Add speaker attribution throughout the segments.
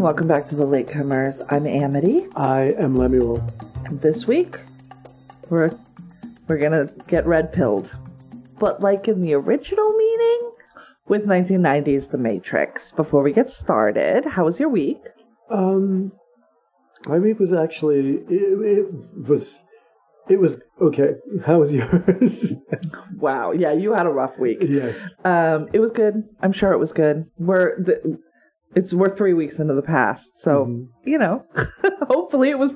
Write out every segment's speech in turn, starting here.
Speaker 1: And welcome back to the Latecomers. I'm Amity.
Speaker 2: I am Lemuel.
Speaker 1: And this week we're we're gonna get red pilled. But like in the original meaning with 1990s The Matrix. Before we get started, how was your week?
Speaker 2: Um, my week was actually it, it was it was okay. How was yours?
Speaker 1: Wow, yeah, you had a rough week.
Speaker 2: yes.
Speaker 1: Um, it was good. I'm sure it was good. We're the, it's we're three weeks into the past, so
Speaker 2: Mhm.
Speaker 1: you know, hopefully it was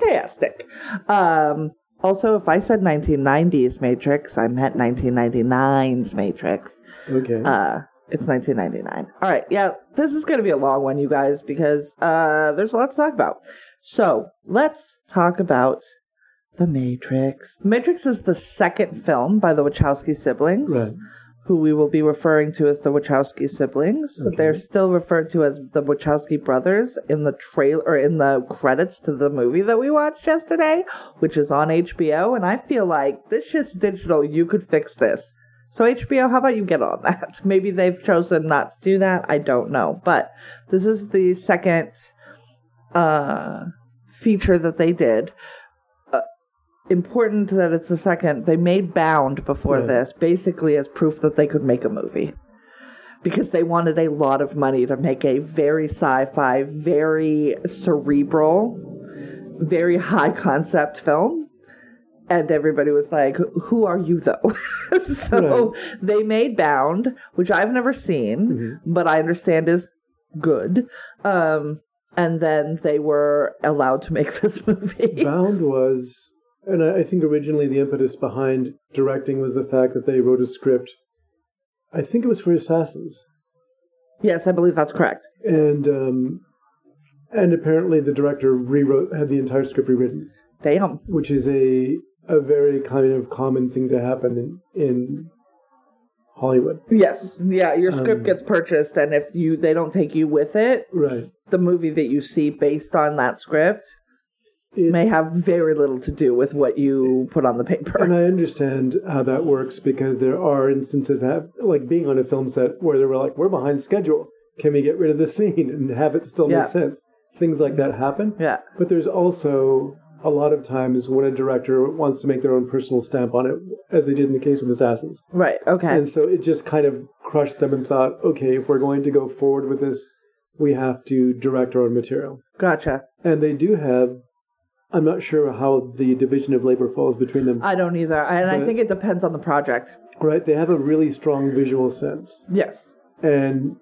Speaker 1: fantastic. Um, also, if I said 1990s Matrix, I meant 1999's Matrix.
Speaker 2: Okay.
Speaker 1: Uh, it's 1999. All right, yeah, this is going to be a long one, you guys, because uh, there's a lot to talk about. So let's talk about the Matrix. The Matrix is the second film by the Wachowski siblings
Speaker 2: right.
Speaker 1: Who we will be referring to as the Wachowski siblings.
Speaker 2: Okay.
Speaker 1: They're still referred to as the Wachowski brothers in the trailer or in the credits to the movie that we watched yesterday, which is on HBO. And I feel like this shit's digital. You could fix this. So HBO, how about you get on that? Maybe they've chosen not to do that. I don't know, but this is the second uh, feature that they did. Important that it's the second. They made Bound before
Speaker 2: Right.
Speaker 1: this, basically as proof that they could make a movie. Because they wanted a lot of money to make a very sci fi, very cerebral, very high concept film. And everybody was like, Who are you, though? so they made Bound, which I've never seen,
Speaker 2: Mhm.
Speaker 1: but I understand is good. Um, and then they were allowed to make this movie.
Speaker 2: Bound was, and I think originally the impetus behind directing was the fact that they wrote a script. I think it was for Assassins,
Speaker 1: yes, I believe that's correct.
Speaker 2: and um, and apparently the director rewrote had the entire script rewritten.
Speaker 1: Damn.
Speaker 2: which is a a very kind of common thing to happen in in Hollywood.
Speaker 1: Yes. Yeah, your script
Speaker 2: Um,
Speaker 1: gets purchased, and if you they don't take you with it,
Speaker 2: Right.
Speaker 1: the movie that you see based on that script
Speaker 2: It's,
Speaker 1: may have very little to do with what you put on the paper.
Speaker 2: and I understand how that works because there are instances that like being on a film set where they were like, "We're behind schedule. Can we get rid of the scene and have it still
Speaker 1: Yeah.
Speaker 2: make sense?" Things like that happen.
Speaker 1: yeah.
Speaker 2: But there's also a lot of times when a director wants to make their own personal stamp on it, as they did in the case with Assassins.
Speaker 1: Right. Okay.
Speaker 2: And so it just kind of crushed them and thought, okay, if we're going to go forward with this, we have to direct our own material.
Speaker 1: gotcha.
Speaker 2: And they do have, I'm not sure how the division of labor falls between them,
Speaker 1: I don't either, and I think it depends on the project.
Speaker 2: right? They have a really strong visual sense.
Speaker 1: Yes.
Speaker 2: And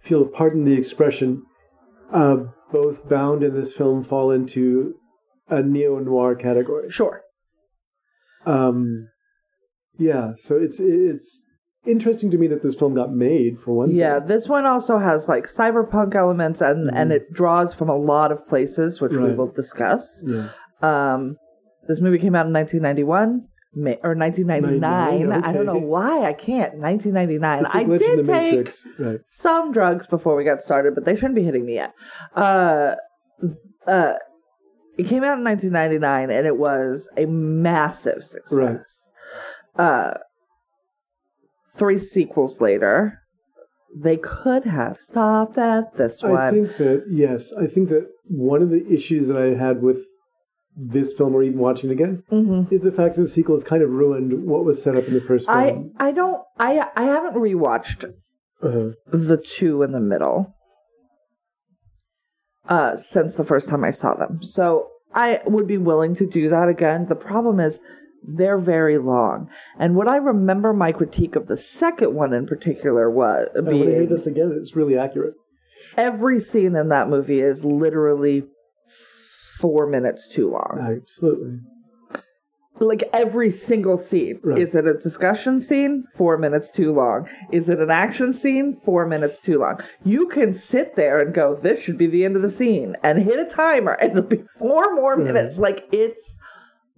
Speaker 2: feel, pardon the expression, uh, both Bound and this film fall into a neo noir category.
Speaker 1: Sure.
Speaker 2: Um, yeah, so it's it's interesting to me that this film got made for one
Speaker 1: Yeah,
Speaker 2: thing.
Speaker 1: this one also has like cyberpunk elements, and and it draws from a lot of places, which we
Speaker 2: Mm-hmm.
Speaker 1: Will discuss.
Speaker 2: Yeah.
Speaker 1: Um, this movie came out in 1991 ma- or 1999.
Speaker 2: 99,
Speaker 1: I don't know why I can't. 1999.
Speaker 2: It's a
Speaker 1: I did take
Speaker 2: Right.
Speaker 1: some drugs before we got started, but they shouldn't be hitting me yet. Uh, uh, it came out in 1999, and it was a massive success. Uh, three sequels later, they could have stopped at this one.
Speaker 2: I think that yes, I think that one of the issues that I had with this film, or even watching it again,
Speaker 1: Mhm.
Speaker 2: is the fact that the sequel has kind of ruined what was set up in the first
Speaker 1: I
Speaker 2: film.
Speaker 1: I don't I I haven't rewatched
Speaker 2: uh
Speaker 1: the two in the middle uh since the first time I saw them. So I would be willing to do that again. The problem is they're very long. And what I remember my critique of the second one in particular was
Speaker 2: And when I hear this again, it's really accurate.
Speaker 1: every scene in that movie is literally four minutes too long.
Speaker 2: Absolutely.
Speaker 1: like every single scene.
Speaker 2: Right.
Speaker 1: Is it a discussion scene? Four minutes too long. Is it an action scene? Four minutes too long. You can sit there and go, this should be the end of the scene, and hit a timer, and it'll be four more minutes. Like it's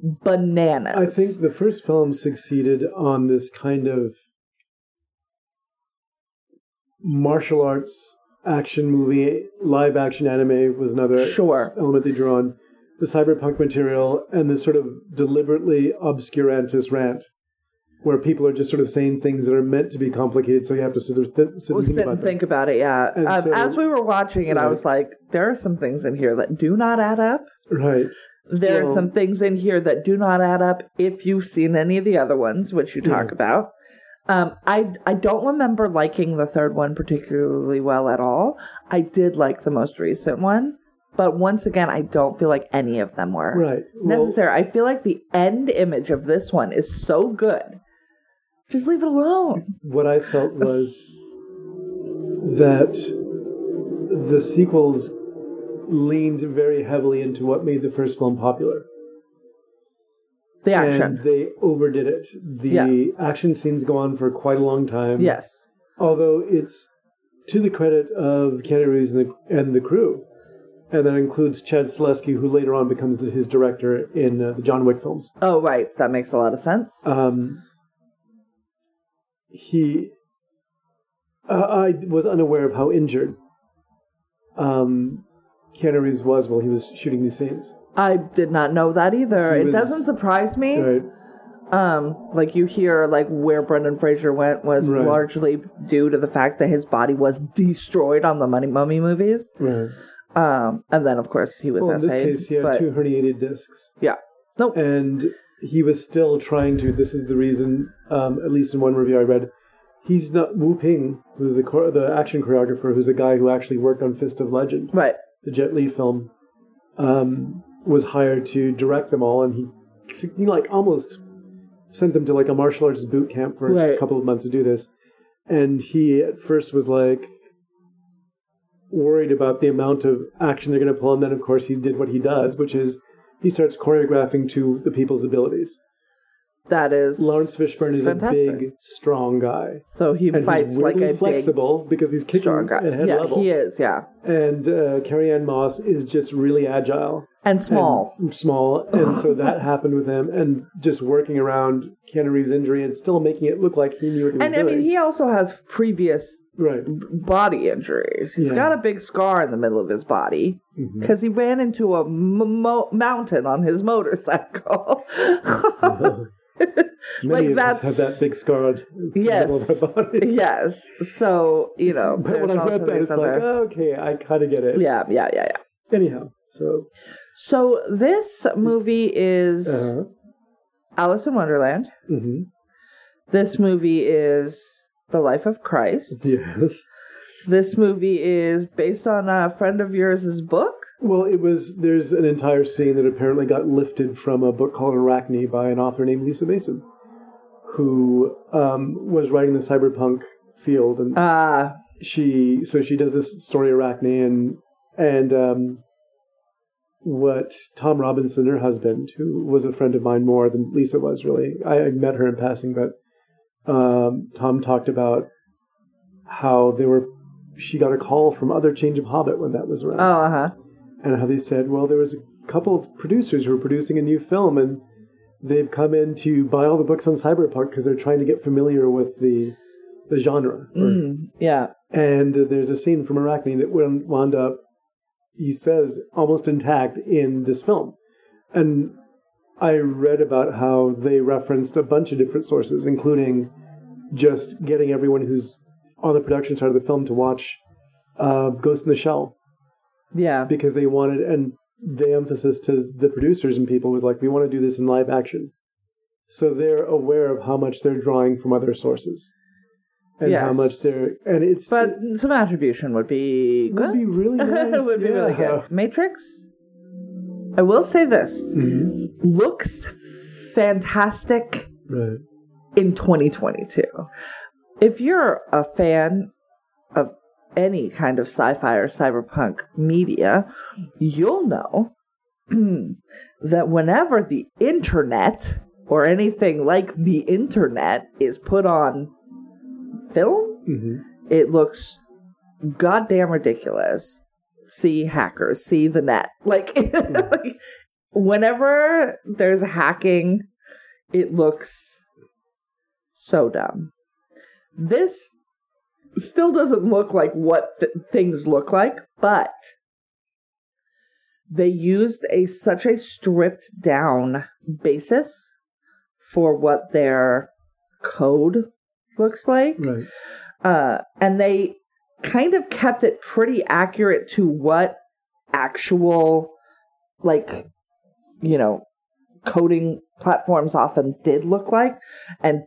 Speaker 1: bananas.
Speaker 2: I think the first film succeeded on this kind of martial arts action movie, live action anime was another
Speaker 1: Sure.
Speaker 2: element they drew on. The cyberpunk material and this sort of deliberately obscurantist rant. where people are just sort of saying things that are meant to be complicated, so you have to sort of th- sit
Speaker 1: We'll
Speaker 2: and think
Speaker 1: sit
Speaker 2: about
Speaker 1: and think about it. Yeah. Um,
Speaker 2: so-
Speaker 1: as we were watching it, I was like, there are some things in here that do not add up.
Speaker 2: Right.
Speaker 1: There are some things in here that do not add up if you've seen any of the other ones, which you talk
Speaker 2: Yeah.
Speaker 1: about. Um, I I don't remember liking the third one particularly well at all. I did like the most recent one, but once again, I don't feel like any of them were
Speaker 2: Right. Well,
Speaker 1: necessary. I feel like the end image of this one is so good. Just leave it alone.
Speaker 2: what I felt was that the sequels leaned very heavily into what made the first film popular.
Speaker 1: The
Speaker 2: And
Speaker 1: action,
Speaker 2: they overdid it. The
Speaker 1: Yeah.
Speaker 2: action scenes go on for quite a long time.
Speaker 1: yes,
Speaker 2: Although it's to the credit of Keanu Reeves and the, and the crew. And that includes Chad Stahelski, who later on becomes his director in uh, the John Wick films.
Speaker 1: Oh, right. That makes a lot of sense.
Speaker 2: Um, he, uh, I was unaware of how injured um, Keanu Reeves was while he was shooting these scenes.
Speaker 1: I did not know that either.
Speaker 2: He
Speaker 1: it
Speaker 2: was-
Speaker 1: doesn't surprise me.
Speaker 2: Right.
Speaker 1: Um, like you hear, like where Brendan Fraser went was
Speaker 2: Right.
Speaker 1: largely due to the fact that his body was destroyed on the Money Mummy movies.
Speaker 2: Right.
Speaker 1: Um, and then of course he was
Speaker 2: Well, in this
Speaker 1: essayed,
Speaker 2: case, he had
Speaker 1: but
Speaker 2: two herniated discs,
Speaker 1: yeah, nope.
Speaker 2: and he was still trying to. This is the reason, um, at least in one review I read, he's not Wu Ping, who's the chor- the action choreographer, who's a guy who actually worked on Fist of Legend.
Speaker 1: right.
Speaker 2: The Jet Li film, um, was hired to direct them all, and he, he like almost sent them to like a martial arts boot camp for a couple of months to do this. And he at first was like worried about the amount of action they're going to pull, and then of course he did what he does, which is he starts choreographing to the people's abilities.
Speaker 1: That is
Speaker 2: Laurence Fishburne is
Speaker 1: fantastic.
Speaker 2: a big, strong guy.
Speaker 1: So he
Speaker 2: And
Speaker 1: fights
Speaker 2: he's
Speaker 1: like a big
Speaker 2: flexible because he's kicking
Speaker 1: strong guy.
Speaker 2: at head
Speaker 1: Yeah,
Speaker 2: level.
Speaker 1: he is. Yeah,
Speaker 2: And uh, Carrie Ann Moss is just really agile.
Speaker 1: and small.
Speaker 2: and small, and so that happened with him, and just working around Keanu Reeves' injury and still making it look like he knew what he was
Speaker 1: And, I mean, he also has previous
Speaker 2: right,
Speaker 1: body injuries. He's
Speaker 2: Yeah.
Speaker 1: got a big scar in the middle of his body because he ran into a m- mo- mountain on his motorcycle.
Speaker 2: Many
Speaker 1: like,
Speaker 2: of us have that big scar on
Speaker 1: Yes.
Speaker 2: of our body.
Speaker 1: yes. So you know,
Speaker 2: but when I read that, it's
Speaker 1: other-
Speaker 2: like, oh, okay, I kind of get it.
Speaker 1: yeah, yeah, yeah, yeah.
Speaker 2: Anyhow, so
Speaker 1: So this movie is
Speaker 2: uh,
Speaker 1: Alice in Wonderland.
Speaker 2: hmm
Speaker 1: This movie is The Life of Christ.
Speaker 2: yes.
Speaker 1: This movie is based on a friend of yours' book.
Speaker 2: Well, it was. There's an entire scene that apparently got lifted from a book called Arachne by an author named Lisa Mason, who um, was writing the cyberpunk field, and
Speaker 1: Ah,
Speaker 2: she so she does this story Arachne and and um, what Tom Robinson, her husband, who was a friend of mine more than Lisa was really. I, I met her in passing, but um, Tom talked about how they were. She got a call from other Change of Hobbit when that was around,
Speaker 1: oh, uh huh.
Speaker 2: And how they said, well, there was a couple of producers who were producing a new film, and they've come in to buy all the books on cyberpunk because they're trying to get familiar with the the genre. or
Speaker 1: Mm, yeah.
Speaker 2: and there's a scene from Arachne that wound wound up, he says, almost intact in this film. And I read about how they referenced a bunch of different sources, including just getting everyone who's on the production side of the film to watch uh, Ghost in the Shell
Speaker 1: Yeah.
Speaker 2: because they wanted, and the emphasis to the producers and people was like, we want to do this in live action. So they're aware of how much they're drawing from other sources. And how much they're, and it's,
Speaker 1: But some attribution would be good.
Speaker 2: would be really nice.
Speaker 1: would be really good. Matrix. I will say this
Speaker 2: Mhm.
Speaker 1: looks fantastic
Speaker 2: Right.
Speaker 1: in 2022. If you're a fan of any kind of sci-fi or cyberpunk media, you'll know that whenever the internet or anything like the internet is put on film,
Speaker 2: hmm
Speaker 1: it looks goddamn ridiculous. See hackers, see the net. Like, like whenever there's hacking, it looks so dumb. This still doesn't look like what th- things look like, but they used a such a stripped down basis for what their code looks like.
Speaker 2: Right.
Speaker 1: Uh, and they kind of kept it pretty accurate to what actual, like, you know, coding platforms often did look like and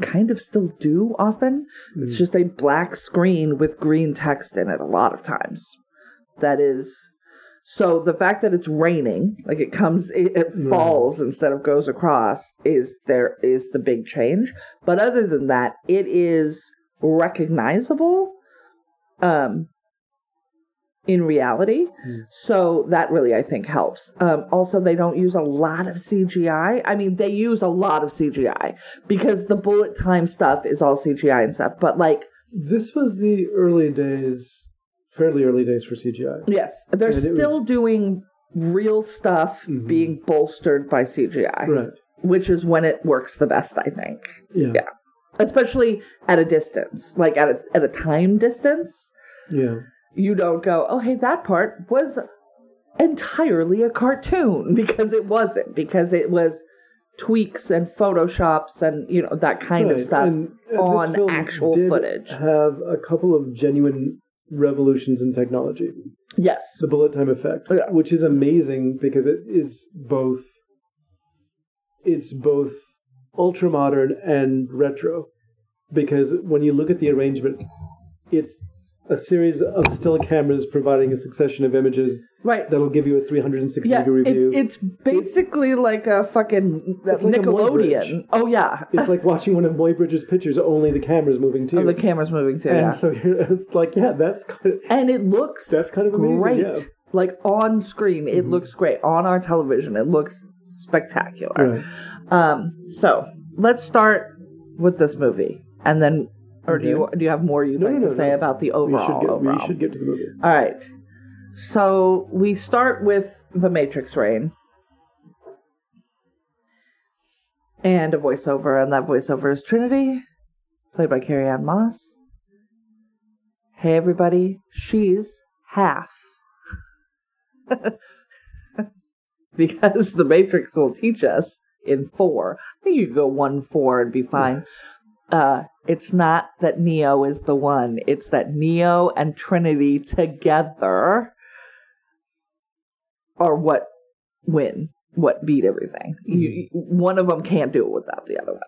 Speaker 1: kind of still do often. It's
Speaker 2: Mm.
Speaker 1: just a black screen with green text in it a lot of times. That is. So the fact that it's raining, like it comes, it, it
Speaker 2: Right.
Speaker 1: falls instead of goes across, is there is the big change. But other than that, it is recognizable, um, in reality.
Speaker 2: Hmm.
Speaker 1: So that really, I think, helps. Um, also, they don't use a lot of CGI. I mean, they use a lot of CGI because the bullet time stuff is all CGI and stuff. But like,
Speaker 2: This was the early days, fairly early days for CGI.
Speaker 1: yes, they're
Speaker 2: And
Speaker 1: still
Speaker 2: was-
Speaker 1: doing real stuff
Speaker 2: Mhm.
Speaker 1: being bolstered by CGI,
Speaker 2: Right.
Speaker 1: which is when it works the best, I think.
Speaker 2: Yeah.
Speaker 1: Yeah. Especially at a distance, like at a, at a time distance.
Speaker 2: Yeah.
Speaker 1: You don't go, oh, hey, that part was entirely a cartoon because it wasn't, because it was tweaks and photoshops and, you know, that kind of stuff
Speaker 2: and, uh,
Speaker 1: on actual footage.
Speaker 2: Have a couple of genuine revolutions in technology.
Speaker 1: Yes.
Speaker 2: The bullet time effect,
Speaker 1: Yeah.
Speaker 2: which is amazing because it is both. It's both ultra modern and retro, because when you look at the arrangement, it's a series of still cameras providing a succession of images
Speaker 1: Right.
Speaker 2: that'll give you a 360
Speaker 1: Yeah,
Speaker 2: degree
Speaker 1: it,
Speaker 2: review.
Speaker 1: it's basically like a fucking
Speaker 2: like a
Speaker 1: Nickelodeon. oh yeah,
Speaker 2: it's like watching one of Muybridge's pictures, only the camera's moving too.
Speaker 1: oh, the camera's moving too.
Speaker 2: and
Speaker 1: yeah,
Speaker 2: so you're, it's like, yeah, that's kind of,
Speaker 1: and it looks
Speaker 2: that's kind of amazing.
Speaker 1: great.
Speaker 2: Yeah.
Speaker 1: Like on screen, it
Speaker 2: Mhm.
Speaker 1: looks great. On our television, it looks spectacular.
Speaker 2: Right.
Speaker 1: Um, so let's start with this movie, and then, or do you do you have more you'd
Speaker 2: No,
Speaker 1: like
Speaker 2: no,
Speaker 1: to
Speaker 2: no,
Speaker 1: say about the
Speaker 2: We
Speaker 1: overall?
Speaker 2: should get
Speaker 1: overall?
Speaker 2: we should get to the movie.
Speaker 1: All right. So we start with the Matrix Rain. And a voiceover, and that voiceover is Trinity, played by Carrie Ann Moss. Hey everybody, she's half. because the Matrix will teach us in four. I think you could go one four and be fine. Uh, it's not that Neo is the one. It's that Neo and Trinity together are what win, what beat everything. You, you- one of them can't do it without the other one.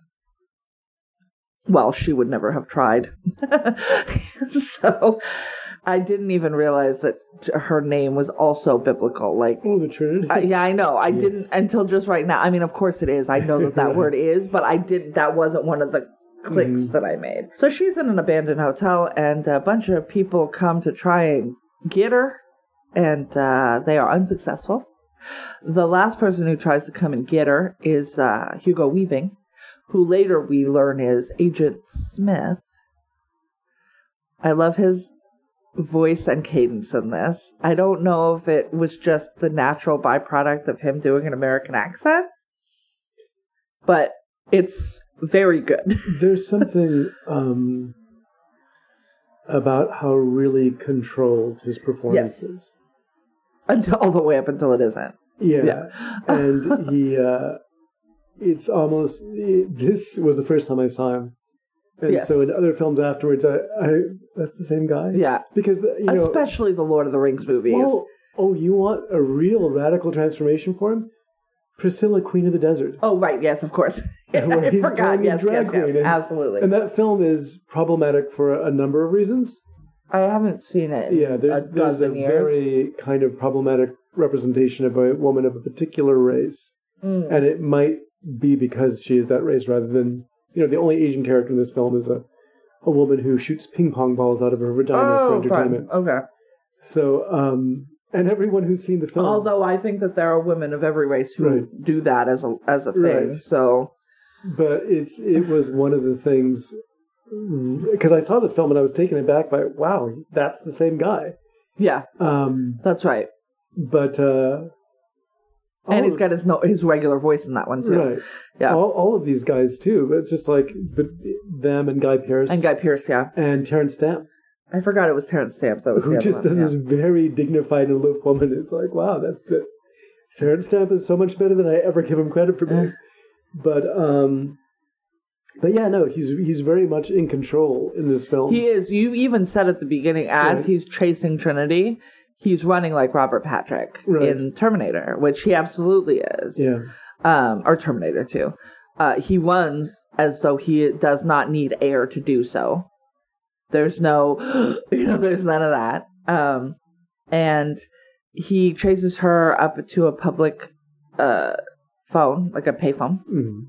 Speaker 1: Well, she would never have tried. so I didn't even realize that her name was also biblical. Like,
Speaker 2: Oh, the Trinity.
Speaker 1: I, yeah, I know. I
Speaker 2: Yes.
Speaker 1: didn't until just right now. I mean, of course it is. I know that that word is, but I didn't. That wasn't one of the clicks
Speaker 2: Mhm.
Speaker 1: that I made. So she's in an abandoned hotel, and a bunch of people come to try and get her, and uh, they are unsuccessful. The last person who tries to come and get her is uh, Hugo Weaving, who later we learn is Agent Smith. I love his voice and cadence in this. I don't know if it was just the natural byproduct of him doing an American accent, but it's very good.
Speaker 2: There's something um, about how really controlled his performance
Speaker 1: Yes.
Speaker 2: is.
Speaker 1: until all the way up until it isn't.
Speaker 2: Yeah,
Speaker 1: Yeah.
Speaker 2: and he. Uh, it's almost. This was the first time I saw him, and
Speaker 1: Yes.
Speaker 2: so in other films afterwards, I, I that's the same guy.
Speaker 1: Yeah,
Speaker 2: because you know.
Speaker 1: especially the Lord of the Rings movies.
Speaker 2: Oh, oh, you want a real radical transformation for him? Priscilla, Queen of the Desert.
Speaker 1: Oh right, yes, of course. I
Speaker 2: he's
Speaker 1: forgot. Yes,
Speaker 2: drag
Speaker 1: yes, yes,
Speaker 2: queen and-
Speaker 1: absolutely.
Speaker 2: And that film is problematic for a number of reasons.
Speaker 1: I haven't seen it.
Speaker 2: Yeah, there's
Speaker 1: a
Speaker 2: there's a
Speaker 1: years.
Speaker 2: very kind of problematic representation of a woman of a particular race,
Speaker 1: Mm.
Speaker 2: and it might be because she is that race rather than you know the only Asian character in this film is a a woman who shoots ping pong balls out of her vagina for
Speaker 1: Oh, fine.
Speaker 2: entertainment.
Speaker 1: Okay.
Speaker 2: So, um, and everyone who's seen the film,
Speaker 1: Although I think that there are women of every race who
Speaker 2: Right.
Speaker 1: do that as a as a thing.
Speaker 2: Right.
Speaker 1: So
Speaker 2: but it's it was one of the things because I saw the film and I was taken aback by wow that's the same guy.
Speaker 1: yeah,
Speaker 2: Um,
Speaker 1: that's right.
Speaker 2: but uh,
Speaker 1: and he's got his no his regular voice in that one too.
Speaker 2: right.
Speaker 1: Yeah.
Speaker 2: all, all of these guys too. But it's just like but them and Guy Pearce
Speaker 1: And Guy Pearce, yeah.
Speaker 2: and Terence Stamp,
Speaker 1: I forgot it was Terence Stamp. That was the
Speaker 2: who just
Speaker 1: one.
Speaker 2: does
Speaker 1: yeah.
Speaker 2: this very dignified and aloof woman. It's like wow that, that Terence Stamp is so much better than I ever give him credit for being.
Speaker 1: Eh.
Speaker 2: But um, But yeah, no, he's he's very much in control in this film.
Speaker 1: He is. You even said at the beginning, as
Speaker 2: Right.
Speaker 1: he's chasing Trinity, he's running like Robert Patrick
Speaker 2: Right.
Speaker 1: in Terminator, which he absolutely is.
Speaker 2: yeah,
Speaker 1: Um, or Terminator 2. Uh, he runs as though he does not need air to do so. There's no, you know, there's none of that. Um, and he chases her up to a public uh, phone, like a payphone.
Speaker 2: Mhm.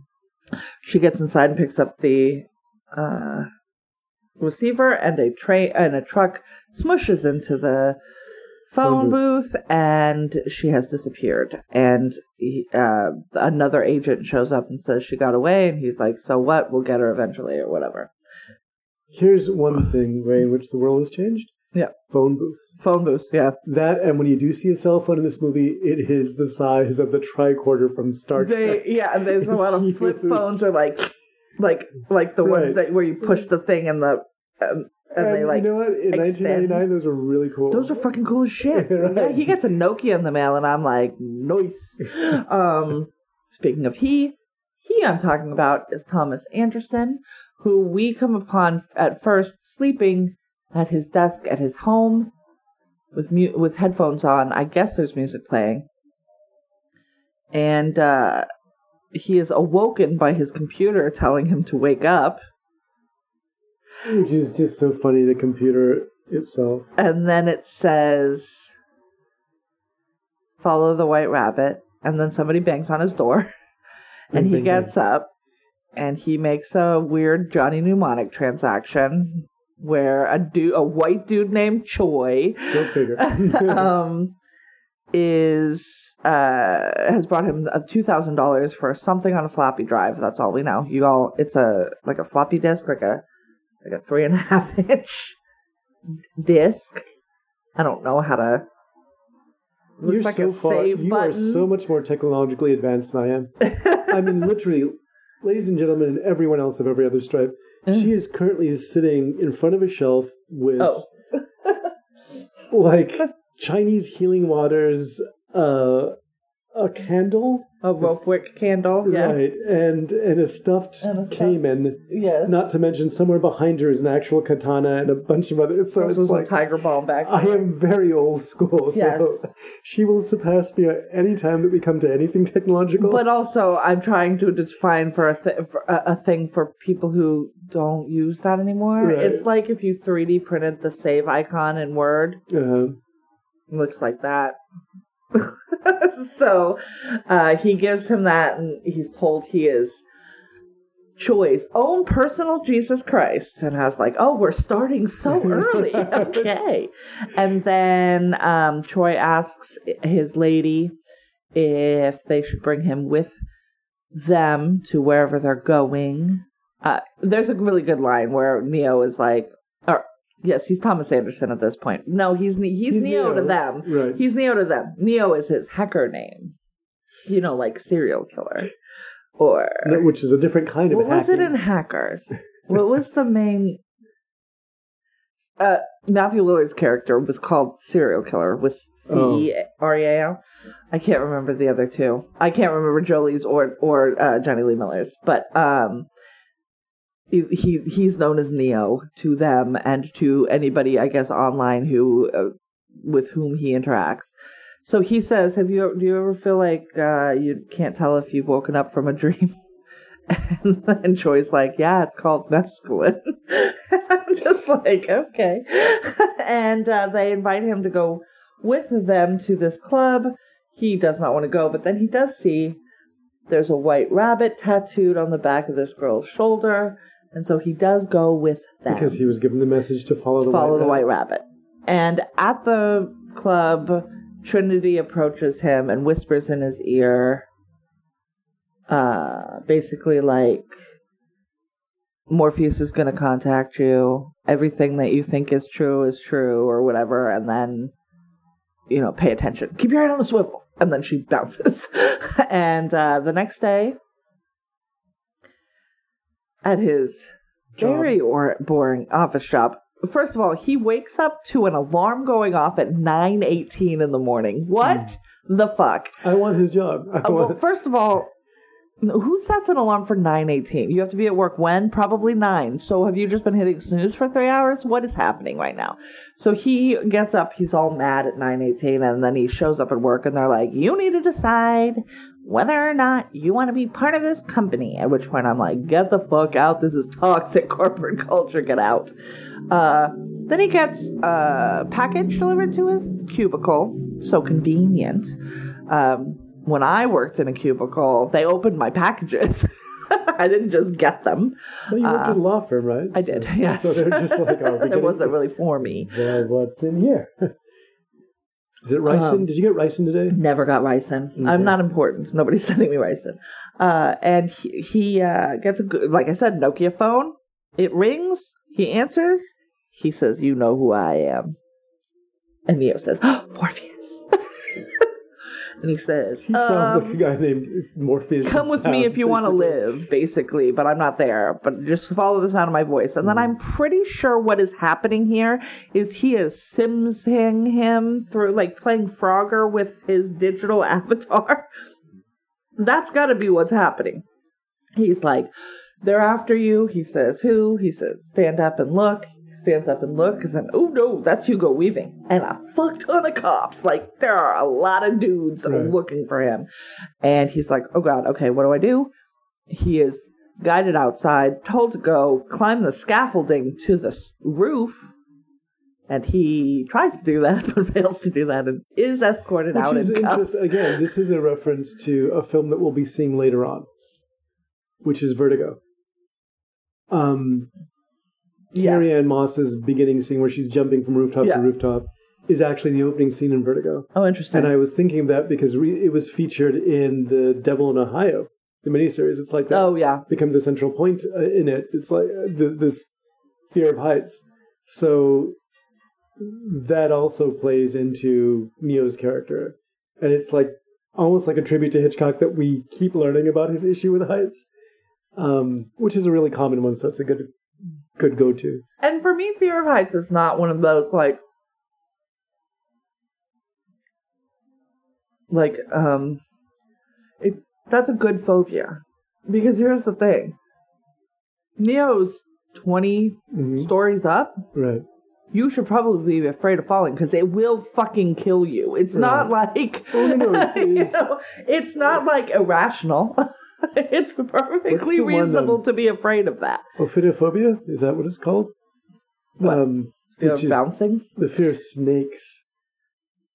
Speaker 1: She gets inside and picks up the uh, receiver, and a tray and a truck smushes into the phone
Speaker 2: Phone
Speaker 1: booth, and she has disappeared. And he, uh, another agent shows up and says she got away, and he's like, "So what? We'll get her eventually, or whatever."
Speaker 2: Here's one thing way in which the world has changed.
Speaker 1: Yeah.
Speaker 2: phone booths.
Speaker 1: Phone booths, yeah.
Speaker 2: That and when you do see a cell phone in this movie, it is the size of the tricorder from Star Trek.
Speaker 1: They yeah, and there's a lot of flip phones are like, like like the ones
Speaker 2: Right.
Speaker 1: that where you push the thing and the um, and, they like
Speaker 2: you know what? In
Speaker 1: extend.
Speaker 2: 1999, those were really cool.
Speaker 1: Those are fucking cool as shit.
Speaker 2: Right.
Speaker 1: Yeah, he gets a Nokia in the mail, and I'm like, nice. um, speaking of he, he I'm talking about is Thomas Anderson, who we come upon at first sleeping at his desk at his home with mu- with headphones on. I guess there's music playing, and uh, he is awoken by his computer telling him to wake up.
Speaker 2: which is just so funny. The computer itself.
Speaker 1: and then it says follow the white rabbit and then somebody bangs on his door and he gets up and he makes a weird johnny mnemonic transaction where a dude a white dude named choi
Speaker 2: Go figure.
Speaker 1: um is uh has brought him two thousand dollars for something on a floppy drive that's all we know you all it's a like a floppy disk like a like a three and a half inch disc i don't know how to looks
Speaker 2: You're
Speaker 1: like
Speaker 2: so
Speaker 1: a
Speaker 2: far.
Speaker 1: save
Speaker 2: you
Speaker 1: button
Speaker 2: are so much more technologically advanced than I am. I mean, literally, ladies and gentlemen, and everyone else of every other stripe. She is currently sitting in front of a shelf with
Speaker 1: oh
Speaker 2: like Chinese healing waters, uh, a candle,
Speaker 1: a rope wick candle yeah
Speaker 2: right, and and a stuffed
Speaker 1: And a stuffed-
Speaker 2: caiman.
Speaker 1: yeah
Speaker 2: Not to mention, somewhere behind her is an actual katana and a bunch of other. So
Speaker 1: There's
Speaker 2: it's
Speaker 1: some
Speaker 2: like
Speaker 1: tiger balm back
Speaker 2: I am very old school, so
Speaker 1: Yes.
Speaker 2: she will surpass me at any time that we come to anything technological.
Speaker 1: But also, I'm trying to define for a th- for a, a thing for people who don't use that anymore.
Speaker 2: Right.
Speaker 1: It's like if you 3D printed the save icon in Word.
Speaker 2: uh,
Speaker 1: It looks like that. so uh, he gives him that, and he's told he is Choi's own personal Jesus Christ. And I was like, oh, we're starting so early. okay. And then um, Choi asks his lady if they should bring him with them to wherever they're going. Uh, there's a really good line where Neo is like, yes, he's Thomas Anderson at this point. No, he's he's,
Speaker 2: He's
Speaker 1: Neo, to them.
Speaker 2: right.
Speaker 1: He's Neo to them. Neo is his hacker name. You know, like serial killer, or
Speaker 2: no, which is a different kind of
Speaker 1: what was it in Hackers? what was the main? Uh, Matthew Lillard's character was called serial killer with C E R E A L. I can't remember the other two. I can't remember Jolie's or or uh, Jonny Lee Miller's, but um, he, he he's known as Neo to them and to anybody I guess online who uh, with whom he interacts. So he says, "Have you do you ever feel like uh, you can't tell if you've woken up from a dream?" And then Choi's like, "Yeah, it's called mescaline." I'm just like, okay. and uh, they invite him to go with them to this club. He does not want to go, but then he does see there's a white rabbit tattooed on the back of this girl's shoulder, and so he does go with them
Speaker 2: because he was given the message to follow the
Speaker 1: follow
Speaker 2: white
Speaker 1: the
Speaker 2: rabbit.
Speaker 1: white rabbit. And at the club, Trinity approaches him and whispers in his ear, uh, basically like, Morpheus is going to contact you. Everything that you think is true is true, or whatever. And then, you know, pay attention. Keep your head on a swivel. And then she bounces. and uh, the next day, at his
Speaker 2: Job.
Speaker 1: very or- boring office job. First of all, he wakes up to an alarm going off at 9:18 in the morning. What the fuck?
Speaker 2: I want his job. I
Speaker 1: Uh, well, first of all, Who sets an alarm for 9:18? You have to be at work when? Probably 9. So have you just been hitting snooze for 3 hours? What is happening right now? So he gets up, he's all mad at 9:18 and then he shows up at work and they're like, "You need to decide whether or not you want to be part of this company." At which point I'm like, "Get the fuck out. This is toxic corporate culture. Get out." Uh, then he gets a package delivered to his cubicle. So convenient. Um, when I worked in a cubicle, they opened my packages. I didn't just get them.
Speaker 2: Well, you worked at a law firm, right?
Speaker 1: I did,
Speaker 2: So,
Speaker 1: yes.
Speaker 2: So they're just like, oh,
Speaker 1: it wasn't really for me.
Speaker 2: Well, what's in here? Is it ricin?
Speaker 1: Um,
Speaker 2: Did you get ricin today?
Speaker 1: Never got ricin. I'm not important. Nobody's sending me ricin. Uh, and he, he uh, gets a good, like I said, Nokia phone. It rings. He answers. He says, "You know who I am." And Neo says, oh, "Morpheus." and he says,
Speaker 2: He sounds
Speaker 1: um,
Speaker 2: like a guy named Morpheus.
Speaker 1: come with me if you want to live, basically, but I'm not there. But just follow the sound of my voice. And then
Speaker 2: Mm.
Speaker 1: I'm pretty sure what is happening here is he is simsing him through, like playing Frogger with his digital avatar. That's got to be what's happening. He's like, they're after you. He says, who? He says, stand up and look. Stands up and looks, and oh no, that's Hugo Weaving. And a fuck ton of cops. Like, there are a lot of dudes
Speaker 2: Right.
Speaker 1: looking for him. And he's like, oh god, okay, what do I do? He is guided outside, told to go climb the scaffolding to the roof. And he tries to do that, but fails to do that, and is escorted
Speaker 2: Which
Speaker 1: out
Speaker 2: is
Speaker 1: in cuffs.
Speaker 2: interesting. Again, this is a reference to a film that we'll be seeing later on, which is Vertigo. Um,
Speaker 1: Yeah.
Speaker 2: Carrie Ann Moss's beginning scene where she's jumping from rooftop
Speaker 1: Yeah.
Speaker 2: to rooftop is actually the opening scene in Vertigo.
Speaker 1: Oh, interesting.
Speaker 2: And I was thinking of that because re- it was featured in The Devil in Ohio, the miniseries. It's like that
Speaker 1: oh yeah,
Speaker 2: becomes a central point uh, in it. It's like uh, th- this fear of heights. So that also plays into Neo's character. And it's like almost like a tribute to Hitchcock that we keep learning about his issue with heights, um, which is a really common one. So it's a good, good go to.
Speaker 1: And for me, fear of heights is not one of those like like um it that's a good phobia. Because here's the thing. Neo's 20
Speaker 2: Mhm.
Speaker 1: stories up.
Speaker 2: Right.
Speaker 1: You should probably be afraid of falling because it will fucking kill you. It's not like
Speaker 2: no, no, it's-
Speaker 1: you know, it's not like irrational. it's perfectly
Speaker 2: one,
Speaker 1: reasonable
Speaker 2: um,
Speaker 1: to be afraid of that.
Speaker 2: Ophidiophobia? Is that what it's called?
Speaker 1: What?
Speaker 2: Um,
Speaker 1: Fear of bouncing.
Speaker 2: the fear of snakes.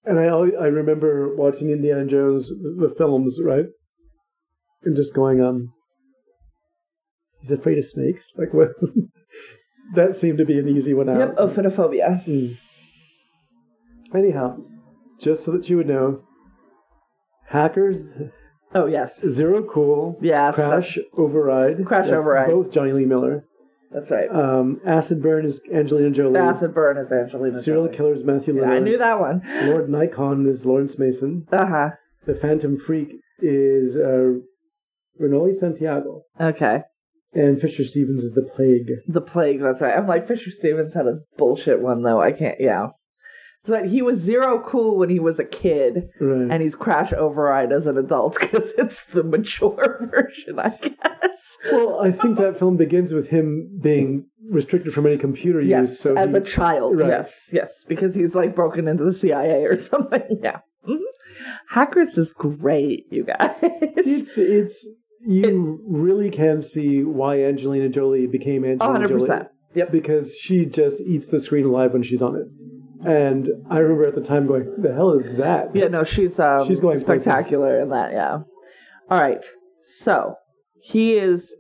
Speaker 2: And I always, I remember watching Indiana Jones the films, right, and just going, um, he's afraid of snakes. Like what? that seemed to be an easy one out.
Speaker 1: Yep, ophidiophobia.
Speaker 2: Mm. Anyhow, just so that you would know, hackers,
Speaker 1: Oh yes,
Speaker 2: zero cool,
Speaker 1: yes,
Speaker 2: crash override,
Speaker 1: Crash
Speaker 2: That's
Speaker 1: Override.
Speaker 2: both Jonny Lee Miller.
Speaker 1: That's right.
Speaker 2: Um, acid burn is Angelina Jolie.
Speaker 1: Acid burn is Angelina.
Speaker 2: Serial
Speaker 1: Jolie.
Speaker 2: killer is Matthew
Speaker 1: Yeah. I knew that one.
Speaker 2: Lord Nikon is Laurence Mason.
Speaker 1: Uh huh.
Speaker 2: The Phantom Freak is uh, Renoly Santiago.
Speaker 1: Okay.
Speaker 2: And Fisher Stevens is The Plague.
Speaker 1: The plague. That's right. I'm like Fisher Stevens had a bullshit one though. I can't. Yeah. So he was zero cool when he was a kid,
Speaker 2: Right.
Speaker 1: and he's crash override as an adult because it's the mature version, I guess.
Speaker 2: well, I think that film begins with him being restricted from any computer use.
Speaker 1: Yes,
Speaker 2: So
Speaker 1: as
Speaker 2: he,
Speaker 1: a child.
Speaker 2: right.
Speaker 1: Yes, yes, because he's like broken into the CIA or something. Yeah. hmm Hackers is great, you guys.
Speaker 2: it's it's you really can see why Angelina Jolie became Angelina
Speaker 1: 100%.
Speaker 2: Jolie
Speaker 1: Yep.
Speaker 2: because she just eats the screen alive when she's on it. And I remember at the time going, "Who the hell is that?"
Speaker 1: Yeah, no, she's um,
Speaker 2: She's going places.
Speaker 1: spectacular in that. Yeah. All right, so he is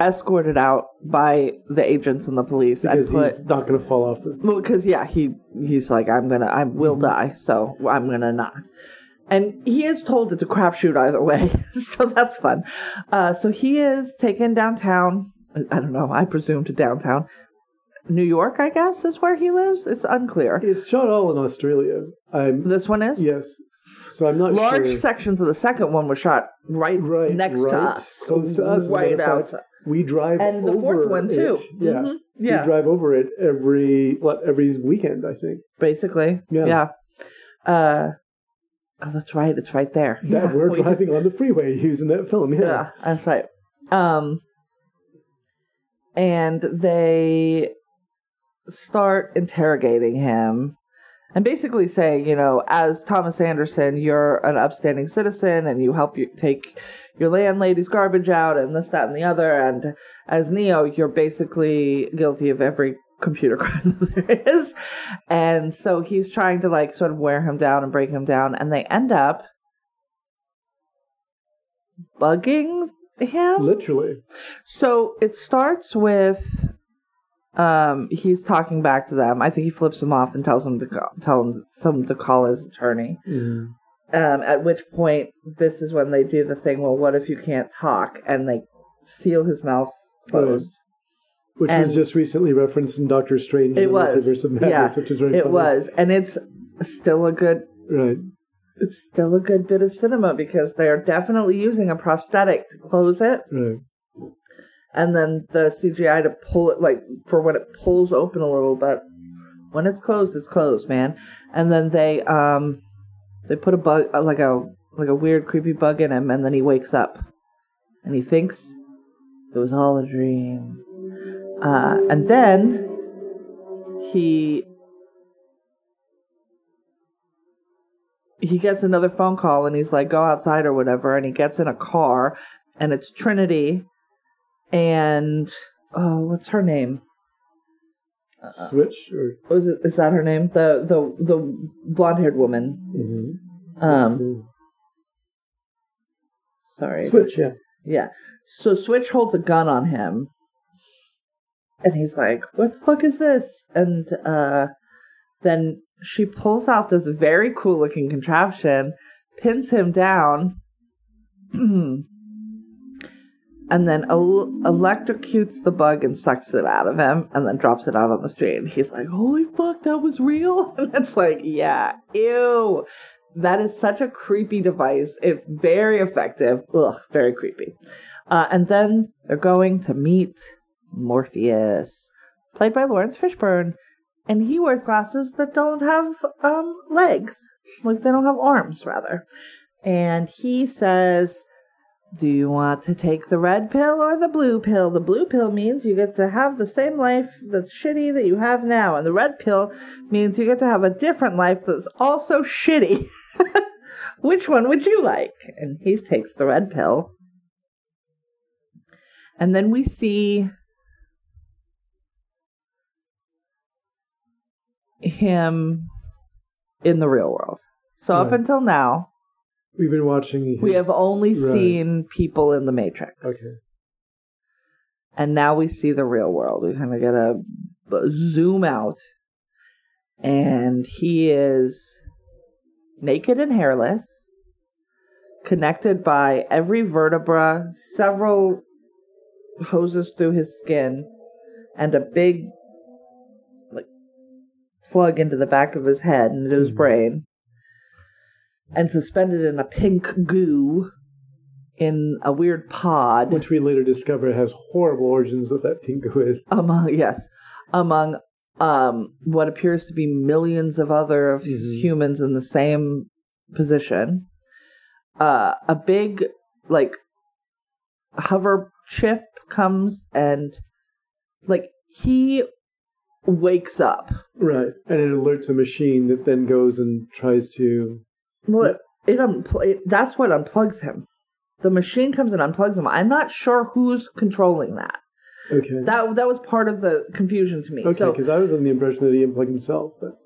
Speaker 1: escorted out by the agents and the police
Speaker 2: because
Speaker 1: put.
Speaker 2: he's not going to fall off the.
Speaker 1: Well, because yeah, he he's like, I'm gonna, I will
Speaker 2: Mm-hmm.
Speaker 1: die, so I'm gonna not. And he is told it's a crapshoot either way, so that's fun. Uh, so he is taken downtown. I don't know. I presume to downtown New York. I guess is where he lives. It's unclear.
Speaker 2: It's shot all in Australia. I'm
Speaker 1: This one is.
Speaker 2: yes, so I'm not
Speaker 1: Large
Speaker 2: sure.
Speaker 1: sections of the second one were shot right,
Speaker 2: Right,
Speaker 1: next to
Speaker 2: right,
Speaker 1: us,
Speaker 2: close to us, as a matter
Speaker 1: right outside.
Speaker 2: We drive
Speaker 1: And the fourth one too.
Speaker 2: it. Yeah,
Speaker 1: Mhm. yeah,
Speaker 2: we drive over it every what every weekend. I think.
Speaker 1: basically.
Speaker 2: Yeah.
Speaker 1: Yeah. Uh, Oh, that's right. It's right there.
Speaker 2: Yeah,
Speaker 1: Yeah,
Speaker 2: we're
Speaker 1: we-
Speaker 2: driving on the freeway using that film. Yeah.
Speaker 1: Yeah, that's right. Um, and they start interrogating him and basically saying, you know, as Thomas Anderson, you're an upstanding citizen and you help you take your landlady's garbage out and this, that, and the other. And as Neo, you're basically guilty of every computer crime that there is. And so he's trying to like sort of wear him down and break him down. And they end up bugging him.
Speaker 2: Literally.
Speaker 1: So it starts with um he's talking back to them. I think he flips him off and tells him to call, tell him some to call his attorney.
Speaker 2: Mhm.
Speaker 1: Um, at which point this is when they do the thing. Well, what if you can't talk? And they seal his mouth closed.
Speaker 2: Which
Speaker 1: And-
Speaker 2: was just recently referenced in Doctor Strange
Speaker 1: It
Speaker 2: and the
Speaker 1: was,
Speaker 2: Multiverse of Madness,
Speaker 1: yeah,
Speaker 2: which is very
Speaker 1: It
Speaker 2: funny.
Speaker 1: was, and it's still a good.
Speaker 2: Right.
Speaker 1: It's still a good bit of cinema because they are definitely using a prosthetic to close it.
Speaker 2: Right.
Speaker 1: And then the CGI to pull it like for when it pulls open a little but when it's closed it's closed man. And then they um they put a bug uh, like a like a weird creepy bug in him and then he wakes up and he thinks it was all a dream. Uh and then he he gets another phone call and he's like go outside or whatever and he gets in a car and it's Trinity and oh, what's her name? Uh,
Speaker 2: Switch or
Speaker 1: Was it? Is that her name? The the the blonde haired woman.
Speaker 2: mhm.
Speaker 1: Um, sorry.
Speaker 2: Switch. Yeah.
Speaker 1: Yeah. So Switch holds a gun on him, and he's like, "What the fuck is this?" And uh, then she pulls out this very cool looking contraption, pins him down, and then el- electrocutes the bug and sucks it out of him, and then drops it out on the street. And he's like, "Holy fuck, that was real!" And it's like, "Yeah, ew." That is such a creepy device. It's very effective. Ugh, very creepy. Uh, and then they're going to meet Morpheus, played by Laurence Fishburne, and he wears glasses that don't have um, legs, like they don't have arms, rather. And he says, "Do you want to take the red pill or the blue pill? The blue pill means you get to have the same life that's shitty that you have now, and the red pill means you get to have a different life that's also shitty." Which one would you like? And he takes the red pill. And then we see him in the real world. So up until now,
Speaker 2: We've been watching.
Speaker 1: we have only
Speaker 2: right.
Speaker 1: seen people in the Matrix.
Speaker 2: Okay.
Speaker 1: And now we see the real world. We kind of get a zoom out. And he is naked and hairless, connected by every vertebra, several hoses through his skin, and a big like plug into the back of his head and into his
Speaker 2: Mhm.
Speaker 1: brain. And suspended in a pink goo in a weird pod
Speaker 2: Which we later discover has horrible origins. of that pingu is.
Speaker 1: among yes among um what appears to be millions of other of
Speaker 2: Mhm.
Speaker 1: humans in the same position uh a big like hover chip comes and like he wakes up
Speaker 2: Right. And it alerts a machine that then goes and tries to.
Speaker 1: Well it, unpl- it that's what unplugs him. The machine comes and unplugs him. I'm not sure who's controlling that.
Speaker 2: Okay.
Speaker 1: that that was part of the confusion to me.
Speaker 2: Okay,
Speaker 1: so
Speaker 2: because I was under the impression that he unplugged himself, but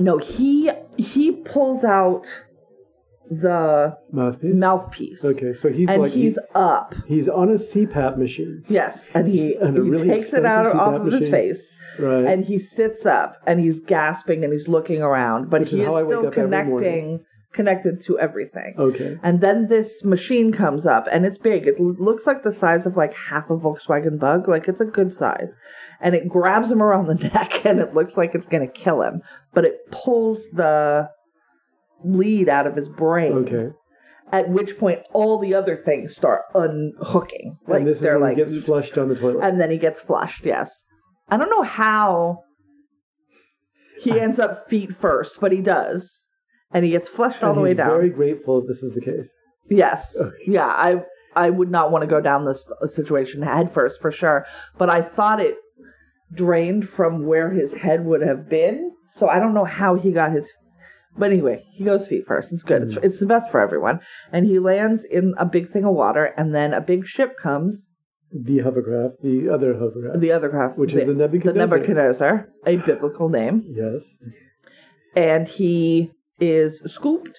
Speaker 1: No, he he pulls out the
Speaker 2: mouthpiece.
Speaker 1: mouthpiece.
Speaker 2: Okay, so he's
Speaker 1: and
Speaker 2: like
Speaker 1: he's up.
Speaker 2: he's on a CPAP machine,
Speaker 1: Yes, and he,
Speaker 2: And
Speaker 1: he
Speaker 2: really
Speaker 1: takes it out
Speaker 2: expensive
Speaker 1: off
Speaker 2: CPAP
Speaker 1: of his face,
Speaker 2: right?
Speaker 1: and he sits up and he's gasping and he's looking around, but
Speaker 2: Which
Speaker 1: he
Speaker 2: is
Speaker 1: is
Speaker 2: how I wake
Speaker 1: still
Speaker 2: up every morning.
Speaker 1: connecting connected to everything.
Speaker 2: okay,
Speaker 1: And then this machine comes up, and it's big. It l- looks like the size of like half a Volkswagen Bug. Like it's a good size, and it grabs him around the neck, and it looks like it's gonna kill him. But it pulls the lead out of his brain.
Speaker 2: okay.
Speaker 1: At which point, all the other things start unhooking. Like
Speaker 2: and this is
Speaker 1: they're like,
Speaker 2: he gets flushed down the toilet.
Speaker 1: and then he gets flushed. Yes, I don't know how he ends up feet first, but he does. and he gets flushed all
Speaker 2: And
Speaker 1: the way down.
Speaker 2: Very grateful if this is the case.
Speaker 1: Yes.
Speaker 2: Okay.
Speaker 1: Yeah, I I would not want to go down this uh, situation head first for sure, but I thought it drained from where his head would have been. So I don't know how he got his but anyway, he goes feet first. It's good. It's,
Speaker 2: Mm.
Speaker 1: it's the best for everyone. And he lands in a big thing of water, and then a big ship comes.
Speaker 2: The hovercraft, the other hovercraft,
Speaker 1: The other craft,
Speaker 2: which is the Nebuchadnezzar.
Speaker 1: the
Speaker 2: Nebuchadnezzar.
Speaker 1: Nebuchadnezzar, a biblical name,
Speaker 2: Yes.
Speaker 1: and he is scooped,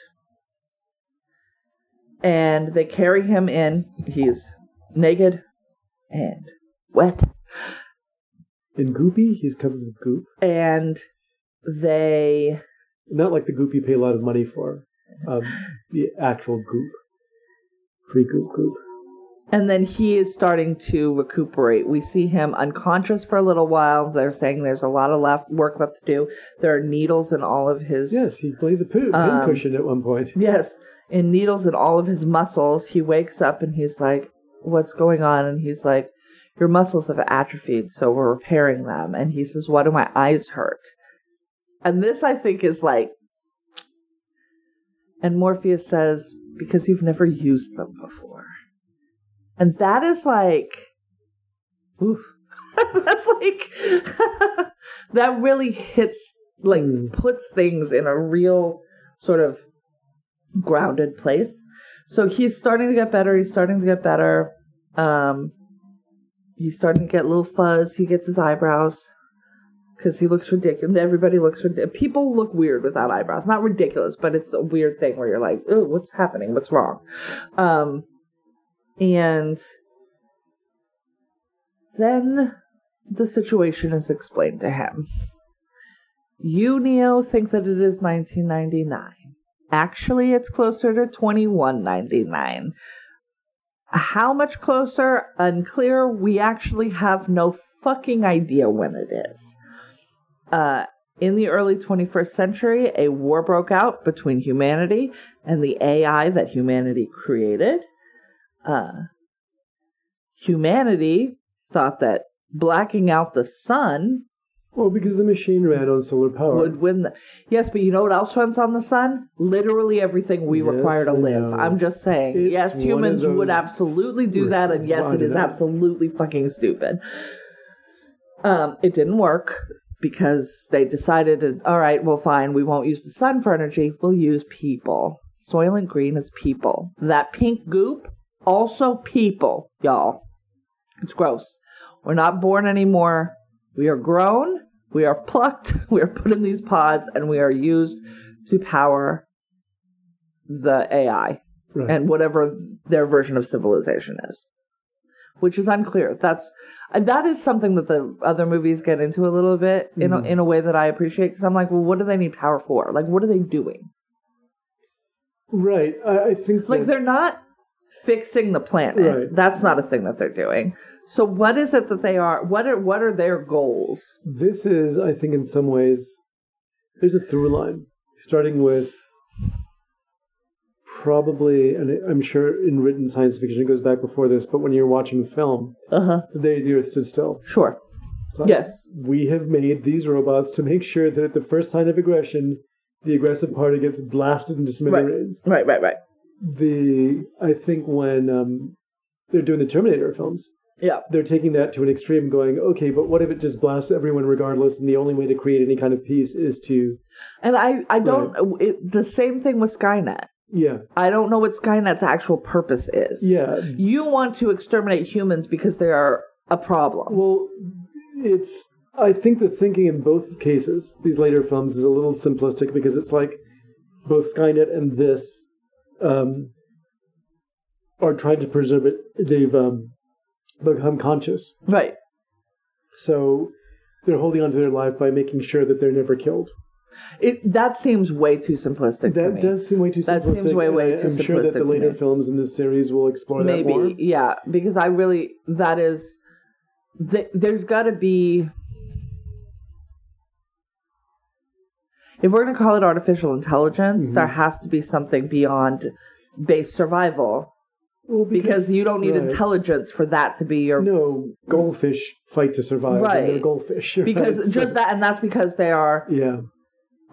Speaker 1: and they carry him in. He's naked and wet,
Speaker 2: In Goopy, he's covered with goop.
Speaker 1: and they
Speaker 2: Not like the goop you pay a lot of money for. Um, the actual goop. Free goop goop.
Speaker 1: and then he is starting to recuperate. We see him unconscious for a little while. They're saying there's a lot of left work left to do. There are needles in all of his
Speaker 2: Yes, he plays a pin,
Speaker 1: Um,
Speaker 2: cushion at one point.
Speaker 1: Yes, in needles in all of his muscles. He wakes up and he's like, What's going on? And he's like, Your muscles have atrophied, so we're repairing them. And he says, Why do my eyes hurt? And this, I think, is like. And Morpheus says, Because you've never used them before. And that is like. Oof. That's like. that really hits, like, puts things in a real sort of grounded place. So he's starting to get better. He's starting to get better. Um, he's starting to get a little fuzz. He gets his eyebrows because he looks ridiculous. Everybody looks ridiculous. People look weird without eyebrows. Not ridiculous, but it's a weird thing where you're like, oh, what's happening? What's wrong? Um, and then the situation is explained to him. You, Neo, think that it is 1999. Actually, it's closer to 21.99. How much closer? Unclear. We actually have no fucking idea when it is. Uh, in the early 21st century, a war broke out between humanity and the AI that humanity created. Uh, humanity thought that blacking out the sun
Speaker 2: Well, because the machine ran on solar power.
Speaker 1: would win the yes but you know what else runs on the sun literally everything we
Speaker 2: Yes,
Speaker 1: require to
Speaker 2: I
Speaker 1: live
Speaker 2: know.
Speaker 1: i'm just saying
Speaker 2: It's
Speaker 1: yes humans would absolutely do that and yes it is absolutely fucking stupid um it didn't work because they decided all right well fine we won't use the sun for energy we'll use people. Soylent green is people. That pink goop also people y'all. It's gross. We're not born anymore. We are grown we are plucked we are put in these pods and we are used to power the ai
Speaker 2: Right.
Speaker 1: and whatever their version of civilization is which is unclear that's that is something that the other movies get into a little bit in a,
Speaker 2: Mhm.
Speaker 1: in a way that i appreciate because i'm like well what do they need power for like what are they doing
Speaker 2: right. I, I think
Speaker 1: like
Speaker 2: that-
Speaker 1: they're not fixing the planet
Speaker 2: Right.
Speaker 1: that's not a thing that they're doing so what is it that they are what are what are their goals
Speaker 2: this is, I think, in some ways, there's a through line, starting with probably, and I'm sure in written science fiction it goes back before this, but when you're watching film,
Speaker 1: uh-huh.
Speaker 2: the idea stood still.
Speaker 1: sure.
Speaker 2: Like,
Speaker 1: yes.
Speaker 2: we have made these robots to make sure that at the first sign of aggression, the aggressive party gets blasted into smithereens.
Speaker 1: right. right right
Speaker 2: The I think when um, they're doing the Terminator films,
Speaker 1: yeah.
Speaker 2: they're taking that to an extreme, going, okay, but what if it just blasts everyone regardless, and the only way to create any kind of peace is to,
Speaker 1: and i i don't it, the same thing with skynet
Speaker 2: yeah,
Speaker 1: i don't know what skynet's actual purpose is
Speaker 2: yeah.
Speaker 1: you want to exterminate humans because they are a problem
Speaker 2: Well, it's. I think the thinking in both cases, these later films, is a little simplistic because it's like both Skynet and this um, are trying to preserve it. They've um, become conscious,
Speaker 1: right
Speaker 2: so they're holding on to their life by making sure that they're never killed.
Speaker 1: It that seems way too simplistic to
Speaker 2: That
Speaker 1: me
Speaker 2: does seem way too
Speaker 1: That
Speaker 2: simplistic.
Speaker 1: seems way, way
Speaker 2: I-
Speaker 1: too
Speaker 2: I'm sure that the later films in this series will explore that more.
Speaker 1: maybe yeah because i really that is th- there's got to be if we're going to call it artificial intelligence
Speaker 2: Mm-hmm.
Speaker 1: there has to be something beyond base survival
Speaker 2: Well,
Speaker 1: because you don't need
Speaker 2: right.
Speaker 1: intelligence for that to be your
Speaker 2: No, goldfish fight to survive.
Speaker 1: Right.
Speaker 2: Goldfish.
Speaker 1: because
Speaker 2: right? So-
Speaker 1: just that and that's because they are
Speaker 2: yeah.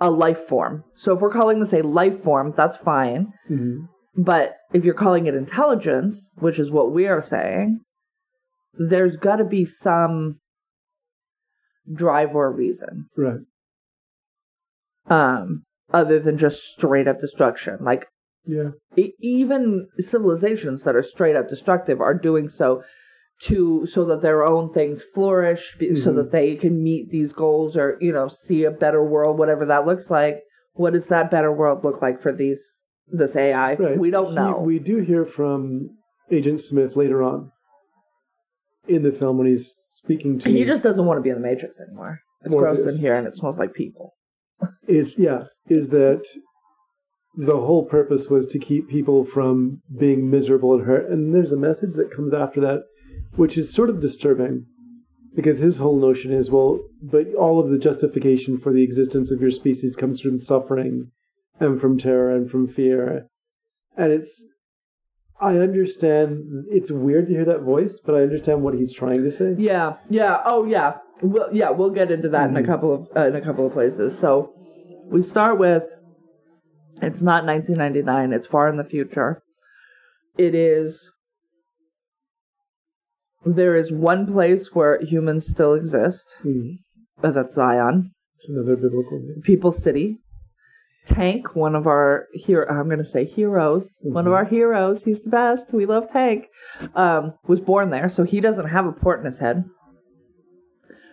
Speaker 1: A life form. So if we're calling this a life form, that's fine.
Speaker 2: Mhm.
Speaker 1: But if you're calling it intelligence, which is what we are saying, there's got to be some drive or reason
Speaker 2: Right.
Speaker 1: um other than just straight up destruction. Like
Speaker 2: Yeah.
Speaker 1: e- even civilizations that are straight up destructive are doing so to so that their own things flourish be- so
Speaker 2: Mhm.
Speaker 1: that they can meet these goals or you know see a better world whatever that looks like what does that better world look like for these this ai
Speaker 2: Right.
Speaker 1: we don't
Speaker 2: He-
Speaker 1: know
Speaker 2: we do hear from Agent Smith later on in the film when he's speaking to.
Speaker 1: he just doesn't want to be in the matrix anymore it's gross in here and it smells like people
Speaker 2: It's yeah. Is that the whole purpose was to keep people from being miserable and hurt? And there's a message that comes after that, which is sort of disturbing, because his whole notion is well, but all of the justification for the existence of your species comes from suffering, and from terror and from fear, and it's. I understand. It's weird to hear that voiced, but I understand what he's trying to say.
Speaker 1: Yeah, yeah, oh yeah, we'll, yeah. We'll get into that in a
Speaker 2: Mhm.
Speaker 1: couple of uh, in a couple of places. So we start with it's not 1999. It's far in the future. It is. There is one place where humans still exist.
Speaker 2: Hmm.
Speaker 1: Uh, that's Zion,
Speaker 2: It's another biblical name.
Speaker 1: People City. Tank, one of our hero, I'm going to say heroes, one of
Speaker 2: Mhm.
Speaker 1: our heroes. He's the best. We love Tank. Um, was born there, so he doesn't have a port in his head.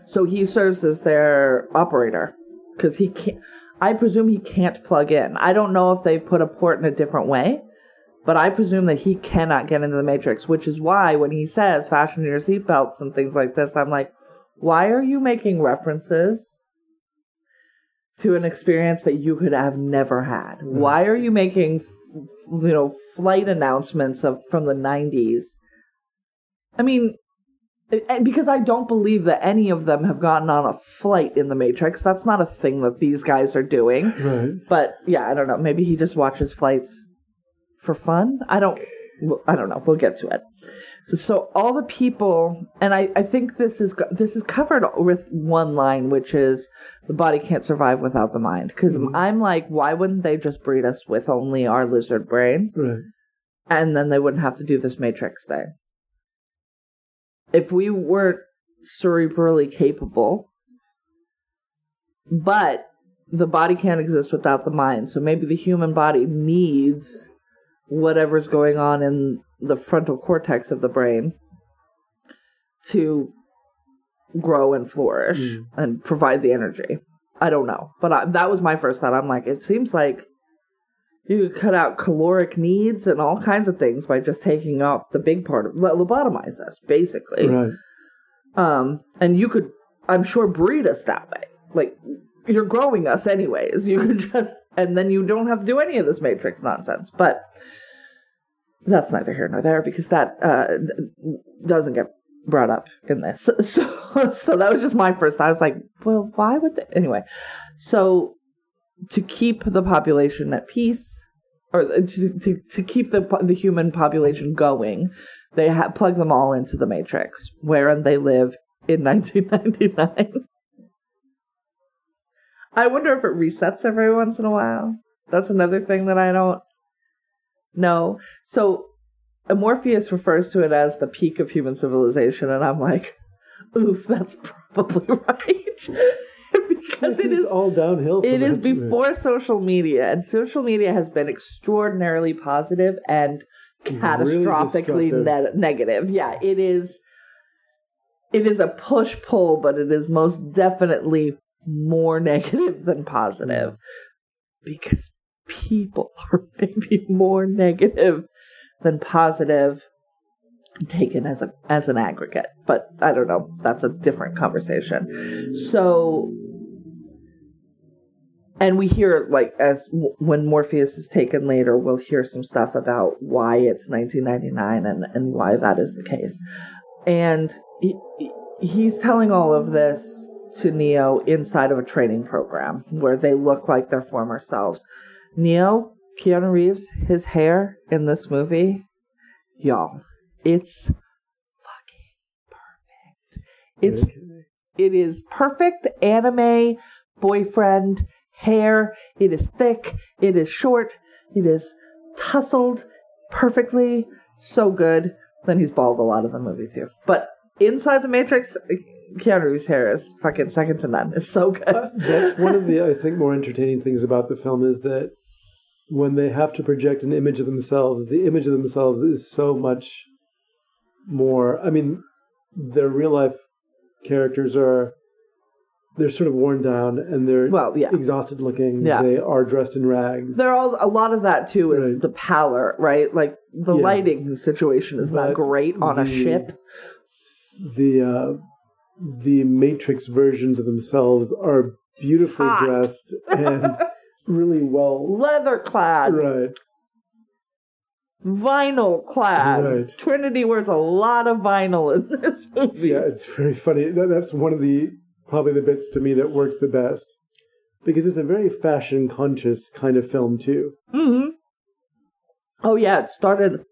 Speaker 1: So he serves as their operator because he can't. I presume he can't plug in. I don't know if they've put a port in a different way, but I presume that he cannot get into the Matrix, which is why when he says "fasten your seatbelts" and things like this, I'm like, why are you making references to an experience that you could have never had? Hmm. Why are you making, f- f- you know, flight announcements of from the '90s? I mean, because I don't believe that any of them have gotten on a flight in the Matrix. That's not a thing that these guys are doing.
Speaker 2: Right.
Speaker 1: But yeah, I don't know. Maybe he just watches flights for fun. I don't. I don't know. We'll get to it. So all the people, and I, I think this is this is covered with one line, which is the body can't survive without the mind. Because
Speaker 2: Mhm.
Speaker 1: I'm like, why wouldn't they just breed us with only our lizard brain,
Speaker 2: Right.
Speaker 1: and then they wouldn't have to do this matrix thing? If we weren't cerebrally capable, but the body can't exist without the mind. So maybe the human body needs whatever's going on in the frontal cortex of the brain to grow and flourish
Speaker 2: Mm.
Speaker 1: and provide the energy. I don't know, but I, that was my first thought. I'm like, it seems like you could cut out caloric needs and all kinds of things by just taking off the big part of lobotomize us, basically.
Speaker 2: Right.
Speaker 1: Um, and you could, I'm sure, breed us that way. Like you're growing us anyways. You could just, and then you don't have to do any of this matrix nonsense. But that's neither here nor there because that uh, doesn't get brought up in this. So, so that was just my first. I was like, well, why would they? Anyway, so to keep the population at peace, or to to, to keep the the human population going, they ha- plug them all into the matrix, wherein they live in 1999. I wonder if it resets every once in a while. That's another thing that I don't know. So Morpheus refers to it as the peak of human civilization, and I'm like, oof, that's probably right. because it is
Speaker 2: all downhill.
Speaker 1: it is before social media, and social media has been extraordinarily positive and catastrophically
Speaker 2: destructive.
Speaker 1: ne- negative. Yeah, it is. It is a push pull, but it is most definitely more negative than positive because people are maybe more negative than positive taken as a as an aggregate. But i don't know. That's a different conversation. So and we hear like as when morpheus is taken later we'll hear some stuff about why it's 1999 and and why that is the case. And he- he's telling all of this to neo inside of a training program where they look like their former selves neo keanu reeves his hair in this movie y'all it's fucking perfect it's it is perfect anime boyfriend hair. It is thick. It is short. It is tussled perfectly. So good. Then he's bald a lot of the movie too. But inside the Matrix, Keanu Reeves' hair is fucking second to none. It's so good.
Speaker 2: That's one of the I think more entertaining things about the film is that when they have to project an image of themselves, the image of themselves is so much more. I mean, their real life characters are they're sort of worn down and they're
Speaker 1: Well, yeah.
Speaker 2: exhausted looking.
Speaker 1: Yeah.
Speaker 2: They are dressed in rags.
Speaker 1: There are a lot of that too. Is
Speaker 2: Right.
Speaker 1: the pallor, right? Like the
Speaker 2: Yeah.
Speaker 1: lighting situation is not great on a ship.
Speaker 2: the uh, the Matrix versions of themselves are beautifully
Speaker 1: Hot.
Speaker 2: dressed and really well.
Speaker 1: Leather clad,
Speaker 2: Right.
Speaker 1: vinyl clad.
Speaker 2: Right.
Speaker 1: Trinity wears a lot of vinyl in this movie.
Speaker 2: Yeah, it's very funny. That, that's one of the probably the bits to me that works the best because it's a very fashion conscious kind of film too.
Speaker 1: Mm-hmm. Oh yeah, it started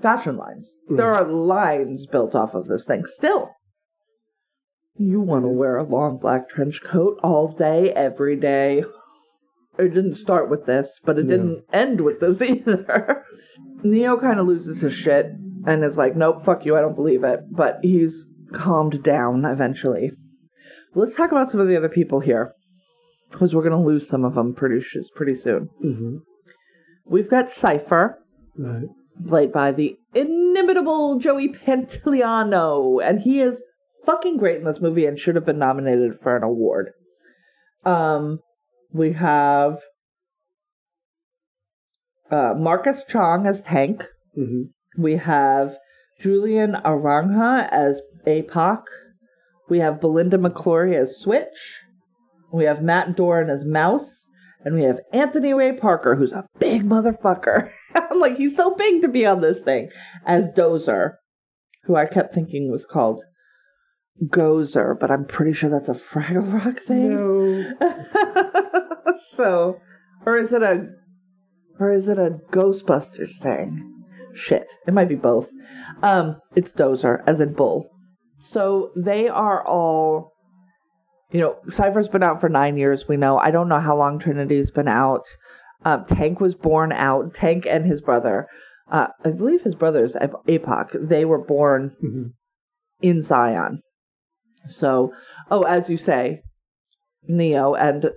Speaker 1: fashion lines. There are lines built off of this thing still. You want to wear a long black trench coat all day, every day. It didn't start with this, but it didn't end with this either. Neo kind of loses his shit and is like, nope, fuck you, I don't believe it. But he's calmed down eventually. Let's talk about some of the other people here. Because we're going to lose some of them pretty, pretty soon.
Speaker 2: hmm
Speaker 1: We've got Cypher,
Speaker 2: Right.
Speaker 1: played by the inimitable Joey Pantoliano, and he is fucking great in this movie and should have been nominated for an award. Um, we have uh, Marcus Chong as Tank.
Speaker 2: hmm
Speaker 1: We have Julian Arahanga as APOC. We have Belinda McClory as Switch. We have Matt Doran as Mouse. And we have Anthony Ray Parker, who's a big motherfucker. I'm like, he's so big to be on this thing, as Dozer, who I kept thinking was called Gozer, but I'm pretty sure that's a Fraggle Rock thing.
Speaker 2: No.
Speaker 1: so, or is it a, or is it a Ghostbusters thing? Shit, it might be both. Um, it's Dozer, as in bull. So they are all, you know, Cypher's been out for nine years. We know. I don't know how long Trinity's been out. Um, Tank was born out. Tank and his brother, uh, I believe his brother's Ap- Apoc. They were born
Speaker 2: hmm
Speaker 1: in Zion. So, oh, as you say, Neo and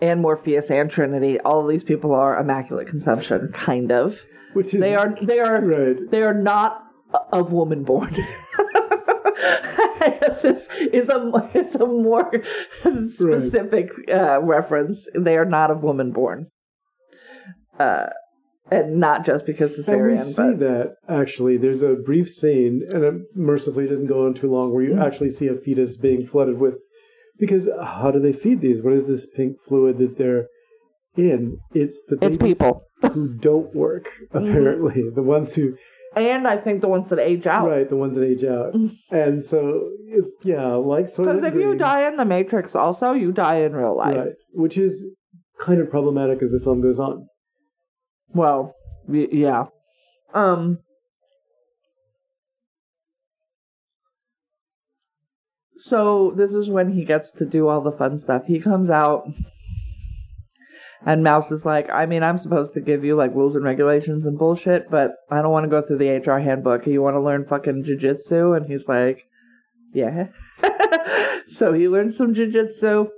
Speaker 1: and Morpheus and Trinity, all of these people are immaculate conception, kind of.
Speaker 2: Which is
Speaker 1: They are they are
Speaker 2: right.
Speaker 1: they are not of woman born. this is, is a is a more specific uh, reference. They are not of woman born, uh, and not just because
Speaker 2: And we see
Speaker 1: but
Speaker 2: that actually. There's a brief scene, and it mercifully doesn't go on too long, where you
Speaker 1: Mm.
Speaker 2: actually see a fetus being flooded with. Because uh, how do they feed these? What is this pink fluid that they're in? It's the
Speaker 1: it's
Speaker 2: babies
Speaker 1: people,
Speaker 2: who don't work. Mm-hmm. Apparently, the ones who
Speaker 1: and I think the ones that age out.
Speaker 2: right, the ones that age out, mm. and so it's yeah, like so.
Speaker 1: Because if you die in the Matrix, also you die in real life.
Speaker 2: right, which is kind of problematic as the film goes on.
Speaker 1: Well, y- yeah. Um. So this is when he gets to do all the fun stuff. He comes out, and Mouse is like, "I mean, I'm supposed to give you like rules and regulations and bullshit, but I don't want to go through the HR handbook. You want to learn fucking jujitsu?" And he's like, "Yeah." so he learns some jujitsu.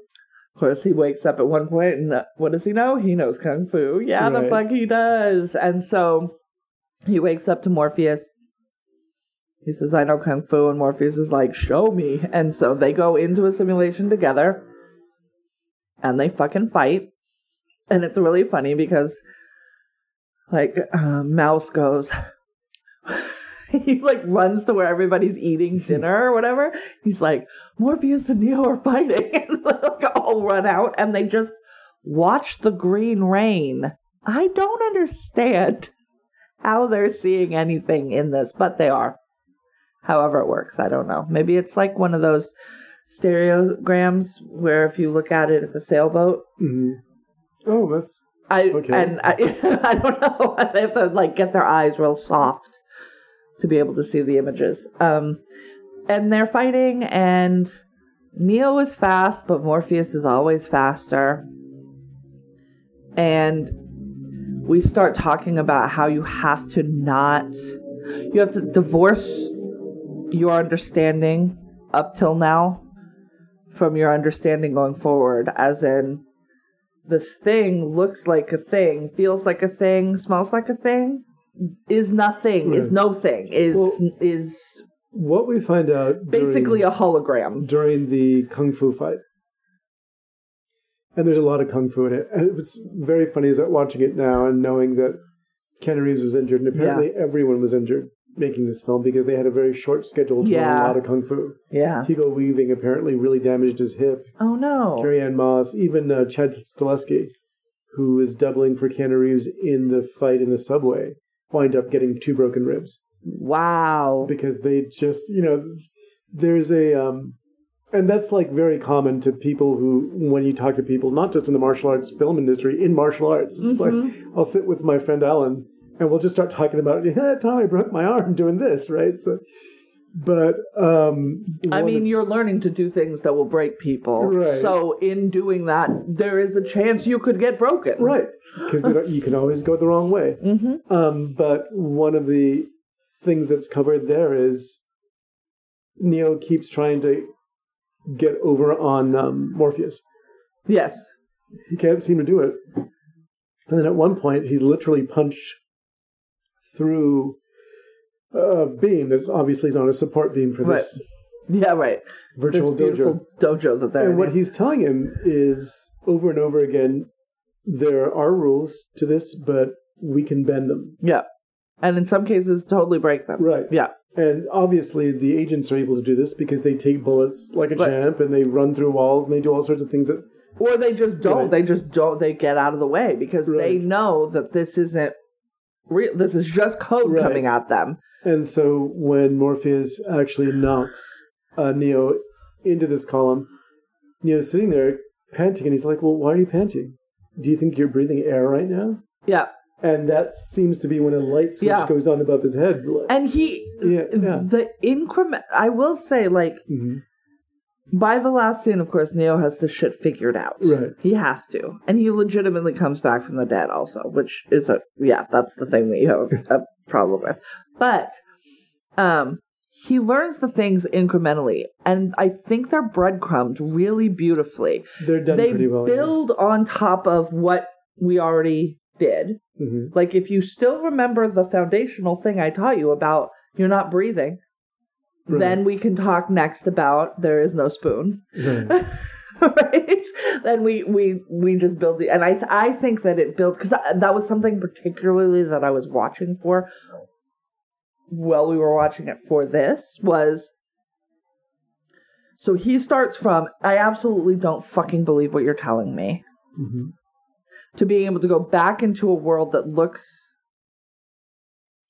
Speaker 1: Of course, he wakes up at one point, and uh, what does he know? He knows kung fu. Yeah, the fuck he does. And so he wakes up to Morpheus. He says, "I know kung fu," and Morpheus is like, "Show me." And so they go into a simulation together, and they fucking fight. And it's really funny because, like, uh, Mouse goes. he like runs to where everybody's eating dinner or whatever. He's like, Morpheus and Neo are fighting, and like all run out, and they just watch the green rain. I don't understand how they're seeing anything in this, but they are. However, it works. I don't know. Maybe it's like one of those stereograms where if you look at it at the sailboat,
Speaker 2: hmm Oh, that's
Speaker 1: I
Speaker 2: Okay.
Speaker 1: and I, I don't know. They have to like get their eyes real soft to be able to see the images. Um, and they're fighting, and Neo is fast, but Morpheus is always faster. And we start talking about how you have to not, you have to divorce your understanding up till now from your understanding going forward, as in, this thing looks like a thing, feels like a thing, smells like a thing, is nothing, is no thing, is
Speaker 2: Well-
Speaker 1: is
Speaker 2: What we find out
Speaker 1: basically
Speaker 2: during,
Speaker 1: a hologram.
Speaker 2: during the kung fu fight, and there's a lot of kung fu in it. And what's very funny is that watching it now and knowing that Keanu Reeves was injured, and apparently everyone was injured making this film because they had a very short schedule to
Speaker 1: Yeah.
Speaker 2: a lot of kung fu.
Speaker 1: Yeah.
Speaker 2: Hugo Weaving apparently really damaged his hip.
Speaker 1: Oh no.
Speaker 2: Carrie Ann Moss, even uh, Chad Stahelski, who is doubling for Keanu Reeves in the fight in the subway, wind up getting two broken ribs
Speaker 1: Wow.
Speaker 2: because they just, you know, there's a, um, and that's like very common to people who, when you talk to people, not just in the martial arts film industry, in martial arts, it's like I'll sit with my friend Alan and we'll just start talking about, yeah, time I broke my arm doing this, right? So, but um,
Speaker 1: I mean, you're learning to do things that will break people.
Speaker 2: Right.
Speaker 1: So, in doing that, there is a chance you could get broken.
Speaker 2: right because you can always go the wrong way.
Speaker 1: Mm-hmm.
Speaker 2: Um, but one of the things that's covered there is Neo keeps trying to get over on um, Morpheus.
Speaker 1: Yes.
Speaker 2: He can't seem to do it. And then at one point, he's literally punched through Uh, a beam that's obviously is not a support beam for this
Speaker 1: Yeah. Right.
Speaker 2: virtual
Speaker 1: this
Speaker 2: dojo.
Speaker 1: dojo, that they're
Speaker 2: And what
Speaker 1: in.
Speaker 2: he's telling him is over and over again, there are rules to this, but we can bend them.
Speaker 1: Yeah. And in some cases, totally break them.
Speaker 2: Right.
Speaker 1: Yeah.
Speaker 2: And obviously, the agents are able to do this because they take bullets like a
Speaker 1: Right.
Speaker 2: champ and they run through walls and they do all sorts of things that.
Speaker 1: Or they just don't.
Speaker 2: Right.
Speaker 1: They just don't. They get out of the way because they know that this isn't real. This is just code
Speaker 2: Right.
Speaker 1: coming at them.
Speaker 2: And so when Morpheus actually knocks uh, Neo into this column, Neo's sitting there panting and he's like, Well, why are you panting? Do you think you're breathing air right now?
Speaker 1: Yeah.
Speaker 2: And that seems to be when a light switch
Speaker 1: Yeah.
Speaker 2: goes on above his head.
Speaker 1: And he,
Speaker 2: Yeah, yeah.
Speaker 1: the increment, I will say, like,
Speaker 2: Mhm.
Speaker 1: by the last scene, of course, Neo has this shit figured out.
Speaker 2: Right.
Speaker 1: He has to. And he legitimately comes back from the dead also, which is a, yeah, that's the thing that you have a, a problem with. But, um, he learns the things incrementally, and I think they're breadcrumbed really beautifully.
Speaker 2: They're done
Speaker 1: they
Speaker 2: pretty well. yeah.
Speaker 1: build on top of what we already did.
Speaker 2: Mhm.
Speaker 1: Like, if you still remember the foundational thing I taught you about you're not breathing,
Speaker 2: Right.
Speaker 1: then we can talk next about there is no spoon.
Speaker 2: Right.
Speaker 1: right? Then we we we just build the, and I I think that it builds because that, that was something particularly that I was watching for while we were watching it for this was. So he starts from I absolutely don't fucking believe what you're telling me
Speaker 2: Mhm.
Speaker 1: to being able to go back into a world that looks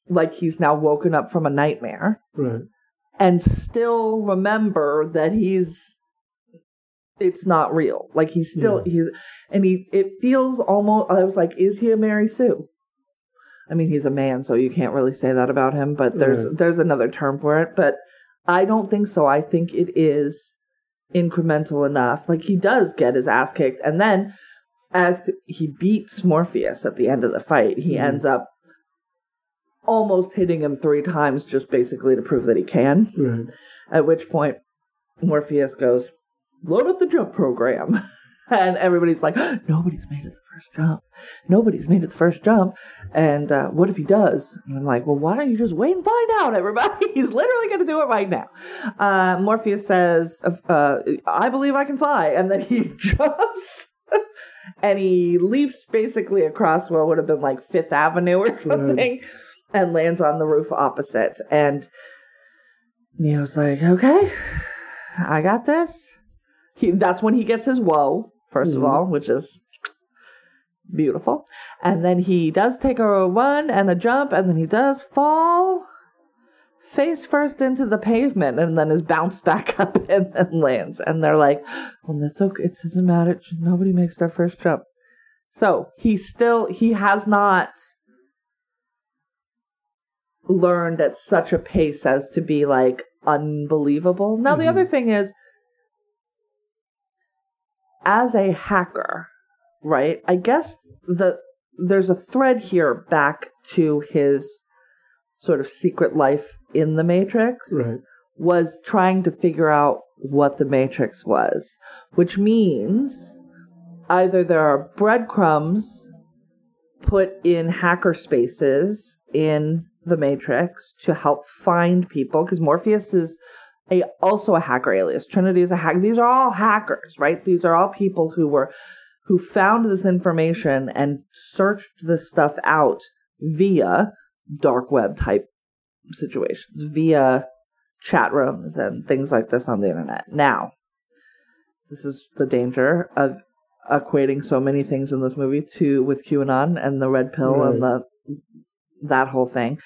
Speaker 1: like he's now woken up from a nightmare
Speaker 2: Right.
Speaker 1: and still remember that he's it's not real like he's still he's and he it feels almost i was like is he a mary sue i mean he's a man so you can't really say that about him but there's
Speaker 2: Right.
Speaker 1: there's another term for it but i don't think so i think it is incremental enough like he does get his ass kicked and then as to, he beats morpheus at the end of the fight he
Speaker 2: Mhm.
Speaker 1: ends up almost hitting him three times just basically to prove that he can
Speaker 2: Right.
Speaker 1: at which point Morpheus goes, load up the jump program. and everybody's like, nobody's made it the first jump. Nobody's made it the first jump. And uh, what if he does? And I'm like, well, why don't you just wait and find out, everybody? He's literally going to do it right now. Uh, Morpheus says, uh, I believe I can fly. And then he jumps. and he leaps basically across what would have been like Fifth Avenue or something and lands on the roof opposite. And Neo's like, okay, I got this. He, that's when he gets his woe, 1st of
Speaker 2: Mhm.
Speaker 1: all, which is beautiful. And then he does take a run and a jump, and then he does fall face first into the pavement and then is bounced back up and then lands. And they're like, well, that's okay. It doesn't matter. Nobody makes their first jump. So he still, he has not learned at such a pace as to be like unbelievable. Now, the
Speaker 2: Mhm.
Speaker 1: other thing is, as a hacker, right? I guess the there's a thread here back to his sort of secret life in the Matrix.
Speaker 2: Right.
Speaker 1: Was trying to figure out what the Matrix was, which means either there are breadcrumbs put in hacker spaces in the Matrix to help find people, because Morpheus is a also a hacker alias. Trinity is a hacker. These are all hackers, right? These are all people who were who found this information and searched this stuff out via dark web type situations, via chat rooms and things like this on the internet. Now, this is the danger of equating so many things in this movie to with QAnon and the red pill
Speaker 2: Right.
Speaker 1: and the that whole thing.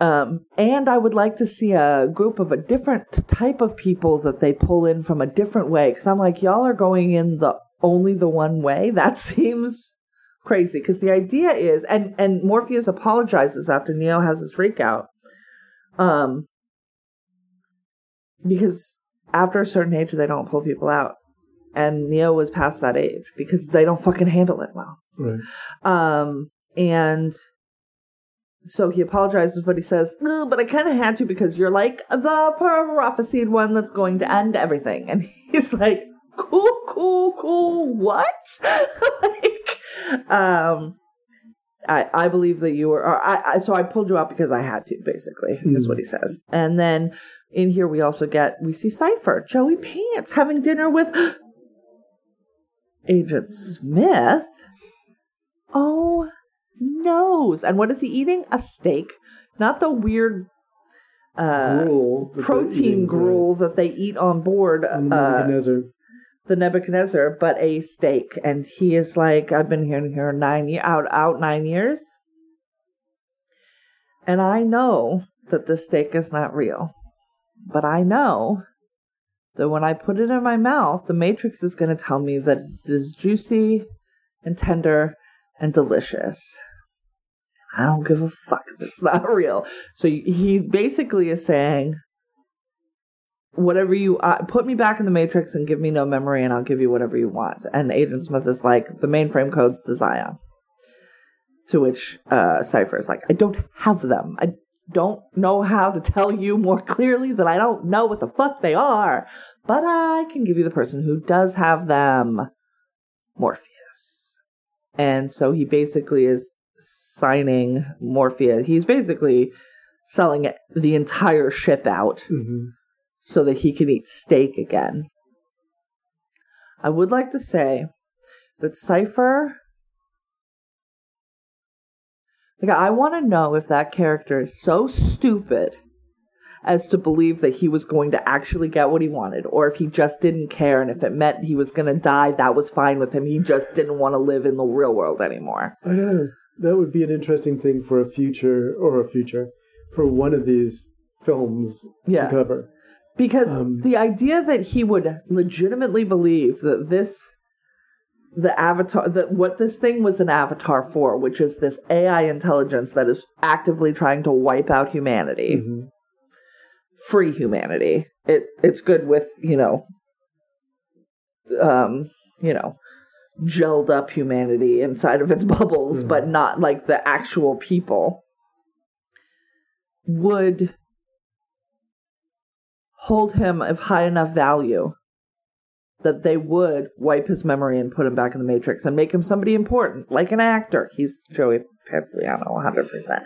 Speaker 1: Um, and I would like to see a group of a different type of people that they pull in from a different way. Because I'm like, y'all are going in the only the one way. That seems crazy. Because the idea is, and and Morpheus apologizes after Neo has his freak out. Um, because after a certain age, they don't pull people out, and Neo was past that age because they don't fucking handle it well.
Speaker 2: Right.
Speaker 1: Um, and so he apologizes, but he says, "But I kind of had to because you're like the prophesied one that's going to end everything." And he's like, "Cool, cool, cool. What?" like, um, I I believe that you were. Or I, I so I pulled you out because I had to. Basically, is
Speaker 2: Mm.
Speaker 1: what he says. And then in here we also get we see Cypher, Joey Pants having dinner with Agent Smith. Oh, nose. And what is he eating? A steak. Not the weird uh,
Speaker 2: Gruel
Speaker 1: protein gruel that they eat on board uh,
Speaker 2: Nebuchadnezzar.
Speaker 1: the Nebuchadnezzar, but a steak. And he is like, I've been here here nine year out out nine years. And I know that this steak is not real. But I know that when I put it in my mouth, the Matrix is going to tell me that it is juicy and tender and delicious. I don't give a fuck if it's not real. So he basically is saying, whatever you uh, put me back in the Matrix and give me no memory, and I'll give you whatever you want. And Agent Smith is like, the mainframe codes to Zion. To which uh, Cypher is like, I don't have them. I don't know how to tell you more clearly that I don't know what the fuck they are, but I can give you the person who does have them, Morpheus. And so he basically is signing Morpheus. He's basically selling the entire ship out
Speaker 2: hmm
Speaker 1: so that he can eat steak again. I would like to say that Cypher. Like, I want to know if that character is so stupid as to believe that he was going to actually get what he wanted, or if he just didn't care, and if it meant he was going to die, that was fine with him. He just didn't want to live in the real world anymore.
Speaker 2: I know. That would be an interesting thing for a future or a future for one of these films
Speaker 1: Yeah.
Speaker 2: to cover.
Speaker 1: Because
Speaker 2: Um,
Speaker 1: the idea that he would legitimately believe that this, the avatar, that what this thing was an avatar for, which is this AI intelligence that is actively trying to wipe out humanity,
Speaker 2: Mhm.
Speaker 1: free humanity. It it's good with you know, um, you know, gelled up humanity inside of its bubbles,
Speaker 2: Mhm.
Speaker 1: but not like the actual people. Would hold him of high enough value that they would wipe his memory and put him back in the matrix and make him somebody important, like an actor. He's Joey Pantoliano, 100%.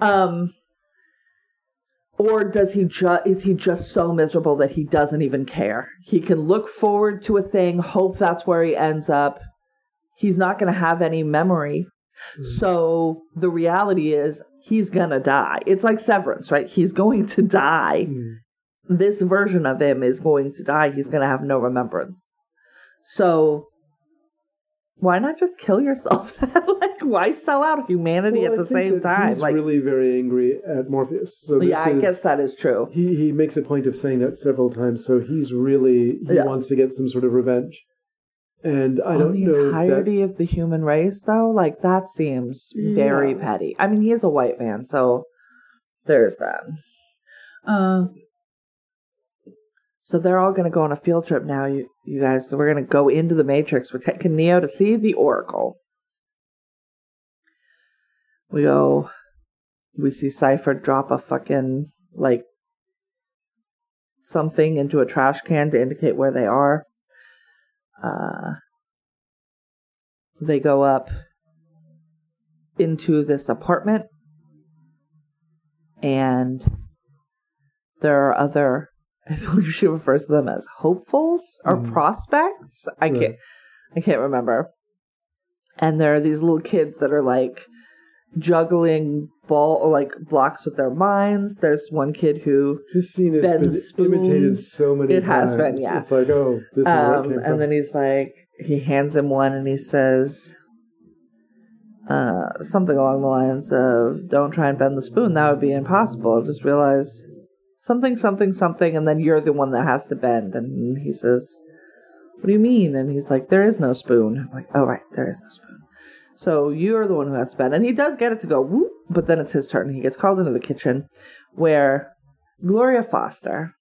Speaker 1: Um, or does he just is he just so miserable that he doesn't even care? He can look forward to a thing, hope that's where he ends up. He's not going to have any memory. So the reality is he's going to die. It's like severance, right? He's going to die
Speaker 2: Mm.
Speaker 1: this version of him is going to die. He's going to have no remembrance. So, why not just kill yourself? like, why sell out humanity
Speaker 2: Well,
Speaker 1: at
Speaker 2: I
Speaker 1: the
Speaker 2: think
Speaker 1: same
Speaker 2: that
Speaker 1: time?
Speaker 2: He's
Speaker 1: Like,
Speaker 2: really very angry at Morpheus. So this
Speaker 1: yeah, I
Speaker 2: is,
Speaker 1: guess that is true.
Speaker 2: he he makes a point of saying that several times. So he's really he
Speaker 1: Yeah.
Speaker 2: wants to get some sort of revenge. And I
Speaker 1: On
Speaker 2: don't
Speaker 1: the
Speaker 2: know
Speaker 1: entirety of the human race, though, like that seems very
Speaker 2: Yeah.
Speaker 1: petty. I mean, he is a white man, so there's that. Uh, So they're all going to go on a field trip now, you, you guys. So we're going to go into the Matrix. We're taking Neo to see the Oracle. We go, we see Cypher drop a fucking, like, something into a trash can to indicate where they are. Uh, they go up into this apartment, and there are other. I believe she refers to them as hopefuls or
Speaker 2: Mhm.
Speaker 1: prospects. I
Speaker 2: Right.
Speaker 1: can't. I can't remember. And there are these little kids that are like juggling ball like blocks with their minds. There's one kid who
Speaker 2: This scene has
Speaker 1: Bend
Speaker 2: been
Speaker 1: spoons.
Speaker 2: imitated so many
Speaker 1: It
Speaker 2: times.
Speaker 1: has been, yeah.
Speaker 2: It's like, oh, this is where it
Speaker 1: um, and then he's like he hands him one and he says uh, something along the lines of don't try and bend the spoon that would be impossible just realize something something something and then you're the one that has to bend. And he says what do you mean? And he's like there is no spoon. I'm like oh right there is no spoon. So you're the one who has to bend. And he does get it to go whoop but then it's his turn. He gets called into the kitchen where gloria foster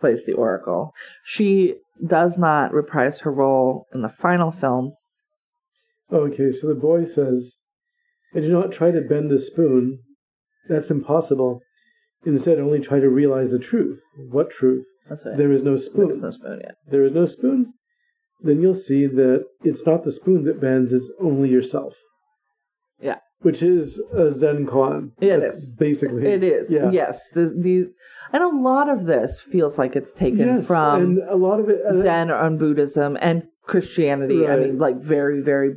Speaker 1: plays the oracle. She does not reprise her role in the final film.
Speaker 2: Okay, so the boy says, I do not try to bend the spoon. That's impossible. Instead, only try to realize the truth. What truth?
Speaker 1: that's right
Speaker 2: There is no spoon.
Speaker 1: no spoon yet
Speaker 2: There is no spoon. Then you'll see that it's not the spoon that bends, it's only yourself.
Speaker 1: Yeah.
Speaker 2: Which is a Zen koan.
Speaker 1: It is.
Speaker 2: Basically.
Speaker 1: It is,
Speaker 2: Yeah.
Speaker 1: yes. The, the and a lot of this feels like it's taken
Speaker 2: Yes,
Speaker 1: from
Speaker 2: and a lot of it. and
Speaker 1: Zen or Buddhism and Christianity. I mean, like very, very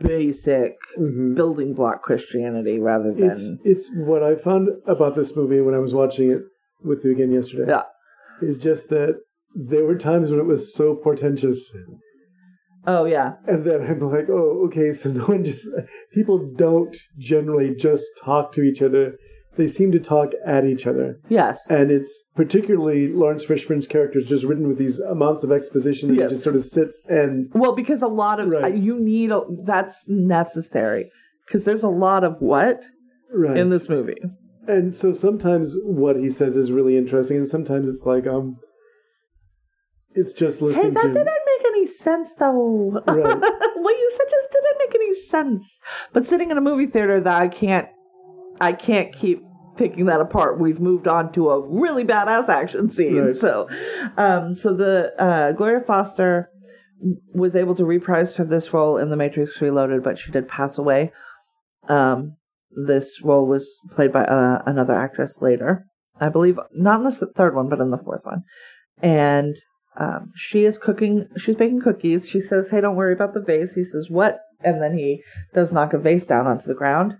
Speaker 1: basic
Speaker 2: Mhm.
Speaker 1: building block Christianity rather than
Speaker 2: It's it's what I found about this movie when I was watching it with you again yesterday.
Speaker 1: yeah.
Speaker 2: Is just that there were times when it was so portentous,
Speaker 1: Oh yeah,
Speaker 2: and then I'm like, oh, okay, so no one just people don't generally just talk to each other. They seem to talk at each other,
Speaker 1: yes,
Speaker 2: and it's particularly Laurence Fishburne's character is just written with these amounts of exposition that
Speaker 1: Yes.
Speaker 2: just sort of sits and
Speaker 1: Well, because a lot of
Speaker 2: Right.
Speaker 1: you need a, that's necessary because there's a lot of what
Speaker 2: right
Speaker 1: in this movie.
Speaker 2: And so sometimes what he says is really interesting, and sometimes it's like um, it's just listening Hey,
Speaker 1: that
Speaker 2: to.
Speaker 1: didn't make any sense though.
Speaker 2: Right.
Speaker 1: what you said just didn't make any sense. But sitting in a movie theater that I can't I can't keep picking that apart. We've moved on to a really badass action scene.
Speaker 2: Right.
Speaker 1: So um so the uh Gloria Foster was able to reprise her this role in The Matrix Reloaded, but she did pass away. Um this role was played by uh, another actress later. I believe not in the third one, but in the fourth one. And um, she is cooking, she's baking cookies. She says, Hey, don't worry about the vase. He says, What? And then he does knock a vase down onto the ground.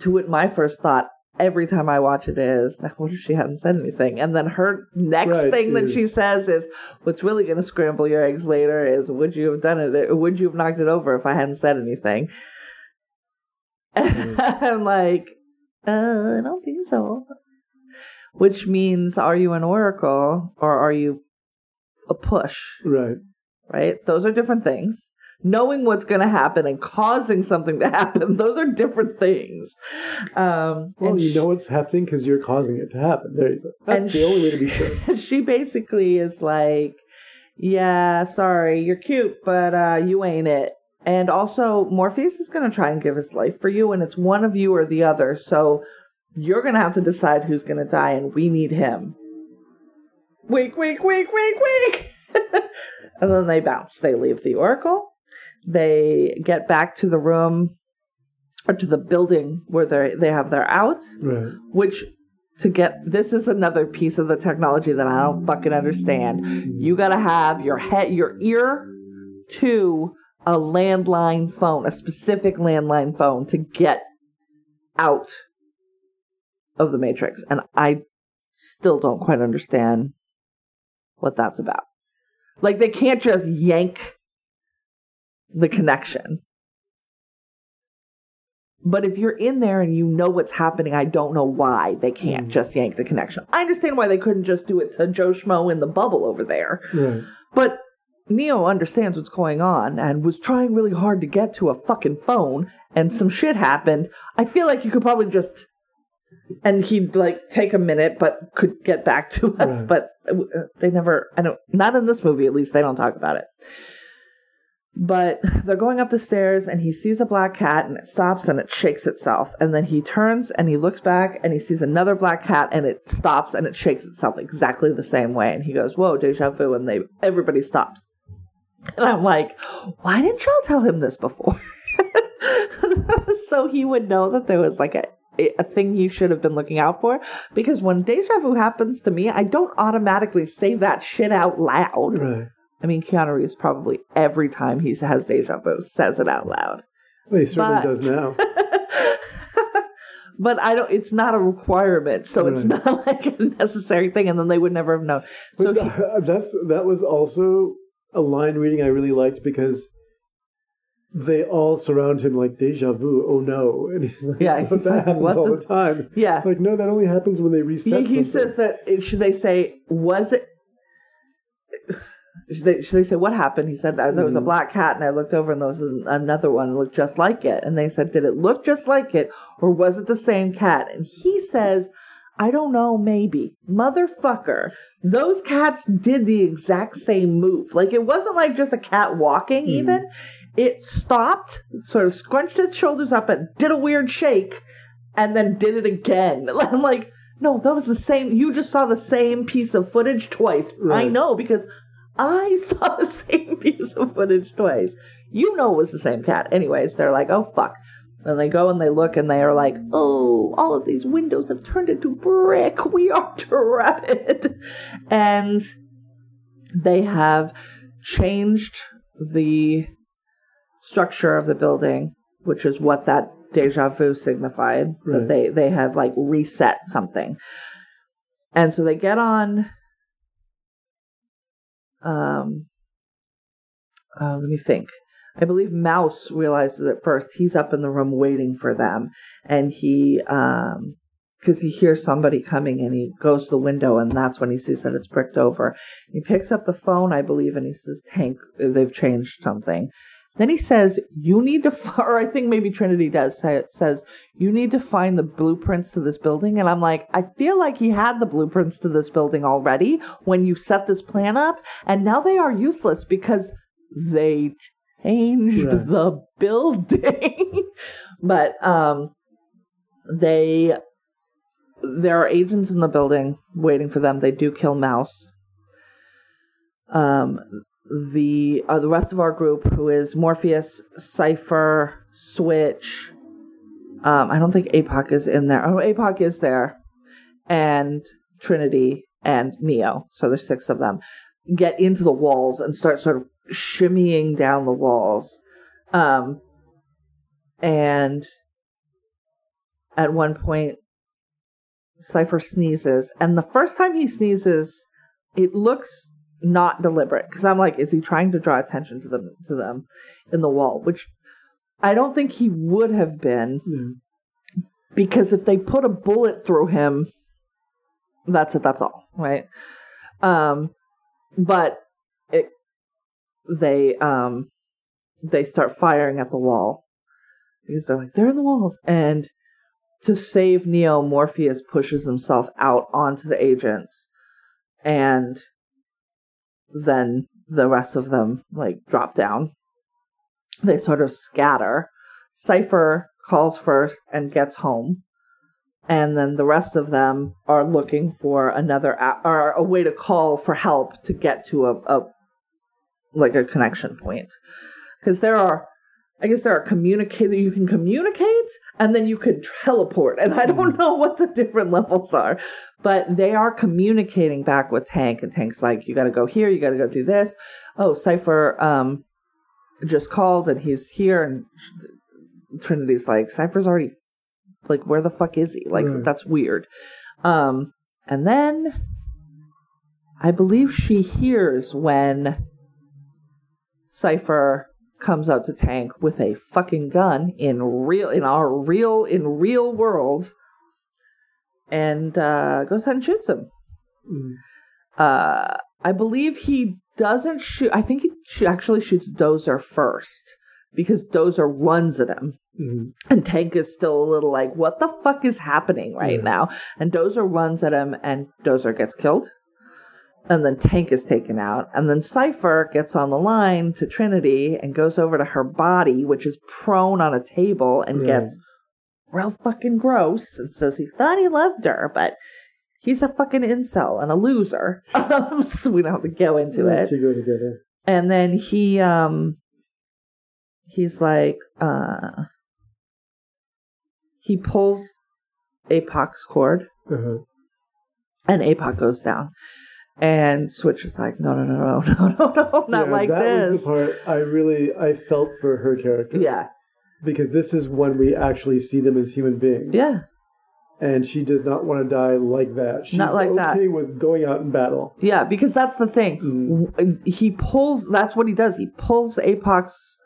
Speaker 1: To which my first thought every time I watch it is, What if she hadn't said anything? And then her next
Speaker 2: Right,
Speaker 1: thing that she says is, What's really going to scramble your eggs later is, Would you have done it? Would you have knocked it over if I hadn't said anything? And I'm like, uh, I don't think so. Which means, are you an oracle or are you a push?
Speaker 2: right.
Speaker 1: Right? Those are different things. Knowing what's going to happen and causing something to happen, those are different things. Um,
Speaker 2: Well, you
Speaker 1: sh-
Speaker 2: know what's happening because you're causing it to happen. There you go. That's the only way to be sure.
Speaker 1: she basically is like, yeah, sorry, you're cute, but uh, you ain't it. And also, Morpheus is going to try and give his life for you, and it's one of you or the other. So you're going to have to decide who's going to die, and we need him. Wink, wink, wink, wink, wink. and then they bounce. They leave the Oracle. They get back to the room or to the building where they they have their out
Speaker 2: Right.
Speaker 1: which to get this is another piece of the technology that I don't fucking understand. You got to have your head your ear to a landline phone, a specific landline phone to get out of the matrix and I still don't quite understand what that's about. Like they can't just yank the connection. But if you're in there and you know what's happening, I don't know why they can't
Speaker 2: Mm.
Speaker 1: just yank the connection. I understand why they couldn't just do it to Joe Schmo in the bubble over there.
Speaker 2: Right.
Speaker 1: But Neo understands what's going on and was trying really hard to get to a fucking phone and some shit happened. I feel like you could probably just and he'd like take a minute, but could get back to us.
Speaker 2: Right.
Speaker 1: But uh, they never. I don't. Not in this movie, at least. They don't talk about it. But they're going up the stairs, and he sees a black cat, and it stops and it shakes itself. And then he turns and he looks back, and he sees another black cat, and it stops and it shakes itself exactly the same way. And he goes, "Whoa, deja vu!" And they everybody stops. And I'm like, why didn't y'all tell him this before? so he would know that there was like a a thing he should have been looking out for. Because when deja vu happens to me, I don't automatically say that shit out loud.
Speaker 2: Right.
Speaker 1: I mean, Keanu Reeves probably every time he has deja vu says it out loud.
Speaker 2: Well, he certainly
Speaker 1: But-
Speaker 2: does now.
Speaker 1: but I don't. It's not a requirement, so it's not like a necessary thing. And then they would never have known. So
Speaker 2: But
Speaker 1: he,
Speaker 2: that's that was also a line reading I really liked because they all surround him like deja vu. Oh no! And he's like,
Speaker 1: Yeah, he's
Speaker 2: that
Speaker 1: like,
Speaker 2: happens
Speaker 1: what
Speaker 2: all
Speaker 1: the-
Speaker 2: the time.
Speaker 1: yeah,
Speaker 2: It's like no, that only happens when they reset.
Speaker 1: he, he says that. Should they say was it? They, they say what happened? He said "Uh, there was a
Speaker 2: Mhm.
Speaker 1: black cat, and I looked over, and there was another one that looked just like it. And they said, did it look just like it, or was it the same cat? And he says, I don't know, maybe. Motherfucker, those cats did the exact same move. Like it wasn't like just a cat walking.
Speaker 2: Mhm.
Speaker 1: Even it stopped, sort of scrunched its shoulders up, and did a weird shake, and then did it again. I'm like. No, that was the same. You just saw the same piece of footage twice. I know because I saw the same piece of footage twice. You know it was the same cat. Anyways, they're like, oh fuck. And they go and they look and they are like, oh, all of these windows have turned into brick. We are trapped. And they have changed the structure of the building, which is what that deja vu signified. That they, they have like reset something. And so they get on um uh, let me think. I believe Mouse realizes at first he's up in the room waiting for them, and he, um, because he hears somebody coming, and he goes to the window, and that's when he sees that it's bricked over. He picks up the phone, I believe, and he says, "Tank, they've changed something." Then he says, "You need to," f-, or I think maybe Trinity does say it says, "You need to find the blueprints to this building." And I'm like, I feel like he had the blueprints to this building already when you set this plan up, and now they are useless because they changed
Speaker 2: Right.
Speaker 1: the building. but um, they there are agents in the building waiting for them. They do kill Mouse. Um, the uh, the rest of our group, who is Morpheus, Cypher, Switch. Um, I don't think APOC is in there. Oh, APOC is there, and Trinity and Neo. So there's six of them. Get into the walls and start sort of shimmying down the walls. Um, and at one point, Cypher sneezes, and the first time he sneezes, it looks not deliberate because I'm like, is he trying to draw attention to them to them in the wall? Which I don't think he would have been
Speaker 2: Yeah.
Speaker 1: because if they put a bullet through him, that's it. That's all, right? Um, but it they um they start firing at the wall because they're like they're in the walls and to save Neo, Morpheus pushes himself out onto the agents, and then the rest of them like drop down. They sort of scatter. Cypher calls first and gets home, and then the rest of them are looking for another a- or a way to call for help to get to a, a like a connection point because there are I guess there are communicate you can communicate and then you can teleport. And I don't know what the different levels are, but they are communicating back with Tank and Tank's like, you gotta go here, you gotta go do this. Oh, Cypher um just called and he's here and Trinity's like, Cypher's already like where the fuck is he? Like
Speaker 2: Right.
Speaker 1: that's weird. Um and then I believe she hears when Cypher comes up to Tank with a fucking gun in real in our real in real world and uh goes ahead and shoots him.
Speaker 2: Mm.
Speaker 1: Uh I believe he doesn't shoot I think he sh- actually shoots Dozer first because Dozer runs at him.
Speaker 2: Mhm.
Speaker 1: And Tank is still a little like, what the fuck is happening right
Speaker 2: Yeah.
Speaker 1: now? And Dozer runs at him, and Dozer gets killed. And then Tank is taken out. And then Cypher gets on the line to Trinity and goes over to her body, which is prone on a table, and gets real fucking gross and says he thought he loved her, but he's a fucking incel and a loser. So we don't have to go into it
Speaker 2: two go together.
Speaker 1: and then he um he's like uh he pulls apoc's cord
Speaker 2: Uh-huh.
Speaker 1: and apoc goes down and switch is like no no no no no no no not
Speaker 2: Yeah,
Speaker 1: like
Speaker 2: that was
Speaker 1: this
Speaker 2: the part I really I felt for her character.
Speaker 1: yeah
Speaker 2: Because this is when we actually see them as human beings.
Speaker 1: yeah
Speaker 2: And she does not want to die like that. She's
Speaker 1: Not like
Speaker 2: okay
Speaker 1: that.
Speaker 2: with going out in battle.
Speaker 1: yeah because that's the thing
Speaker 2: Mm.
Speaker 1: He pulls that's what he does he pulls apoc's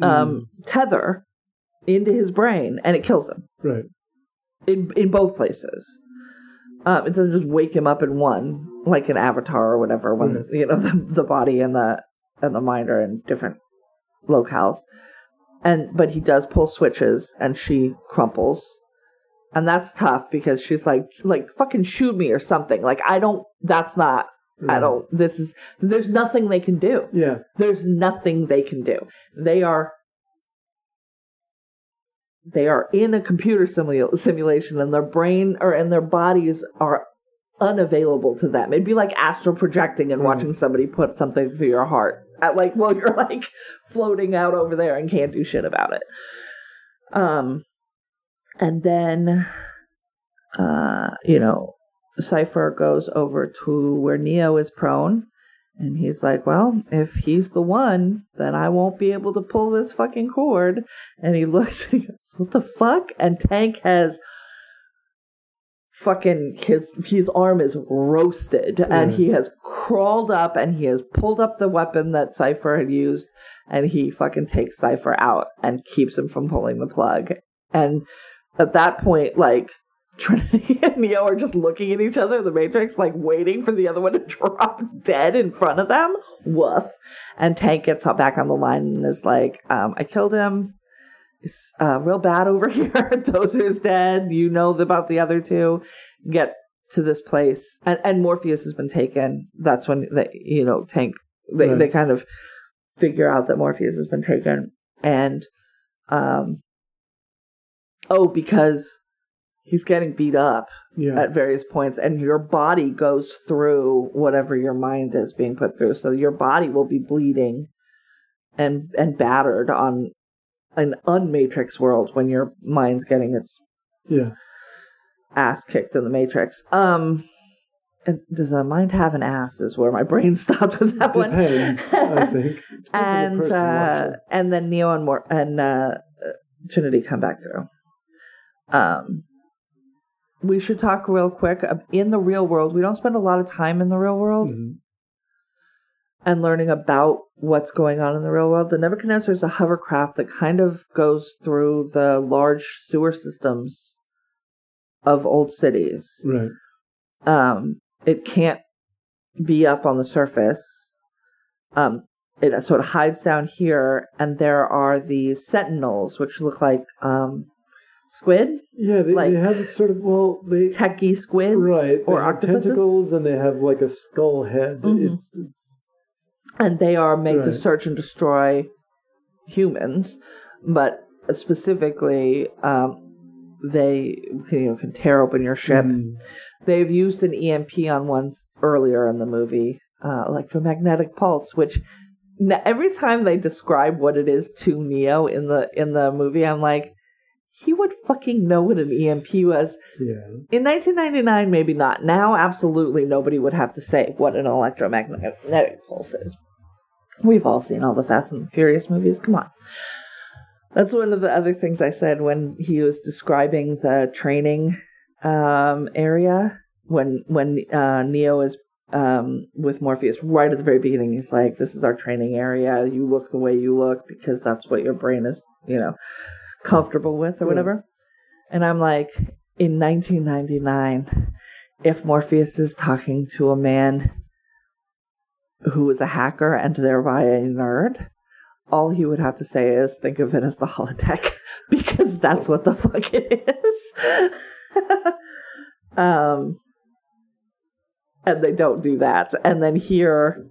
Speaker 1: um tether into his brain and it kills him
Speaker 2: Right.
Speaker 1: in in both places. Um, it doesn't just wake him up in one, like an avatar or whatever. When
Speaker 2: Right.
Speaker 1: you know the the body and the and the mind are in different locales, and but he does pull Switch's, and she crumples, and that's tough because she's like like fucking shoot me or something. Like I don't. That's not. I don't. This is. There's nothing they can do.
Speaker 2: Yeah.
Speaker 1: There's nothing they can do. They are they are in a computer simu- simulation and their brain or and their bodies are unavailable to them. It'd be like astral projecting and
Speaker 2: Right.
Speaker 1: watching somebody put something through your heart. At like well you're like floating out over there and can't do shit about it. Um and then uh you know Cypher goes over to where Neo is prone and he's like, Well, if he's the one, then I won't be able to pull this fucking cord. And he looks and he goes, What the fuck? And Tank has fucking his his arm is roasted and he has crawled up and he has pulled up the weapon that Cypher had used and he fucking takes Cypher out and keeps him from pulling the plug. And at that point, like Trinity and Neo are just looking at each other in the Matrix, like waiting for the other one to drop dead in front of them. Woof. And Tank gets up back on the line and is like, um, I killed him. It's uh, real bad over here. Dozer's dead. You know about the other two. Get to this place. And, and Morpheus has been taken. That's when, they, you know, Tank, they,
Speaker 2: Right.
Speaker 1: they kind of figure out that Morpheus has been taken. And, um, oh, because he's getting beat up
Speaker 2: Yeah.
Speaker 1: at various points and your body goes through whatever your mind is being put through so your body will be bleeding and and battered on an unmatrix world when your mind's getting its
Speaker 2: yeah.
Speaker 1: ass kicked in the matrix um does a mind have an ass is where my brain stopped with that one
Speaker 2: Depends, I think.
Speaker 1: And
Speaker 2: person
Speaker 1: uh, and then Neo and Mor- and uh, Trinity come back through. Um, we should talk real quick in the real world. We don't spend a lot of time in the real world
Speaker 2: Mhm.
Speaker 1: and learning about what's going on in the real world. The Nebuchadnezzar is a hovercraft that kind of goes through the large sewer systems of old cities.
Speaker 2: Right.
Speaker 1: Um, it can't be up on the surface. Um, it sort of hides down here, and there are these sentinels, which look like um, squid,
Speaker 2: Yeah, they,
Speaker 1: Like-
Speaker 2: they have this sort of well, they
Speaker 1: techie squids,
Speaker 2: right they
Speaker 1: or octopuses,
Speaker 2: tentacles and they have like a skull head.
Speaker 1: Mhm.
Speaker 2: It's it's
Speaker 1: and they are made to search and destroy humans, but specifically, um, they you know can tear open your ship.
Speaker 2: Mm,
Speaker 1: They've used an EMP on one earlier in the movie, uh, electromagnetic pulse, which every time they describe what it is to Neo in the in the movie, I'm like, he would fucking know what an EMP was.
Speaker 2: yeah.
Speaker 1: In 1999, maybe not. Now, absolutely nobody would have to say what an electromagnetic pulse is. We've all seen all the Fast and the Furious movies. Come on. That's one of the other things I said when he was describing the training um, area. When when uh, Neo is um, with Morpheus right at the very beginning, he's like, "This is our training area. You look the way you look because that's what your brain is, you know, comfortable with or whatever." And I'm like, in 1999, if Morpheus is talking to a man who is a hacker and thereby a nerd, all he would have to say is think of it as the holodeck because that's what the fuck it is. um, and they don't do that. And then here,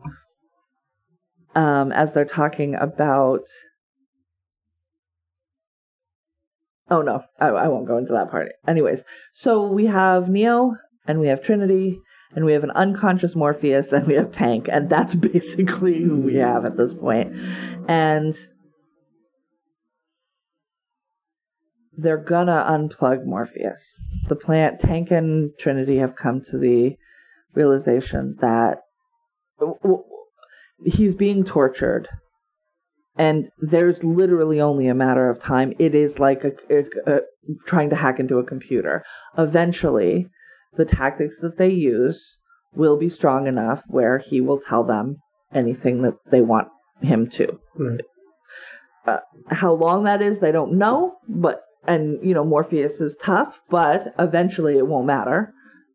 Speaker 1: um, as they're talking about. Oh no, I, I won't go into that part. Anyways, so we have Neo and we have Trinity and we have an unconscious Morpheus and we have Tank, and that's basically who we hmm. have at this point. And they're gonna unplug Morpheus. The plant Tank and Trinity have come to the realization that he's being tortured. And there's literally only a matter of time. It is like a, a, a, trying to hack into a computer. Eventually, the tactics that they use will be strong enough where he will tell them anything that they want him to.
Speaker 2: Right.
Speaker 1: Uh, how long that is, they don't know, but and you know Morpheus is tough, but eventually it won't matter.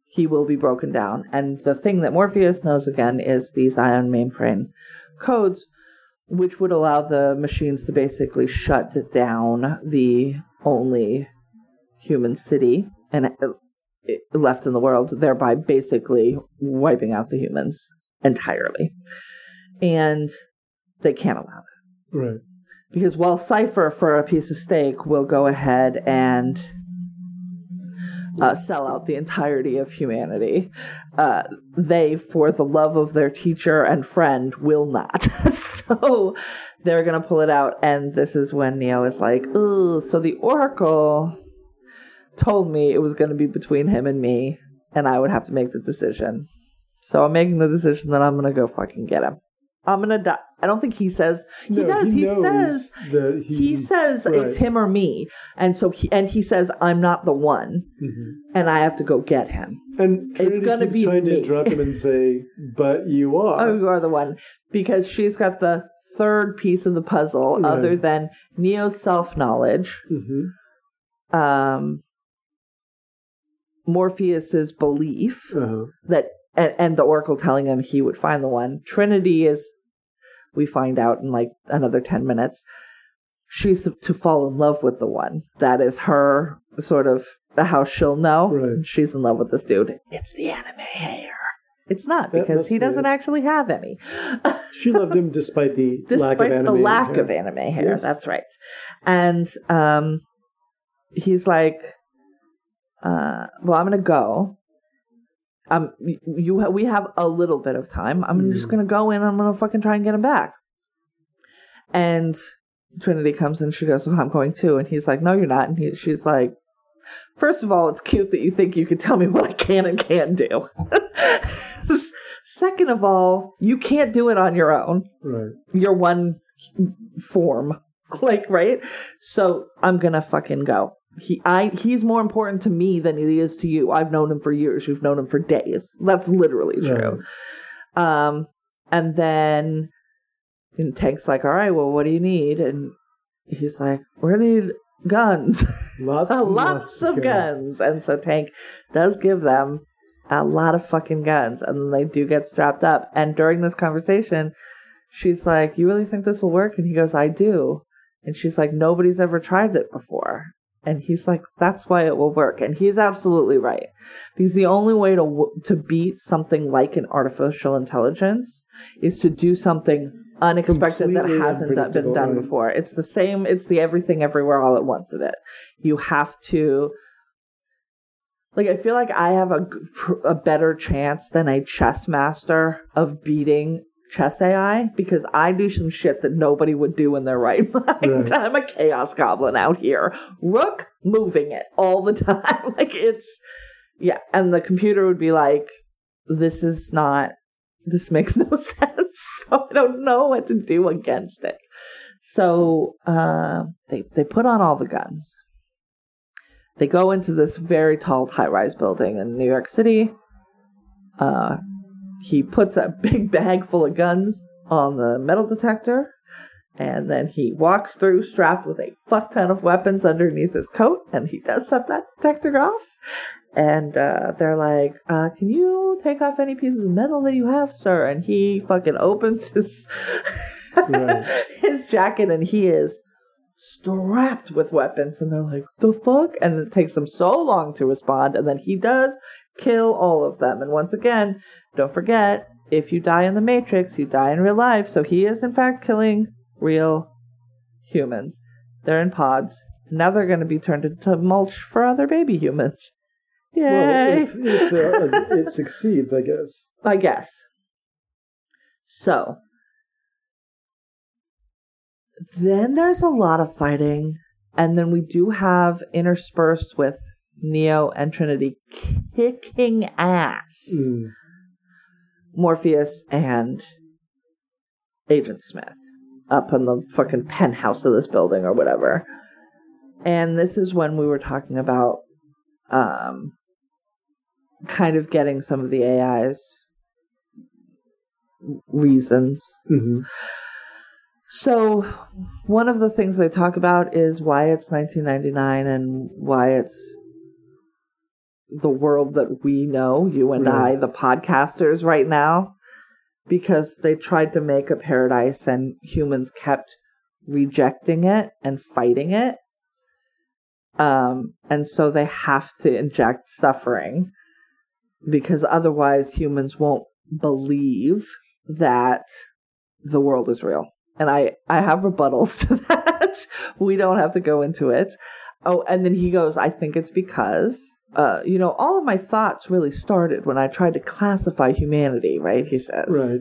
Speaker 1: He will be broken down, and the thing that Morpheus knows again is these Zion mainframe codes, which would allow the machines to basically shut down the only human city and uh, left in the world, thereby basically wiping out the humans entirely. And they can't allow that.
Speaker 2: Right.
Speaker 1: Because while Cypher, for a piece of steak, will go ahead and uh, sell out the entirety of humanity, uh, they, for the love of their teacher and friend, will not. so they're going to pull it out. And this is when Neo is like, oh, so the Oracle told me it was going to be between him and me, and I would have to make the decision. So I'm making the decision that I'm going to go fucking get him. I'm gonna die. I don't think he says he
Speaker 2: No,
Speaker 1: does.
Speaker 2: he
Speaker 1: He, says
Speaker 2: that
Speaker 1: he,
Speaker 2: he-
Speaker 1: says
Speaker 2: right.
Speaker 1: it's him or me, and so he and he says I'm not the one,
Speaker 2: Mhm.
Speaker 1: and I have to go get him.
Speaker 2: And Trinity
Speaker 1: gonna
Speaker 2: keeps
Speaker 1: be
Speaker 2: trying to
Speaker 1: me.
Speaker 2: interrupt him and say, "But you are.
Speaker 1: Oh, you are the one because she's got the third piece of the puzzle,
Speaker 2: Right.
Speaker 1: other than Neo's self knowledge,
Speaker 2: hmm
Speaker 1: um, Morpheus's belief,
Speaker 2: Uh-huh.
Speaker 1: that and, and the oracle telling him he would find the one trinity is we find out in like another 10 minutes she's to fall in love with the one that is her sort of how she'll know
Speaker 2: Right.
Speaker 1: she's in love with this dude it's the anime hair it's not
Speaker 2: That
Speaker 1: because he doesn't
Speaker 2: it.
Speaker 1: actually have any
Speaker 2: She loved him despite the lack
Speaker 1: despite
Speaker 2: of anime.
Speaker 1: the lack
Speaker 2: hair.
Speaker 1: of anime hair
Speaker 2: Yes.
Speaker 1: that's right and um he's like uh well i'm gonna go um you ha- we have a little bit of time. I'm just
Speaker 2: Mm.
Speaker 1: gonna go in i'm gonna fucking try and get him back. And trinity comes and she goes well i'm going too. And he's like no you're not. And he, she's like first of all it's cute that you think you can tell me what i can and can't do. Second of all you can't do it on your own.
Speaker 2: Right.
Speaker 1: your one form like right? So i'm gonna fucking go he i he's more important to me than he is to you i've known him for years you've known him for days that's literally true um and then and tank's like all right well what do you need and he's like we're gonna need guns
Speaker 2: Lots,
Speaker 1: lots,
Speaker 2: lots
Speaker 1: of guns. And so Tank does give them a lot of fucking guns. And then they do get strapped up. And during this conversation, she's like, You really think this will work? And he goes, I do. And she's like, Nobody's ever tried it before. And he's like, That's why it will work. And he's absolutely right. Because the only way to, to beat something like an artificial intelligence is to do something unexpected that hasn't been done before. It's the same, it's the everything everywhere all at once of it. You have to like I feel like I have a a better chance than a chess master of beating chess AI because I do some shit that nobody would do in their right mind.
Speaker 2: Right.
Speaker 1: I'm a chaos goblin out here. Rook moving it all the time. like it's yeah, and the computer would be like this is not this makes no sense. So I don't know what to do against it. So uh, they they put on all the guns. They go into this very tall high rise building in New York City. Uh, he puts a big bag full of guns on the metal detector, and then he walks through strapped with a fuck ton of weapons underneath his coat, and he does set that detector off. And uh, they're like, uh, "Can you take off any pieces of metal that you have, sir?" And he fucking opens his
Speaker 2: Right.
Speaker 1: his jacket, and he is strapped with weapons. And they're like, "The fuck!" And it takes them so long to respond, and then he does kill all of them. And once again, don't forget, if you die in the Matrix, you die in real life. So he is in fact killing real humans. They're in pods. Now they're going to be turned into mulch for other baby humans. Yay!
Speaker 2: Well, if, if uh, it succeeds, I guess.
Speaker 1: I guess. So, then there's a lot of fighting, and then we do have interspersed with Neo and Trinity kicking ass.
Speaker 2: Mm.
Speaker 1: Morpheus and Agent Smith up in the fucking penthouse of this building or whatever. And this is when we were talking about um kind of getting some of the AI's reasons.
Speaker 2: hmm
Speaker 1: So, one of the things they talk about is why it's 1999 and why it's the world that we know, you and. I, the podcasters right now, because they tried to make a paradise and humans kept rejecting it and fighting it. Um, and so they have to inject suffering because otherwise humans won't believe that the world is real. And I, I have rebuttals to that. we don't have to go into it. Oh, and then he goes, I think it's because, uh, you know, all of my thoughts really started when I tried to classify humanity, right? He says.
Speaker 2: Right.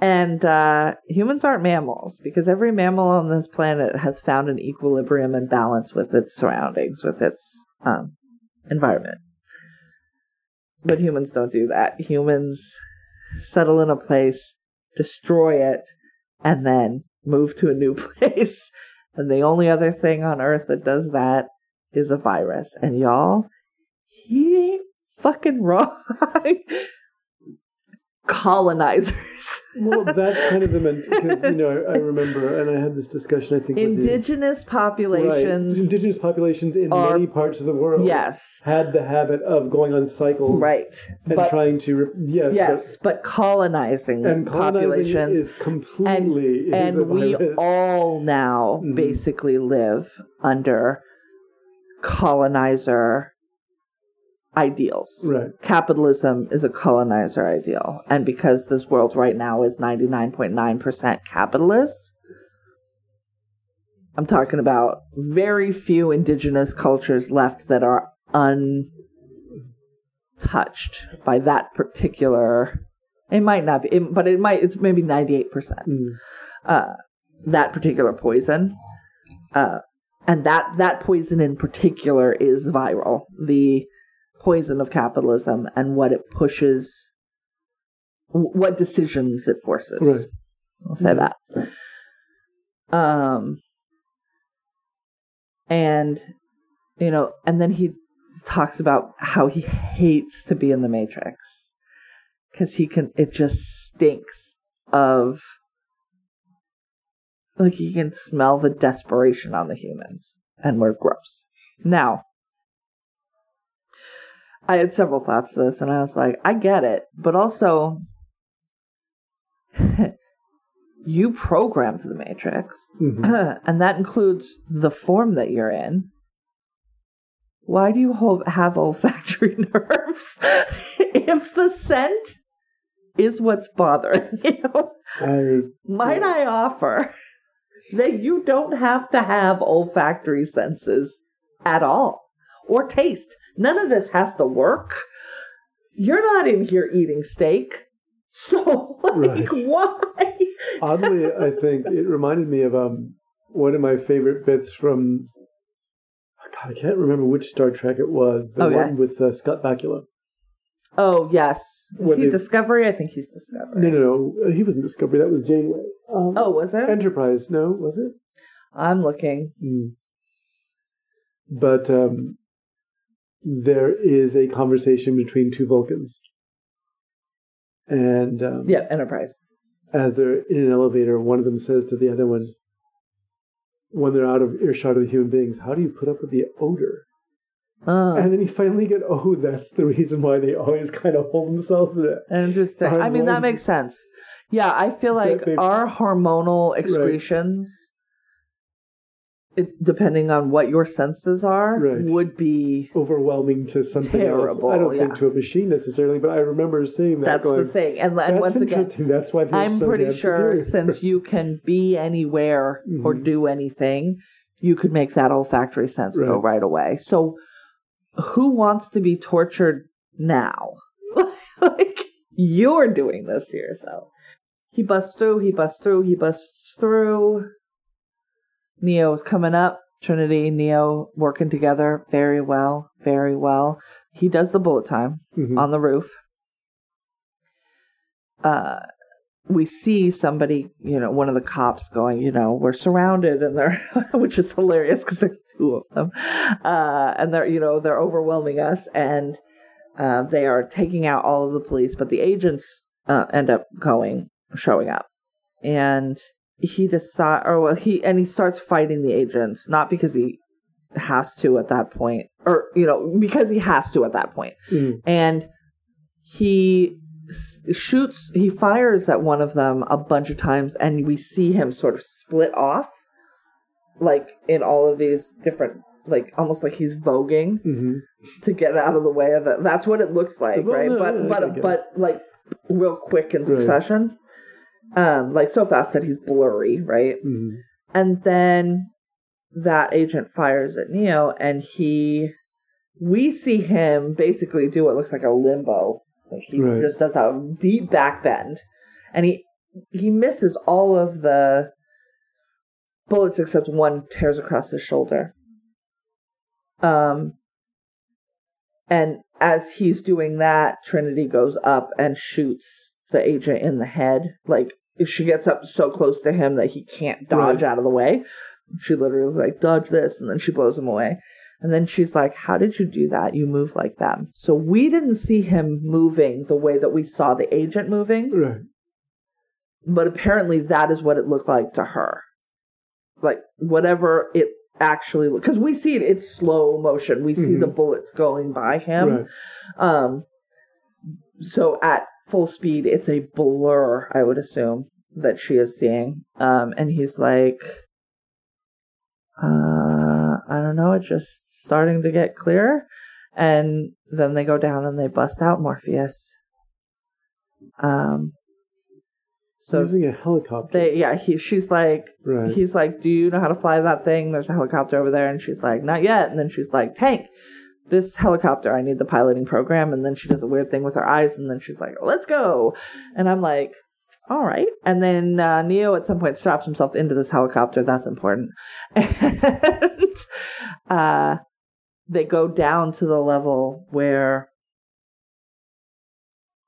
Speaker 1: And uh, humans aren't mammals because every mammal on this planet has found an equilibrium and balance with its surroundings, with its um, environment. But humans don't do that. Humans settle in a place, destroy it, and then move to a new place. And the only other thing on Earth that does that is a virus. And y'all, he ain't fucking wrong. Colonizers.
Speaker 2: Well, that's kind of the ment because you know I, I remember, and I had this discussion. I think.
Speaker 1: Indigenous
Speaker 2: Right.
Speaker 1: populations.
Speaker 2: Indigenous populations in
Speaker 1: are-
Speaker 2: many parts of the world,
Speaker 1: Yes.
Speaker 2: had the habit of going on cycles,
Speaker 1: Right.
Speaker 2: and
Speaker 1: But
Speaker 2: trying to yes,
Speaker 1: yes, but colonizing
Speaker 2: but, and colonizing
Speaker 1: populations
Speaker 2: is completely is
Speaker 1: and we all now
Speaker 2: Mhm.
Speaker 1: basically live under colonizer ideals.
Speaker 2: right.
Speaker 1: Capitalism is a colonizer ideal. And because this world right now is 99.9% capitalist, I'm talking about very few indigenous cultures left that are untouched by that particular. It might not be, it- but it might. It's maybe 98%
Speaker 2: Mm.
Speaker 1: uh, that particular poison. Uh, and that, that poison in particular is viral. The poison of capitalism and what it pushes, what decisions it forces.
Speaker 2: Right.
Speaker 1: I'll say that. Um, and, you know, and then he talks about how he hates to be in the Matrix because he can, it just stinks of like you can smell the desperation on the humans and we're gross now i had several thoughts to this and i was like i get it but also you programmed the matrix
Speaker 2: Mhm.
Speaker 1: and that includes the form that you're in why do you ho- have olfactory nerves if the scent is what's bothering you
Speaker 2: I
Speaker 1: might I offer that you don't have to have olfactory senses at all or taste. None of this has to work. You're not in here eating steak. So, like,
Speaker 2: Right.
Speaker 1: why?
Speaker 2: oddly, I think it reminded me of um one of my favorite bits from. God, I can't remember which Star Trek it was. The
Speaker 1: Okay.
Speaker 2: one with uh, Scott Bakula.
Speaker 1: Oh, yes. Is
Speaker 2: When
Speaker 1: he
Speaker 2: they-
Speaker 1: Discovery? I think he's Discovery.
Speaker 2: No, no, no. He wasn't Discovery. That was Janeway. Um,
Speaker 1: Oh, was it?
Speaker 2: Enterprise. No, was it?
Speaker 1: I'm looking.
Speaker 2: Mm. But um, there is a conversation between two Vulcans. And um,
Speaker 1: Yeah, Enterprise.
Speaker 2: as they're in an elevator, one of them says to the other one, when they're out of earshot of the human beings, how do you put up with the odor?
Speaker 1: Uh,
Speaker 2: And then you finally get, oh, that's the reason why they always kind of hold themselves
Speaker 1: interesting. I mean, that makes sense. Yeah, I feel like our hormonal excretions, it, depending on what your senses are,
Speaker 2: Right.
Speaker 1: would be.
Speaker 2: Overwhelming to something else. I don't
Speaker 1: yeah.
Speaker 2: think to a machine necessarily, but I remember seeing that
Speaker 1: That's
Speaker 2: going,
Speaker 1: the thing. And, and once again.
Speaker 2: That's why
Speaker 1: I'm
Speaker 2: so
Speaker 1: pretty sure
Speaker 2: superior.
Speaker 1: since you can be anywhere or
Speaker 2: Mhm.
Speaker 1: do anything, you could make that olfactory sense go
Speaker 2: Right.
Speaker 1: right away. So, who wants to be tortured now? like, you're doing this to yourself. He busts through, he busts through, he busts through. Neo is coming up. Trinity, Neo working together very well, very well. He does the bullet time
Speaker 2: Mhm.
Speaker 1: on the roof. Uh, we see somebody, you know, one of the cops going, you know, we're surrounded, and they're, which is hilarious because there's two of them, uh, and they're, you know, they're overwhelming us, and uh, they are taking out all of the police, but the agents uh, end up going, showing up, and he decide, or well, he and he starts fighting the agents, not because he has to at that point, or you know, because he has to at that point.
Speaker 2: Mhm.
Speaker 1: and he s- shoots he fires at one of them a bunch of times and we see him sort of split off like in all of these different like almost like he's voguing
Speaker 2: Mhm.
Speaker 1: to get out of the way of it. That's what it looks like
Speaker 2: Well,
Speaker 1: right?
Speaker 2: no,
Speaker 1: but
Speaker 2: no,
Speaker 1: but but like real quick in succession um like so fast that he's blurry right
Speaker 2: Mhm.
Speaker 1: and then that agent fires at Neo, and he, we see him basically do what looks like a limbo. Like he
Speaker 2: Right.
Speaker 1: just does a deep back bend, and he he misses all of the bullets except one tears across his shoulder. Um, and as he's doing that, Trinity goes up and shoots the agent in the head. Like she gets up so close to him that he can't dodge
Speaker 2: Right.
Speaker 1: out of the way. She literally is like, dodge this, and then she blows him away. And then she's like, How did you do that? You move like them. So we didn't see him moving the way that we saw the agent moving,
Speaker 2: Right.
Speaker 1: but apparently that is what it looked like to her. Like, whatever it actually looked, because we see it, it's slow motion. We see
Speaker 2: Mhm.
Speaker 1: the bullets going by him.
Speaker 2: Right.
Speaker 1: Um, so at full speed, it's a blur, I would assume, that she is seeing. Um, and he's like, uh, I don't know, it's just starting to get clearer. And then they go down and they bust out Morpheus. Um, so
Speaker 2: Using a helicopter.
Speaker 1: they, yeah, he, she's like,
Speaker 2: right.
Speaker 1: he's like, "Do you know how to fly that thing? There's a helicopter over there." And she's like, "Not yet." And then she's like, "Tank, this helicopter, I need the piloting program." And then she does a weird thing with her eyes, and then she's like, "Let's go." And I'm like, "All right." And then uh, Neo at some point straps himself into this helicopter. That's important. And uh, they go down to the level where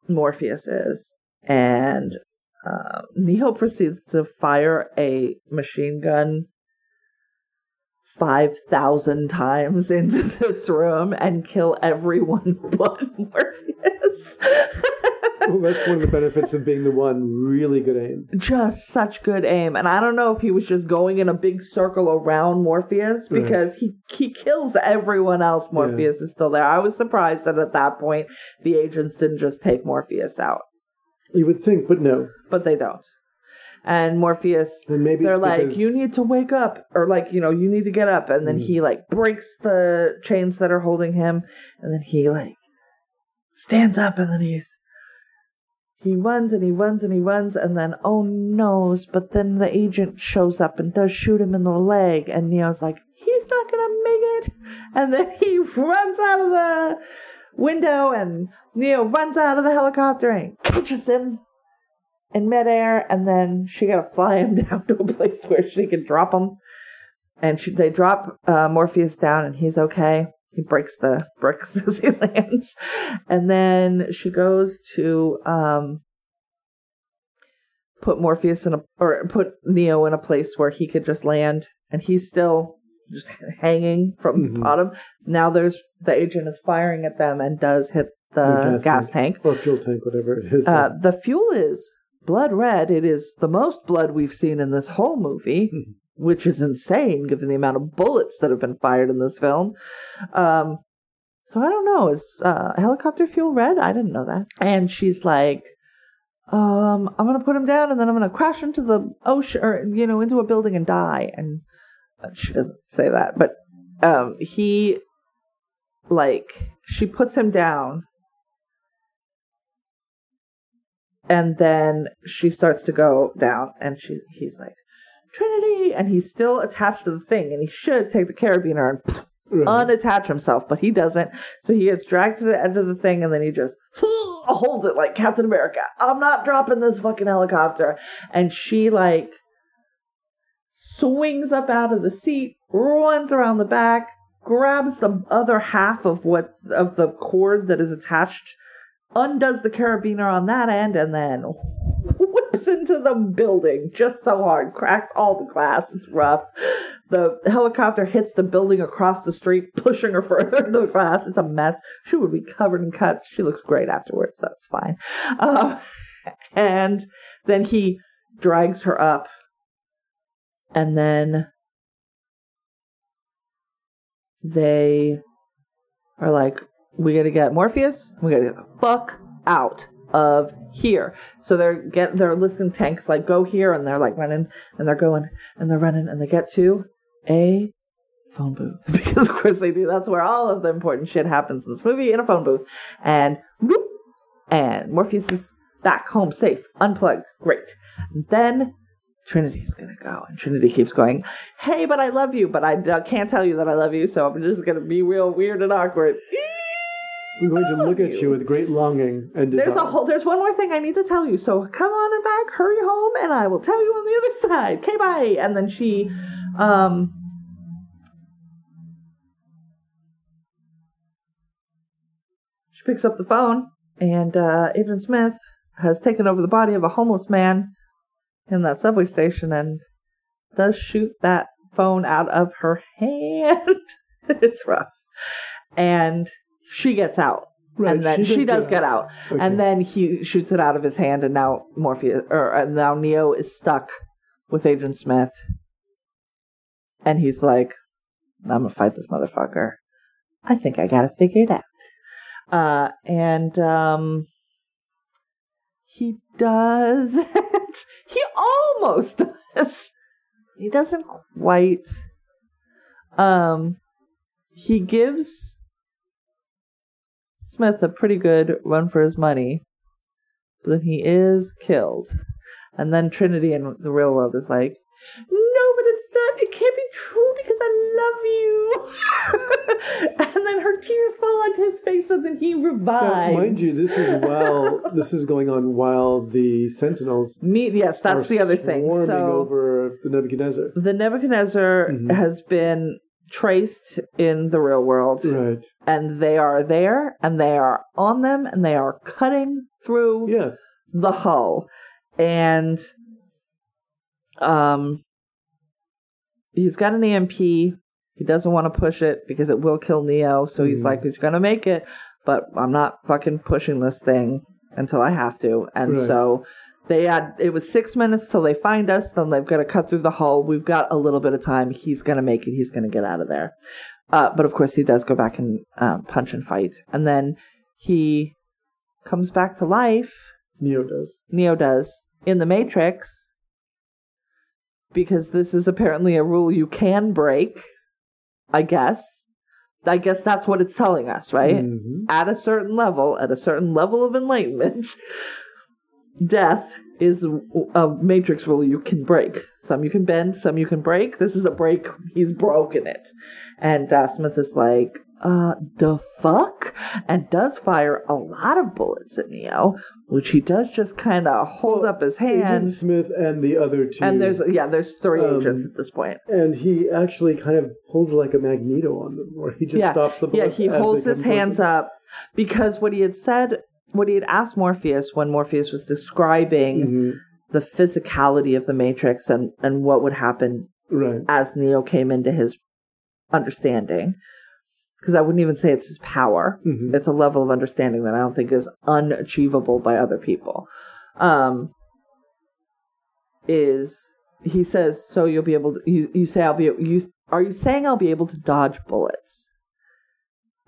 Speaker 1: Morpheus is, and uh, Neo proceeds to fire a machine gun 5,000 times into this room and kill everyone but Morpheus.
Speaker 2: well, that's one of the benefits of being the one really good aim.
Speaker 1: just such good aim. And I don't know if he was just going in a big circle around Morpheus
Speaker 2: Right.
Speaker 1: because he, he kills everyone else. Morpheus is still there. I was surprised that at that point the agents didn't just take Morpheus out,
Speaker 2: You would think, but no.
Speaker 1: but they don't. And Morpheus
Speaker 2: And maybe
Speaker 1: they're like
Speaker 2: because-
Speaker 1: you need to wake up or like you know you need to get up and then
Speaker 2: Mm.
Speaker 1: he like breaks the chains that are holding him and then he like stands up and then he's he runs and he runs and he runs and then oh noes but then the agent shows up and does shoot him in the leg and neo's like he's not gonna make it and then he runs out of the window and neo runs out of the helicopter and catches him in midair, and then she got to fly him down to a place where she can drop him. And she, they drop uh, Morpheus down, and he's okay. He breaks the bricks as he lands, and then she goes to um, put Morpheus in a or put Neo in a place where he could just land, and he's still just hanging from the
Speaker 2: Mhm.
Speaker 1: bottom. Now there's the agent is firing at them and does hit the,
Speaker 2: The
Speaker 1: gas, tank.
Speaker 2: or fuel tank, whatever it is.
Speaker 1: Uh, the fuel is blood red. It is the most blood we've seen in this whole movie,
Speaker 2: Mhm.
Speaker 1: which is insane given the amount of bullets that have been fired in this film. Um, So I don't know. Is uh, helicopter fuel red? I didn't know that. And she's like, um, I'm gonna put him down, and then I'm gonna crash into the ocean, or you know, into a building and die. And uh, she doesn't say that, but um, he, like, she puts him down, and then she starts to go down, and she, he's like, Trinity, and he's still attached to the thing, and he should take the carabiner and
Speaker 2: Right.
Speaker 1: unattach himself, but he doesn't. So he gets dragged to the edge of the thing and then he just holds it like Captain America. I'm not dropping this fucking helicopter. And she like swings up out of the seat, runs around the back, grabs the other half of what of the cord that is attached, undoes the carabiner on that end, and then whips into the building just so hard, cracks all the glass. It's rough. The helicopter hits the building across the street, pushing her further into the glass. It's a mess. She would be covered in cuts. She looks great afterwards. So that's fine. Um, and then he drags her up, and then they are like, "We got to get Morpheus. We got to get the fuck out of here." So they're get they're listening Tank's like go here, and they're like running, and they're going, and they're running, and they get to a phone booth because of course they do. That's where all of the important shit happens in this movie in a phone booth, and whoop, and Morpheus is back home safe, unplugged, great. Then Trinity's gonna go, and Trinity keeps going, "Hey, but I love you, but I uh, can't tell you that I love you, so I'm just gonna be real weird and awkward."
Speaker 2: I'm going to look at you with great longing and desire.
Speaker 1: There's a whole. There's one more thing I need to tell you. So come on and back, hurry home, and I will tell you on the other side. Okay, bye. And then she, um, she picks up the phone, and uh, Agent Smith has taken over the body of a homeless man in that subway station, and does shoot that phone out of her hand. it's rough, and she gets out.
Speaker 2: Right,
Speaker 1: and then she, does, get out.
Speaker 2: Okay.
Speaker 1: And then he shoots it out of his hand, and now Morpheus, or uh, now Neo is stuck with Agent Smith, and he's like, "I'm gonna fight this motherfucker. I think I got to figure it out." Uh, and um, he does. he almost does. He doesn't quite. Um, he gives Smith a pretty good run for his money, but then he is killed. And then Trinity in the real world is like, no, but it's not, it can't be true because I love you. and then her tears fall onto his face and then he
Speaker 2: Now,
Speaker 1: revives.
Speaker 2: mind you, this is while this is going on while the Sentinels
Speaker 1: Me, yes, that's the other thing. So
Speaker 2: over the Nebuchadnezzar.
Speaker 1: the Nebuchadnezzar
Speaker 2: Mhm.
Speaker 1: has been traced in the real world.
Speaker 2: Right.
Speaker 1: And they are there and they are on them and they are cutting through
Speaker 2: Yeah.
Speaker 1: the hull and um he's got an EMP he doesn't want to push it because it will kill Neo so he's
Speaker 2: Mhm.
Speaker 1: like he's gonna make it but I'm not fucking pushing this thing until I have to and
Speaker 2: Right.
Speaker 1: so they had it was six minutes till they find us then they've got to cut through the hull we've got a little bit of time he's gonna make it he's gonna get out of there uh, but of course he does go back and um, punch and fight and then he comes back to life
Speaker 2: Neo does.
Speaker 1: Neo does in the Matrix because this is apparently a rule you can break. I guess. I guess that's what it's telling us, right?
Speaker 2: Mhm.
Speaker 1: At a certain level, at a certain level of enlightenment, death is a matrix rule you can break. Some you can bend, some you can break. This is a break. He's broken it. And uh, Smith is like, uh, the fuck? And does fire a lot of bullets at Neo, which he does just kind of hold
Speaker 2: Well,
Speaker 1: up his
Speaker 2: Agent. Smith and the other two.
Speaker 1: And there's, yeah, there's three
Speaker 2: Um,
Speaker 1: agents at this point.
Speaker 2: and he actually kind of pulls like a magneto on them, where he just
Speaker 1: Yeah.
Speaker 2: stops the bullets. Yeah, he
Speaker 1: holds his hands up because what he had said, what he had asked Morpheus when Morpheus was describing
Speaker 2: Mhm.
Speaker 1: the physicality of the Matrix and, and what would happen
Speaker 2: Right.
Speaker 1: as Neo came into his understanding. Because I wouldn't even say it's his power.
Speaker 2: Mhm.
Speaker 1: It's a level of understanding that I don't think is unachievable by other people. Um, is he says so you'll be able to you, you say I'll be you are you saying I'll be able to dodge bullets?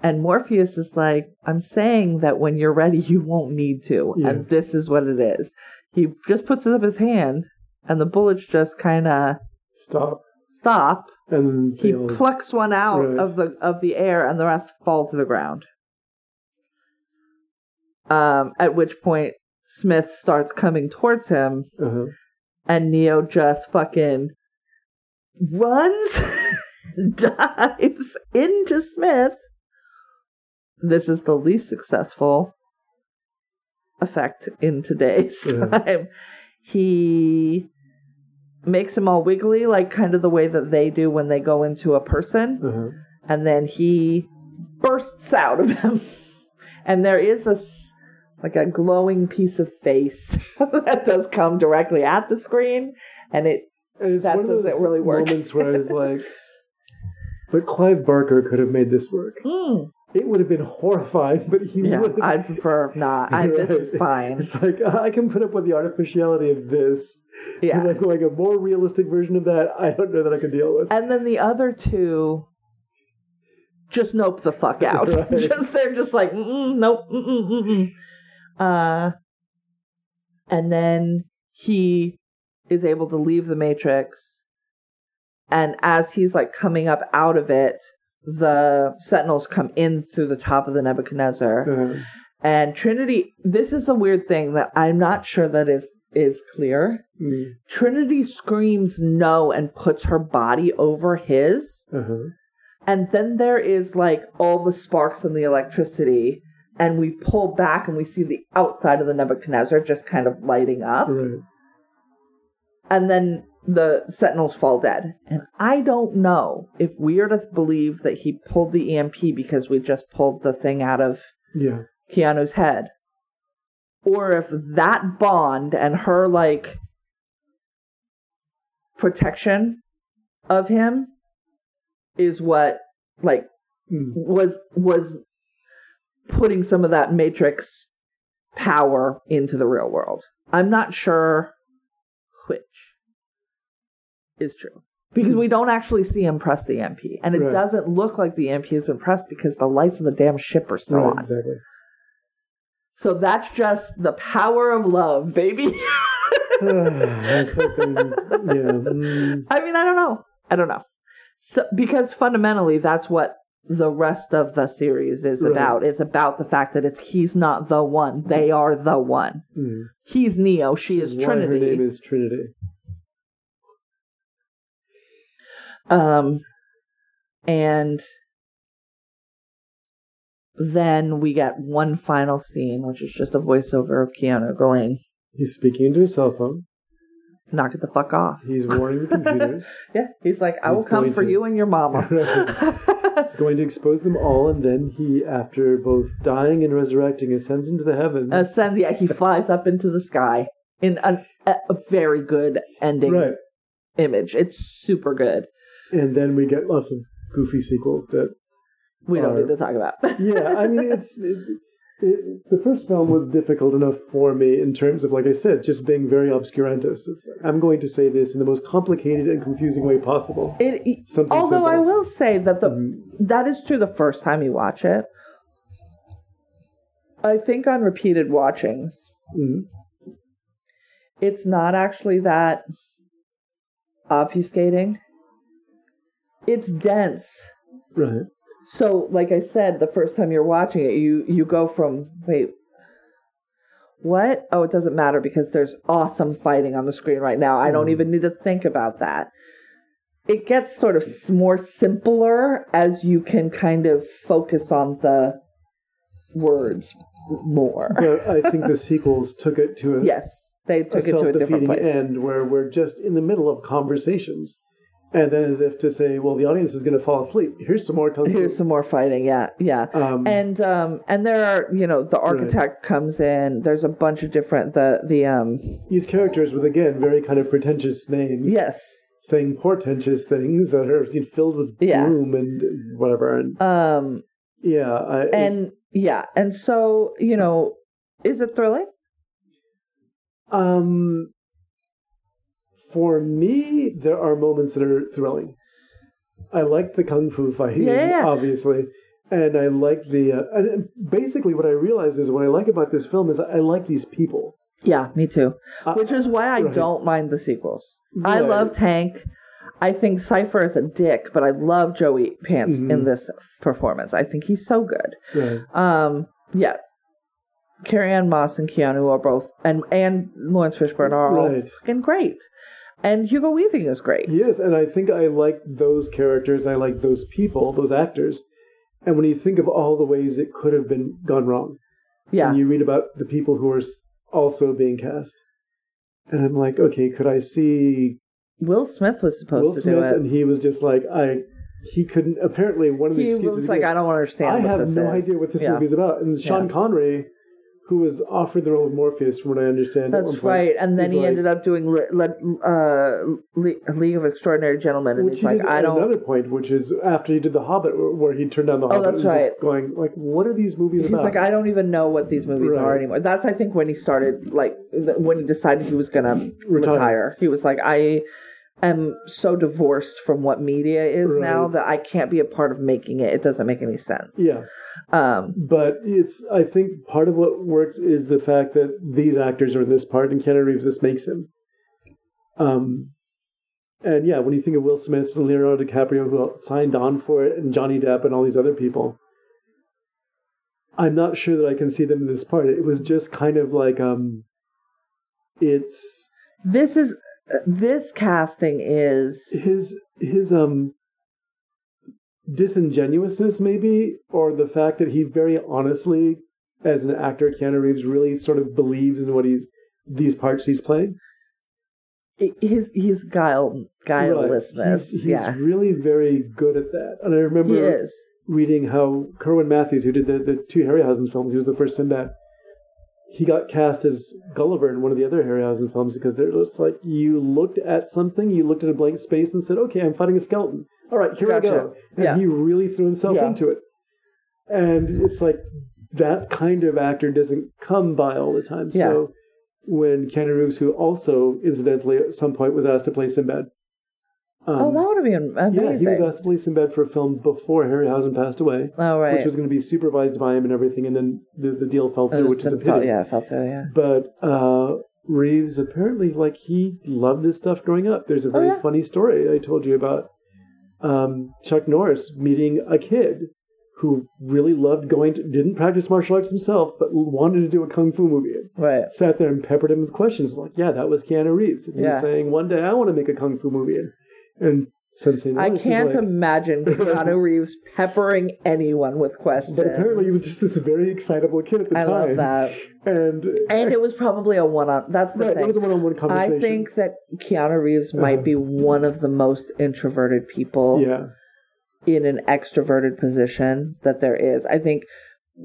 Speaker 1: And Morpheus is like, I'm saying that when you're ready, you won't need to.
Speaker 2: Yeah.
Speaker 1: And this is what it is. He just puts up his hand, and the bullets just kind of
Speaker 2: Stop.
Speaker 1: stop.
Speaker 2: And
Speaker 1: He
Speaker 2: all-
Speaker 1: plucks one out
Speaker 2: Right.
Speaker 1: of the of the air, and the rest fall to the ground. Um, at which point Smith starts coming towards him,
Speaker 2: uh-huh.
Speaker 1: and Neo just fucking runs, dives into Smith. This is the least successful effect in today's
Speaker 2: Yeah.
Speaker 1: time. He makes him all wiggly, like kind of the way that they do when they go into a person,
Speaker 2: Uh-huh.
Speaker 1: and then he bursts out of him. and there is a like a glowing piece of face that does come directly at the screen, and it
Speaker 2: it's
Speaker 1: That
Speaker 2: one of those
Speaker 1: doesn't really work.
Speaker 2: moments where I was like, but Clive Barker could have made this work.
Speaker 1: mm,
Speaker 2: It would have been horrifying, but he
Speaker 1: yeah,
Speaker 2: would have.
Speaker 1: I'd prefer not. I, this is fine.
Speaker 2: It's like I can put up with the artificiality of this.
Speaker 1: Yeah.
Speaker 2: Like, like a more realistic version of that, I don't know that I can deal with.
Speaker 1: And then the other two just nope the fuck out.
Speaker 2: Right.
Speaker 1: just they're just like mm nope. Mm-mm, mm-mm. Uh, and then he is able to leave the matrix, and as he's like coming up out of it, the sentinels come in through the top of the Nebuchadnezzar.
Speaker 2: Uh,
Speaker 1: And Trinity, this is a weird thing that I'm not sure that is is clear.
Speaker 2: mm,
Speaker 1: Trinity screams no and puts her body over his.
Speaker 2: uh-huh.
Speaker 1: And then there is like all the sparks and the electricity. And we pull back and we see the outside of the Nebuchadnezzar just kind of lighting up.
Speaker 2: Right.
Speaker 1: And then the sentinels fall dead. And I don't know if we are to believe that he pulled the EMP because we just pulled the thing out of
Speaker 2: Yeah.
Speaker 1: Keanu's head. Or if that bond and her like protection of him is what like
Speaker 2: Mm.
Speaker 1: was was putting some of that matrix power into the real world. I'm not sure which is true. Because we don't actually see him press the EMP, And it
Speaker 2: Right.
Speaker 1: doesn't look like the EMP has been pressed because the lights of the damn ship are still
Speaker 2: Right,
Speaker 1: on.
Speaker 2: exactly.
Speaker 1: So that's just the power of love, baby.
Speaker 2: I hoping, yeah. mm,
Speaker 1: I mean, I don't know. I don't know. So because fundamentally that's what the rest of the series is
Speaker 2: Right.
Speaker 1: about. It's about the fact that it's he's not the one. They are the one.
Speaker 2: mm.
Speaker 1: He's Neo, she
Speaker 2: Which
Speaker 1: is
Speaker 2: why
Speaker 1: Trinity.
Speaker 2: Her name is Trinity.
Speaker 1: Um, and then we get one final scene, which is just a voiceover of Keanu going,
Speaker 2: He's speaking into his cell phone.
Speaker 1: "Knock it the fuck off."
Speaker 2: He's warning the computers.
Speaker 1: Yeah, he's like, "I
Speaker 2: He's
Speaker 1: will come for
Speaker 2: to.
Speaker 1: you and your mama."
Speaker 2: He's going to expose them all, and then he, after both dying and resurrecting, ascends into the heavens.
Speaker 1: Ascend, yeah, he flies up into the sky in an, a, a very good ending
Speaker 2: right.
Speaker 1: image. It's super good.
Speaker 2: And then we get lots of goofy sequels that
Speaker 1: We don't
Speaker 2: Are-
Speaker 1: need to talk about.
Speaker 2: yeah, I mean, it's it, it, the first film was difficult enough for me in terms of, like I said, just being very obscurantist. It's I'm going to say this in the most complicated and confusing way possible.
Speaker 1: It,
Speaker 2: Something
Speaker 1: although I will say that the
Speaker 2: Mhm.
Speaker 1: that is true the first time you watch it. I think on repeated watchings,
Speaker 2: Mhm.
Speaker 1: it's not actually that obfuscating. It's dense.
Speaker 2: Right.
Speaker 1: So, like I said, the first time you're watching it, you you go from wait, what? Oh, it doesn't matter because there's awesome fighting on the screen right now. I don't
Speaker 2: Mm.
Speaker 1: even need to think about that. It gets sort of more simpler as you can kind of focus on the words more.
Speaker 2: But I think the sequels took it to a,
Speaker 1: yes, they took it to a different place.
Speaker 2: end where we're just in the middle of conversations. And then, as if to say, well, the audience is going to fall asleep. Here's some more kung fu.
Speaker 1: Here's some more fighting. Yeah, yeah.
Speaker 2: um,
Speaker 1: and um and there are you know the architect comes in there's a bunch of different the the um
Speaker 2: these characters with, again, very kind of pretentious names.
Speaker 1: yes
Speaker 2: saying portentous things that are filled with
Speaker 1: Yeah.
Speaker 2: gloom and whatever. And
Speaker 1: um
Speaker 2: yeah, I,
Speaker 1: and yeah and so you know is it thrilling
Speaker 2: um, for me, there are moments that are thrilling. I like the kung fu fighting,
Speaker 1: Yeah, yeah.
Speaker 2: obviously, and I like the. Uh, and basically, what I realize is what I like about this film is I like these people.
Speaker 1: Yeah, me too.
Speaker 2: Uh,
Speaker 1: Which is why I
Speaker 2: right.
Speaker 1: don't mind the sequels. I love Tank. I think Cypher is a dick, but I love Joey Pants
Speaker 2: Mhm.
Speaker 1: in this performance. I think he's so good.
Speaker 2: Right.
Speaker 1: Um, yeah. Carrie Ann Moss and Keanu are both, and and Laurence Fishburne are all fucking great, and Hugo Weaving is great.
Speaker 2: Yes, and I think I like those characters. I like those people, those actors. And when you think of all the ways it could have been gone wrong,
Speaker 1: yeah,
Speaker 2: and you read about the people who are also being cast, and I'm like, okay, could I see
Speaker 1: Will Smith was supposed
Speaker 2: Will
Speaker 1: to
Speaker 2: Smith?
Speaker 1: do it.
Speaker 2: And he was just like, I, he couldn't. Apparently, one of the
Speaker 1: he
Speaker 2: excuses
Speaker 1: was like, I don't understand.
Speaker 2: I have no
Speaker 1: is.
Speaker 2: idea what this
Speaker 1: Yeah.
Speaker 2: movie's about. And Sean
Speaker 1: Yeah.
Speaker 2: Connery, who was offered the role of Morpheus, from what I understand,
Speaker 1: That's right. And then he
Speaker 2: like-
Speaker 1: ended up doing Le- Le- uh, Le- League of Extraordinary Gentlemen, and he's
Speaker 2: he
Speaker 1: like, I don't.
Speaker 2: another point, which is after he did The Hobbit, where- he turned down The
Speaker 1: Oh,
Speaker 2: Hobbit
Speaker 1: that's
Speaker 2: and just
Speaker 1: right.
Speaker 2: going like, "What are these movies
Speaker 1: He's
Speaker 2: about?"
Speaker 1: like, I don't even know what these movies are anymore. That's, I think, when he started, like, th- when he decided he was going to
Speaker 2: Retire.
Speaker 1: retire. He was like, I am so divorced from what media is now that I can't be a part of making it. It doesn't make any sense.
Speaker 2: yeah,
Speaker 1: Um,
Speaker 2: but it's. I think part of what works is the fact that these actors are in this part, and Keanu Reeves this makes him. Um, and yeah, when you think of Will Smith and Leonardo DiCaprio, who signed on for it, and Johnny Depp and all these other people, I'm not sure that I can see them in this part. It was just kind of like, um, it's
Speaker 1: this is, this casting is,
Speaker 2: his his um disingenuousness maybe or the fact that he very honestly as an actor Keanu Reeves really sort of believes in what he's these parts he's playing
Speaker 1: his, his guile, guilelessness.
Speaker 2: he's, he's
Speaker 1: yeah.
Speaker 2: really very good at that and I remember reading how Kerwin Matthews who did the, the two Harryhausen films he was the first Sinbad he got cast as Gulliver in one of the other Harryhausen films because they're just like you looked at something, you looked at a blank space and said, "Okay, I'm fighting a skeleton. All right, here
Speaker 1: Gotcha.
Speaker 2: I go." And
Speaker 1: Yeah.
Speaker 2: he really threw himself
Speaker 1: Yeah.
Speaker 2: into it. And it's like that kind of actor doesn't come by all the time.
Speaker 1: Yeah.
Speaker 2: So when Keanu Reeves, who also incidentally at some point was asked to play Sinbad, um,
Speaker 1: oh, that would have been amazing.
Speaker 2: yeah, he was asked to play Sinbad for a film before Harryhausen passed away,
Speaker 1: oh, right.
Speaker 2: which was going to be supervised by him and everything, and then the, the deal fell through, which is a
Speaker 1: didn't fall-
Speaker 2: pity.
Speaker 1: yeah, it fell through, yeah.
Speaker 2: But uh, Reeves apparently like he loved this stuff growing up. There's a very
Speaker 1: Oh, yeah.
Speaker 2: funny story I told you about um, Chuck Norris meeting a kid who really loved going to didn't practice martial arts himself, but wanted to do a kung fu movie.
Speaker 1: Right.
Speaker 2: Sat there and peppered him with questions like, "Yeah, that was Keanu Reeves." And he was
Speaker 1: Yeah.
Speaker 2: saying, "One day I want to make a kung fu movie." And, and Sensei
Speaker 1: I can't
Speaker 2: like,
Speaker 1: imagine Keanu Reeves peppering anyone with questions.
Speaker 2: But apparently, he was just this very excitable kid at the
Speaker 1: I
Speaker 2: time.
Speaker 1: I love that.
Speaker 2: And
Speaker 1: And it was probably a one on. That's the
Speaker 2: right,
Speaker 1: thing.
Speaker 2: it was a one-on-one conversation.
Speaker 1: I think that Keanu Reeves might be uh-huh. one of the most introverted people
Speaker 2: yeah.
Speaker 1: in an extroverted position that there is. I think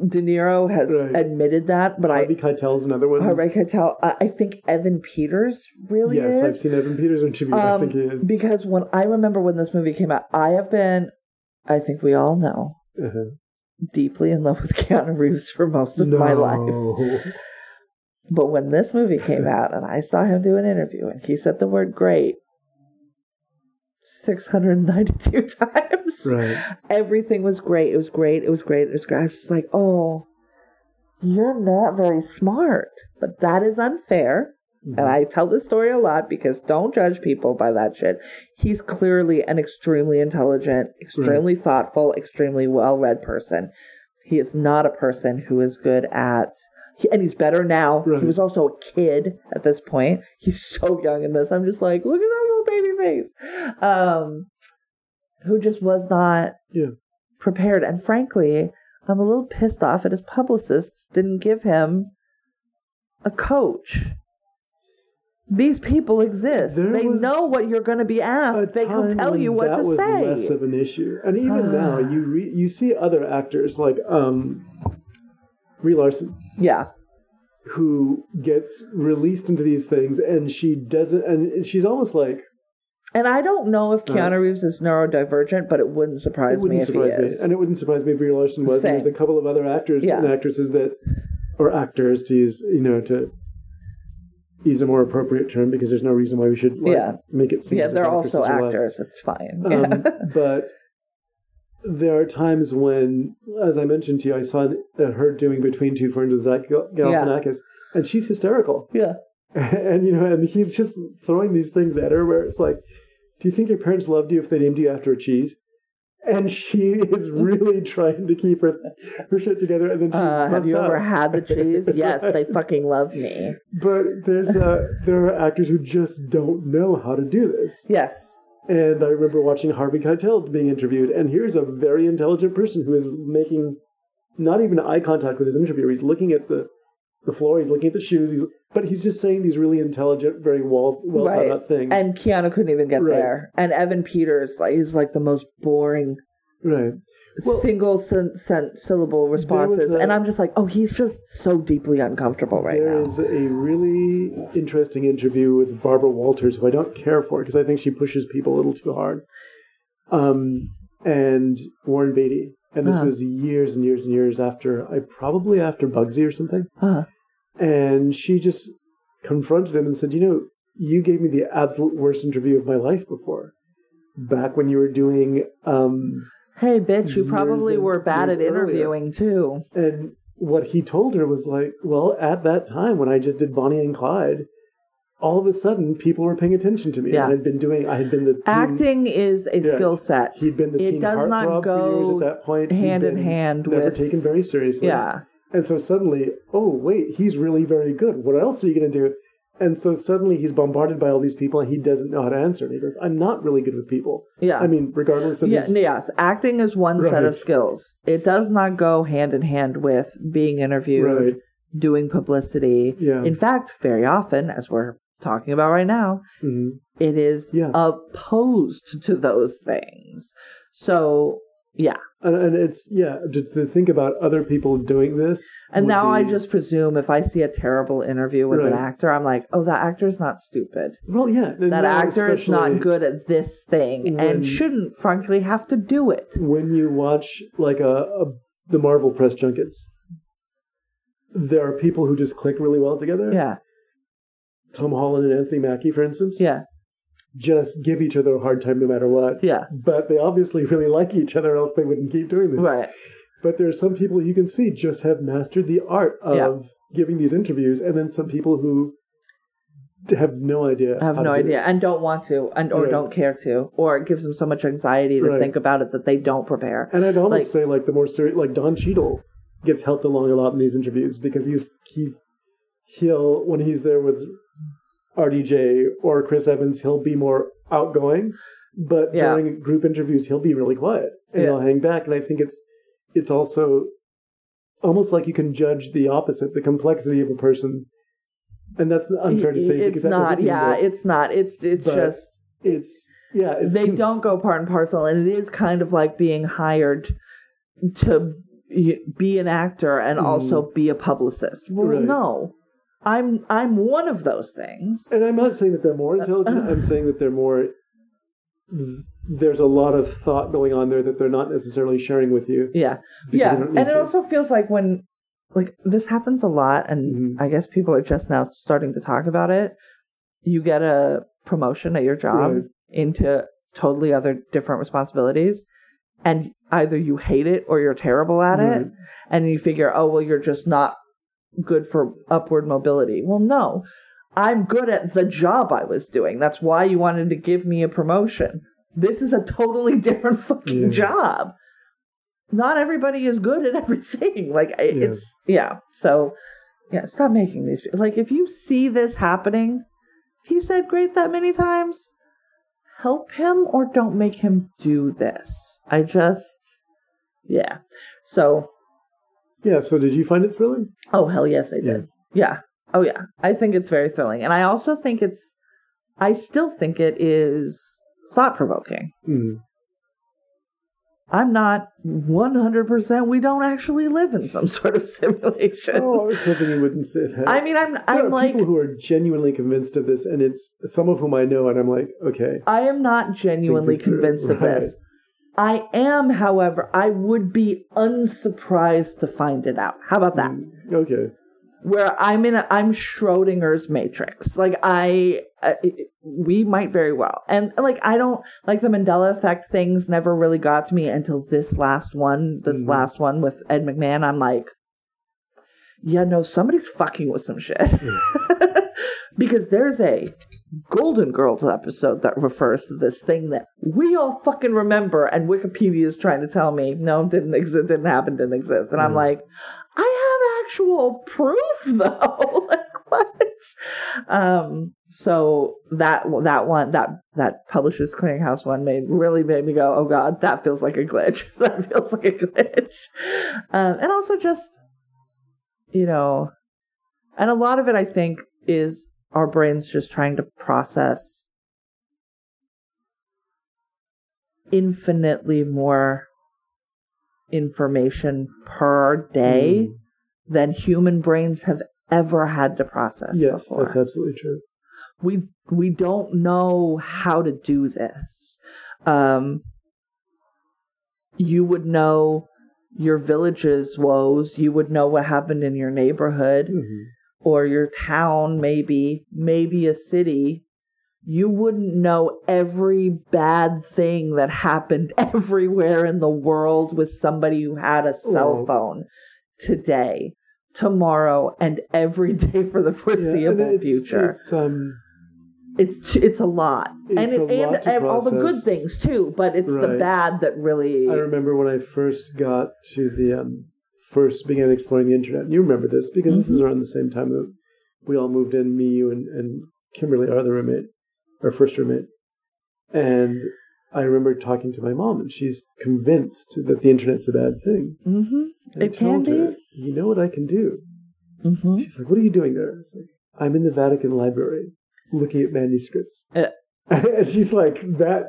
Speaker 1: De Niro has
Speaker 2: Right.
Speaker 1: admitted that, but
Speaker 2: Harvey Keitel's another one.
Speaker 1: I, I can tell. I I think Evan Peters really
Speaker 2: yes,
Speaker 1: is.
Speaker 2: I've seen Evan Peters interviews. I
Speaker 1: Um,
Speaker 2: think he is.
Speaker 1: Because when I remember when this movie came out, I have been, I think we all know,
Speaker 2: Uh-huh.
Speaker 1: deeply in love with Keanu Reeves for most of my life. But when this movie came out and I saw him do an interview and he said the word great 692 times,
Speaker 2: Right.
Speaker 1: everything was great. It was great. It was great. It was great. I was just like, oh, you're not very smart. But that is unfair.
Speaker 2: Mm-hmm.
Speaker 1: And I tell this story a lot because don't judge people by that shit. He's clearly an extremely intelligent, extremely thoughtful, extremely well read person. He is not a person who is good at. He, and he's better now.
Speaker 2: Right.
Speaker 1: He was also a kid at this point. He's so young in this. I'm just like, look at that little baby face. Um, who just was not
Speaker 2: Yeah.
Speaker 1: prepared. And frankly, I'm a little pissed off at his publicists didn't give him a coach. These people exist.
Speaker 2: There
Speaker 1: they know what you're going to be asked. They can tell you what to say.
Speaker 2: that was less of an issue, and even now, you re- you see other actors like um, Brie Larson,
Speaker 1: yeah.
Speaker 2: who gets released into these things, and she doesn't, and she's almost like
Speaker 1: And I don't know if
Speaker 2: Right.
Speaker 1: Keanu Reeves is neurodivergent, but it wouldn't surprise
Speaker 2: it wouldn't
Speaker 1: me if
Speaker 2: surprise
Speaker 1: he
Speaker 2: me,
Speaker 1: is.
Speaker 2: and it wouldn't surprise me if Brie Larson was. There's a couple of other actors
Speaker 1: Yeah.
Speaker 2: and actresses that, or actors to use, you know, to use a more appropriate term because there's no reason why we should like,
Speaker 1: Yeah.
Speaker 2: make it seem
Speaker 1: yeah, they're also actors. It's fine.
Speaker 2: Um, but there are times when, as I mentioned to you, I saw her doing Between Two Ferns with Zach Gal- Galifianakis, and she's hysterical.
Speaker 1: Yeah.
Speaker 2: and you know, and he's just throwing these things at her where it's like, "Do you think your parents loved you if they named you after a cheese?" And she is really trying to keep her her shit together, and then she
Speaker 1: Uh, have you ever had the cheese? Yes, they fucking love me.
Speaker 2: But there's uh, there are actors who just don't know how to do this.
Speaker 1: Yes.
Speaker 2: And I remember watching Harvey Keitel being interviewed, and here's a very intelligent person who is making not even eye contact with his interviewer. He's looking at the, the floor, he's looking at the shoes, he's, but he's just saying these really intelligent, very well well thought
Speaker 1: Right.
Speaker 2: out things.
Speaker 1: And Keanu couldn't even get
Speaker 2: Right.
Speaker 1: there. And Evan Peters, like, he's like the most boring
Speaker 2: right. Well-
Speaker 1: single sen- sen- syllable responses.
Speaker 2: a-
Speaker 1: and I'm just like, oh, he's just so deeply uncomfortable right
Speaker 2: There
Speaker 1: now.
Speaker 2: is a really interesting interview with Barbara Walters, who I don't care for because I think she pushes people a little too hard. Um, and Warren Beatty. And this
Speaker 1: Uh-huh.
Speaker 2: was years and years and years after, I probably after Bugsy or something.
Speaker 1: Uh,
Speaker 2: And she just confronted him and said, You know, you gave me the absolute worst interview of my life before. Back when you were doing, um,
Speaker 1: hey, bitch, you probably were bad at interviewing too.
Speaker 2: and what he told her was like, Well, at that time when I just did Bonnie and Clyde, all of a sudden people were paying attention to me.
Speaker 1: Yeah.
Speaker 2: And I'd been doing, I had been the teen-
Speaker 1: Acting is a
Speaker 2: Yeah.
Speaker 1: skill set.
Speaker 2: He'd been the
Speaker 1: it
Speaker 2: teen
Speaker 1: does not
Speaker 2: heartthrob for years
Speaker 1: go
Speaker 2: at that point.
Speaker 1: Hand in hand
Speaker 2: never
Speaker 1: with
Speaker 2: taken very seriously.
Speaker 1: yeah.
Speaker 2: And so suddenly, oh wait, he's really very good. What else are you going to do? And so suddenly he's bombarded by all these people, and he doesn't know how to answer. And he goes, "I'm not really good with people."
Speaker 1: Yeah.
Speaker 2: I mean, regardless of
Speaker 1: Yeah,
Speaker 2: his,
Speaker 1: yes, acting is one set of skills. It does not go hand in hand with being interviewed,
Speaker 2: right?
Speaker 1: doing publicity.
Speaker 2: Yeah.
Speaker 1: In fact, very often, as we're talking about right now,
Speaker 2: Mhm.
Speaker 1: it is
Speaker 2: Yeah.
Speaker 1: opposed to those things. So, yeah.
Speaker 2: And, and it's yeah to, to think about other people doing this.
Speaker 1: And now I just presume if I see a terrible interview with an actor, I'm like, oh, that actor's not stupid.
Speaker 2: well, yeah,
Speaker 1: That actor is not good at this thing
Speaker 2: when-
Speaker 1: and shouldn't, frankly, have to do it.
Speaker 2: when you watch like a, a the Marvel press junkets. There are people who just click really well together.
Speaker 1: Yeah,
Speaker 2: Tom Holland and Anthony Mackie, for instance,
Speaker 1: yeah,
Speaker 2: just give each other a hard time no matter what.
Speaker 1: yeah.
Speaker 2: But they obviously really like each other, else they wouldn't keep doing this.
Speaker 1: Right.
Speaker 2: But there are some people you can see just have mastered the art of
Speaker 1: Yeah.
Speaker 2: giving these interviews, and then some people who have no idea.
Speaker 1: I have no idea and don't want to and or
Speaker 2: Right.
Speaker 1: don't care to or it gives them so much anxiety to
Speaker 2: Right.
Speaker 1: think about it that they don't prepare.
Speaker 2: And I'd almost
Speaker 1: like-
Speaker 2: say like the more serious, like Don Cheadle gets helped along a lot in these interviews because he's he's he'll when he's there with RDJ or Chris Evans, he'll be more outgoing, but
Speaker 1: Yeah.
Speaker 2: during group interviews, he'll be really quiet and
Speaker 1: Yeah.
Speaker 2: he'll hang back. And I think it's it's also almost like you can judge the opposite, the complexity of a person. And that's unfair to say.
Speaker 1: it's
Speaker 2: because
Speaker 1: not. Yeah, it's not. It's it's
Speaker 2: But
Speaker 1: just
Speaker 2: it's yeah. It's
Speaker 1: they don't go part and parcel and it is kind of like being hired to be an actor and also be a publicist. Well,
Speaker 2: Mm. Right.
Speaker 1: no. I'm I'm one of those things.
Speaker 2: And I'm not saying that they're more intelligent. I'm saying that they're more. There's a lot of thought going on there that they're not necessarily sharing with you.
Speaker 1: Yeah. yeah.
Speaker 2: they don't need
Speaker 1: And it
Speaker 2: to.
Speaker 1: also feels like when like this happens a lot and
Speaker 2: Mhm.
Speaker 1: I guess people are just now starting to talk about it. You get a promotion at your job
Speaker 2: Right.
Speaker 1: into totally other different responsibilities and either you hate it or you're terrible at it and you figure, "Oh, well you're just not good for upward mobility." Well, no. I'm good at the job I was doing. That's why you wanted to give me a promotion. This is a totally different fucking
Speaker 2: Yeah.
Speaker 1: job. Not everybody is good at everything. Like I-
Speaker 2: Yeah.
Speaker 1: it's yeah. So yeah, stop making these like if you see this happening, he said great that many times. Help him or don't make him do this. I just yeah. So
Speaker 2: Yeah. So did you find it thrilling?
Speaker 1: Oh hell yes, I did. Yeah. Oh yeah. I think it's very thrilling, and I also think it's. I still think it is thought provoking.
Speaker 2: Mm.
Speaker 1: I'm not 100%. We don't actually live in some sort of simulation.
Speaker 2: Oh, I was hoping you wouldn't say that.
Speaker 1: I mean, I'm
Speaker 2: there
Speaker 1: I'm
Speaker 2: are
Speaker 1: like
Speaker 2: people who are genuinely convinced of this, and it's some of whom I know, and I'm like, okay,
Speaker 1: I am not genuinely
Speaker 2: this through.
Speaker 1: convinced of this. I am, however, I would be unsurprised to find it out. How about that?
Speaker 2: Mm, okay,
Speaker 1: where I'm in a, I'm Schrodinger's matrix. Like I, uh, we might very well. And like, I don't like the Mandela effect things never really got to me until this last one, this
Speaker 2: Mhm.
Speaker 1: last one with Ed McMahon. I'm like, yeah, no, somebody's fucking with some shit. because there's a Golden Girls episode that refers to this thing that we all fucking remember, and Wikipedia is trying to tell me no, didn't exist, didn't happen, didn't exist, and I'm
Speaker 2: Mhm.
Speaker 1: like, I have actual proof though. like what? Um. So that that one that that Publishers Clearinghouse one made really made me go, oh god, that feels like a glitch. that feels like a glitch. Um, and also just you know, and a lot of it I think is our brains just trying to process infinitely more information per day
Speaker 2: Mm.
Speaker 1: than human brains have ever had to process
Speaker 2: Yes,
Speaker 1: before.
Speaker 2: that's absolutely true.
Speaker 1: we we don't know how to do this. Um, you would know your village's woes. You would know what happened in your neighborhood
Speaker 2: Mhm.
Speaker 1: Or your town, maybe, maybe a city. You wouldn't know every bad thing that happened everywhere in the world with somebody who had a cell
Speaker 2: Well-
Speaker 1: phone today, tomorrow, and every day for the foreseeable
Speaker 2: and it's,
Speaker 1: future.
Speaker 2: It's, um,
Speaker 1: It's it's a lot, and it, and,
Speaker 2: lot
Speaker 1: and all the good things too. But it's the bad that really.
Speaker 2: I remember when I first got to the um, first began exploring the internet. You remember this because this
Speaker 1: Mm-hmm.
Speaker 2: is around the same time that we all moved in. Me, you, and, and Kimberly, our other roommate, our first roommate, and I remember talking to my mom, and she's convinced that the internet's a bad thing.
Speaker 1: hmm It can
Speaker 2: her,
Speaker 1: be.
Speaker 2: You know what I can do?
Speaker 1: hmm
Speaker 2: She's like, "What are you doing there?" It's like, "I'm in the Vatican Library, looking at manuscripts."
Speaker 1: Uh.
Speaker 2: and she's like, "That."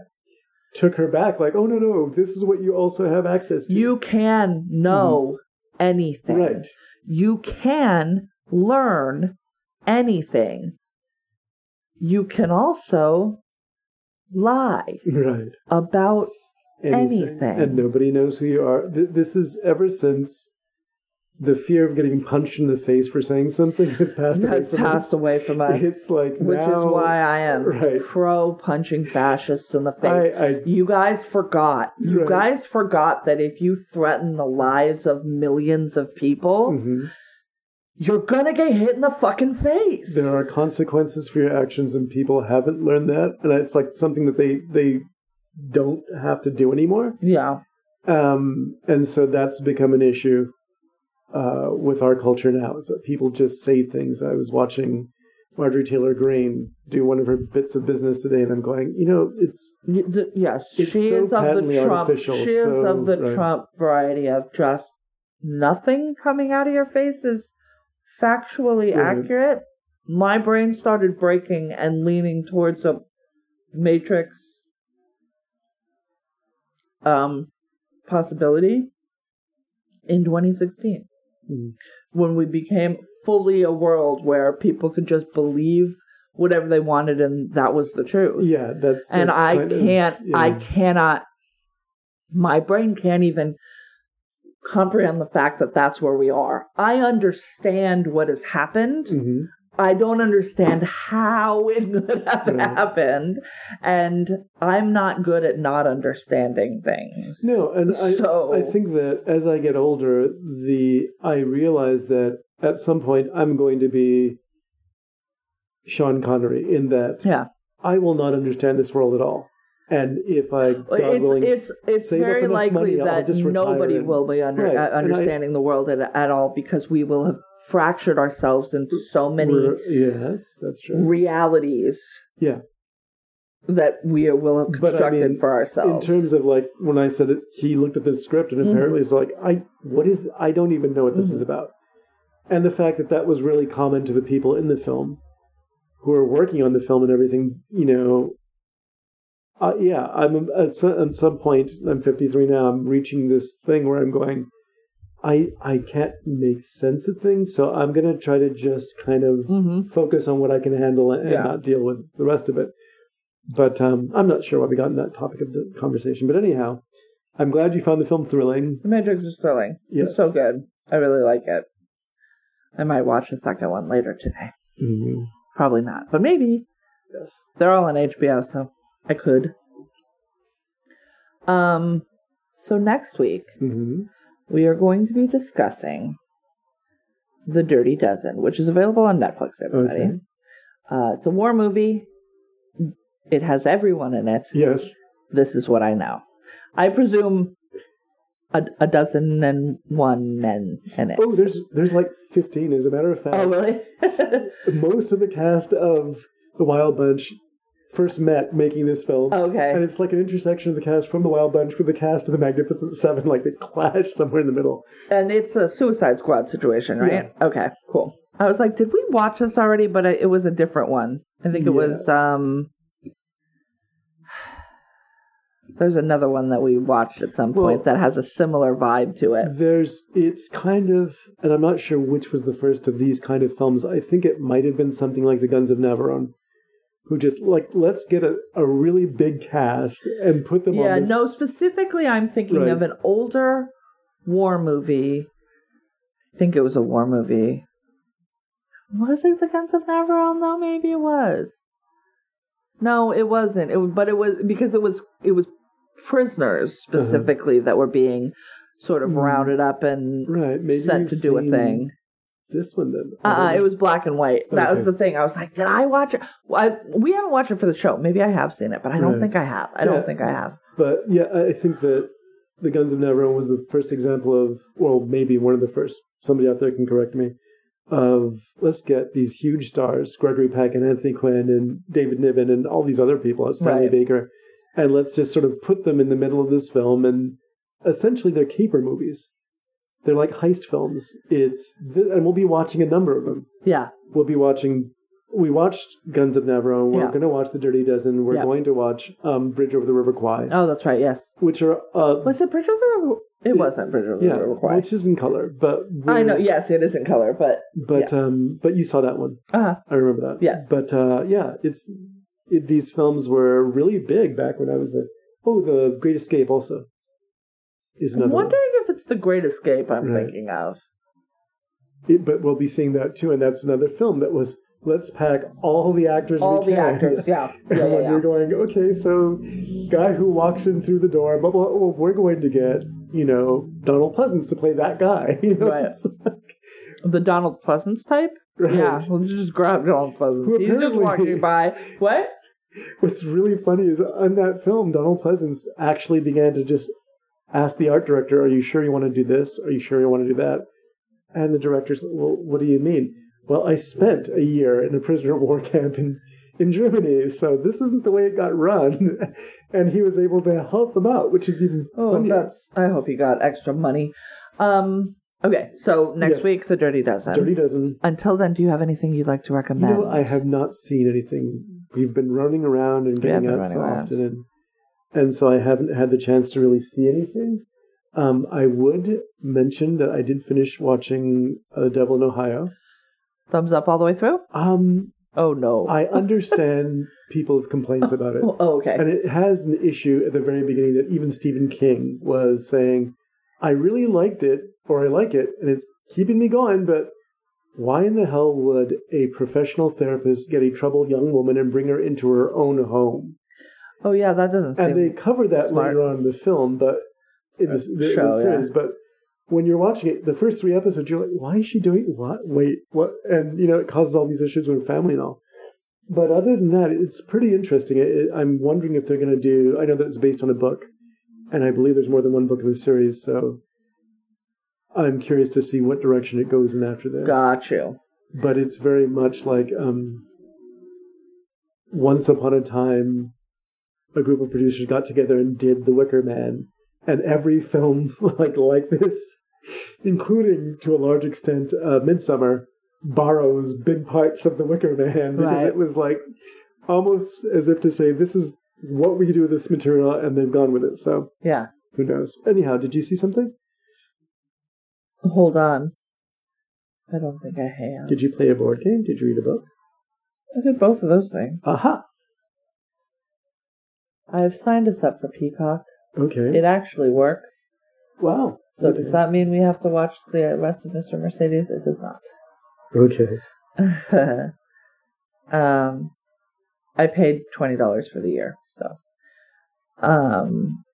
Speaker 2: Took her back, like, oh no, no, this is what you also have access to.
Speaker 1: You can know anything.
Speaker 2: Right,
Speaker 1: You can learn anything. You can also lie
Speaker 2: right.
Speaker 1: about Anything.
Speaker 2: and nobody knows who you are. Th- this is ever since the fear of getting punched in the face for saying something has passed away.
Speaker 1: has
Speaker 2: from
Speaker 1: passed
Speaker 2: us.
Speaker 1: away from us.
Speaker 2: It's like
Speaker 1: which
Speaker 2: now,
Speaker 1: is why I am
Speaker 2: Right.
Speaker 1: pro punching fascists in the face.
Speaker 2: I, I
Speaker 1: You guys forgot. You
Speaker 2: Right.
Speaker 1: guys forgot that if you threaten the lives of millions of people,
Speaker 2: mhm.
Speaker 1: you're gonna get hit in the fucking face.
Speaker 2: there are consequences for your actions, and people haven't learned that, and it's like something that they they don't have to do anymore.
Speaker 1: yeah.
Speaker 2: Um, and so that's become an issue uh, with our culture now. It's that people just say things. I was watching Marjorie Taylor Greene do one of her bits of business today, and I'm going, you know, it's
Speaker 1: Yes,
Speaker 2: It's
Speaker 1: she
Speaker 2: so
Speaker 1: is of the Trump. She is
Speaker 2: so-
Speaker 1: of the
Speaker 2: right.
Speaker 1: Trump variety of just nothing coming out of your face is factually
Speaker 2: Right.
Speaker 1: accurate. My brain started breaking and leaning towards a matrix um possibility in 2016
Speaker 2: Mhm.
Speaker 1: when we became fully a world where people could just believe whatever they wanted and that was the truth
Speaker 2: yeah, that's,
Speaker 1: and I can't, I
Speaker 2: yeah.
Speaker 1: cannot, my brain can't even comprehend the fact that that's where we are. I understand what has happened.
Speaker 2: Mhm.
Speaker 1: I don't understand how it could have happened, and I'm not good at not understanding things.
Speaker 2: No, and I, I think that as I get older, the I realize that at some point I'm going to be Sean Connery in that
Speaker 1: Yeah,
Speaker 2: I will not understand this world at all. And if I,
Speaker 1: it's
Speaker 2: willing,
Speaker 1: it's it's very likely
Speaker 2: money,
Speaker 1: that nobody
Speaker 2: and-
Speaker 1: will be under,
Speaker 2: Right,
Speaker 1: uh,
Speaker 2: and I-
Speaker 1: understanding the world at, at all because we will have fractured ourselves into so many
Speaker 2: yes, that's true.
Speaker 1: realities
Speaker 2: Yeah,
Speaker 1: that we will have
Speaker 2: But I
Speaker 1: constructed
Speaker 2: mean,
Speaker 1: for ourselves.
Speaker 2: in terms of like when I said it, he looked at this script and
Speaker 1: Mhm.
Speaker 2: apparently it's like I what is I don't even know what this is
Speaker 1: Mhm.
Speaker 2: about, and the fact that that was really common to the people in the film who are working on the film and everything. You know, uh, yeah, I'm at some, at some point I'm 53 now. I'm reaching this thing where I'm going. I I can't make sense of things, so I'm gonna try to just kind of
Speaker 1: hmm
Speaker 2: focus on what I can handle and
Speaker 1: Yeah.
Speaker 2: not deal with the rest of it. But um, I'm not sure why we got in that topic of the conversation. But anyhow, I'm glad you found the film thrilling.
Speaker 1: The Matrix is thrilling.
Speaker 2: Yes.
Speaker 1: It's so good. I really like it. I might watch the second one later today.
Speaker 2: Mhm.
Speaker 1: Probably not, but maybe.
Speaker 2: Yes.
Speaker 1: They're all on HBO, so I could. Um, so next week
Speaker 2: hmm
Speaker 1: we are going to be discussing The Dirty Dozen, which is available on Netflix. Everybody,
Speaker 2: Okay.
Speaker 1: uh, it's a war movie. It has everyone in it.
Speaker 2: Yes.
Speaker 1: This is what I know. I presume a, a dozen and one men in it.
Speaker 2: Oh, there's there's like fifteen. As a matter of fact,
Speaker 1: Oh, really?
Speaker 2: most of the cast of the Wild Bunch first met making this film.
Speaker 1: Okay.
Speaker 2: And it's like an intersection of the cast from the Wild Bunch with the cast of the Magnificent Seven, like they clash somewhere in the middle.
Speaker 1: And it's a Suicide Squad situation, right? Okay, cool. I was like, did we watch this already? But it, it was a different one. I think it
Speaker 2: Yeah.
Speaker 1: was. um There's another one that we watched at some point
Speaker 2: Well-
Speaker 1: that has a similar vibe to it.
Speaker 2: There's, it's kind of, and I'm not sure which was the first of these kind of films. I think it might have been something like The Guns of Navarone, who just like let's get a, a really big cast and put them
Speaker 1: Yeah,
Speaker 2: on. This,
Speaker 1: no, specifically, I'm thinking
Speaker 2: Right.
Speaker 1: of an older war movie. I think it was a war movie. Was it The Guns of Navarone? though? maybe it was. No, it wasn't. It was, but it was because it was it was prisoners specifically that were being sort of
Speaker 2: Mm.
Speaker 1: rounded up and
Speaker 2: right? Maybe
Speaker 1: sent to do a thing.
Speaker 2: This one then. Uh-uh,
Speaker 1: oh, it was black and white. That was the thing. I was like, did I watch it? Well, I, we haven't watched it for the show. Maybe I have seen it, but I don't
Speaker 2: Right.
Speaker 1: think I have. I
Speaker 2: Yeah.
Speaker 1: don't think I have.
Speaker 2: But yeah, I think that the Guns of Navarone was the first example of, well, maybe one of the first. Somebody out there can correct me. Of let's get these huge stars, Gregory Peck and Anthony Quinn and David Niven and all these other people, Stanley
Speaker 1: Right.
Speaker 2: Baker, and let's just sort of put them in the middle of this film. And essentially, they're caper movies. They're like heist films. It's th- and we'll be watching a number of them.
Speaker 1: Yeah.
Speaker 2: We'll be watching. We watched Guns of Navarone. We're
Speaker 1: Yeah.
Speaker 2: going to watch The Dirty Dozen. We're
Speaker 1: Yeah.
Speaker 2: going to watch um, Bridge over the River Kwai,
Speaker 1: Oh, that's right. Yes.
Speaker 2: which are uh,
Speaker 1: Was it Bridge over? the River? It wasn't Bridge of the River Kwai.
Speaker 2: which is in color, but
Speaker 1: I know.
Speaker 2: we're-
Speaker 1: Yes, it is in color, but
Speaker 2: but um, but you saw that one.
Speaker 1: uh
Speaker 2: I remember that.
Speaker 1: Yes.
Speaker 2: but uh, yeah, it's it, these films were really big back when I was a. Oh, The Great Escape also is
Speaker 1: I'm
Speaker 2: another. one.
Speaker 1: wondering if it's the Great Escape I'm
Speaker 2: Right.
Speaker 1: thinking of.
Speaker 2: It- but we'll be seeing that too, and that's another film that was let's pack all the actors.
Speaker 1: All
Speaker 2: we
Speaker 1: the
Speaker 2: can.
Speaker 1: actors, yeah, yeah, yeah. yeah.
Speaker 2: you're going, okay, so guy who walks in through the door, but well, well, we're going to get you know Donald Pleasence to play that guy. You know?
Speaker 1: Right. The Donald Pleasence type.
Speaker 2: Right.
Speaker 1: Yeah, let's just grab Donald Pleasence.
Speaker 2: Who
Speaker 1: He's just walking by. What?
Speaker 2: What's really funny is on that film, Donald Pleasence actually began to just ask the art director, "Are you sure you want to do this? Are you sure you want to do that?" And the director's, "Well, what do you mean?" Well, I spent a year in a prisoner of war camp in in Germany, so this isn't the way it got run. and he was able to help them out, which is even
Speaker 1: Oh,
Speaker 2: funnier.
Speaker 1: that's. I hope he got extra money. Um. Okay, so next
Speaker 2: Yes.
Speaker 1: week the Dirty Dozen.
Speaker 2: Dirty Dozen.
Speaker 1: Until then, do you have anything you'd like to
Speaker 2: You
Speaker 1: recommend?
Speaker 2: know, I have not seen anything. We've been running around and getting out so
Speaker 1: around.
Speaker 2: often, and, and so I haven't had the chance to really see anything. Um, I would mention that I did finish watching uh, Devil in Ohio.
Speaker 1: Thumbs up all the way through.
Speaker 2: Um,
Speaker 1: Oh no.
Speaker 2: I understand people's complaints about it,
Speaker 1: oh, okay.
Speaker 2: and it has an issue at the very beginning that even Stephen King was saying, "I really liked it, or I like it, and it's keeping me going, but." Why in the hell would a professional therapist get a troubled young woman and bring her into her own home?
Speaker 1: Oh yeah, that doesn't seem.
Speaker 2: and they cover that
Speaker 1: smart.
Speaker 2: later on in the film, but in the,
Speaker 1: show,
Speaker 2: the
Speaker 1: yeah.
Speaker 2: series. But when you're watching it, the first three episodes, you're like, "Why is she doing what? Wait, what?" And you know, it causes all these issues with her family and all. But other than that, it's pretty interesting. It, it- I'm wondering if they're going to do. I know that it's based on a book, and I believe there's more than one book in the series. So I'm curious to see what direction it goes in after this
Speaker 1: Got you.
Speaker 2: but it's very much like um, once upon a time a group of producers got together and did the wicker man and every film like like this including to a large extent uh, midsummer borrows big parts of the wicker man because
Speaker 1: Right.
Speaker 2: it was like almost as if to say this is what we do with this material and they've gone with it so
Speaker 1: Yeah.
Speaker 2: who knows anyhow did you see something
Speaker 1: Hold on. I don't think I have.
Speaker 2: did you play a board game did you read a book
Speaker 1: I did both of those things.
Speaker 2: aha
Speaker 1: I've signed us up for Peacock.
Speaker 2: okay
Speaker 1: It actually works.
Speaker 2: wow
Speaker 1: So
Speaker 2: Okay.
Speaker 1: does that mean we have to watch the rest of Mr. Mercedes? It does not.
Speaker 2: Okay.
Speaker 1: um, I paid twenty dollars for the year, so um,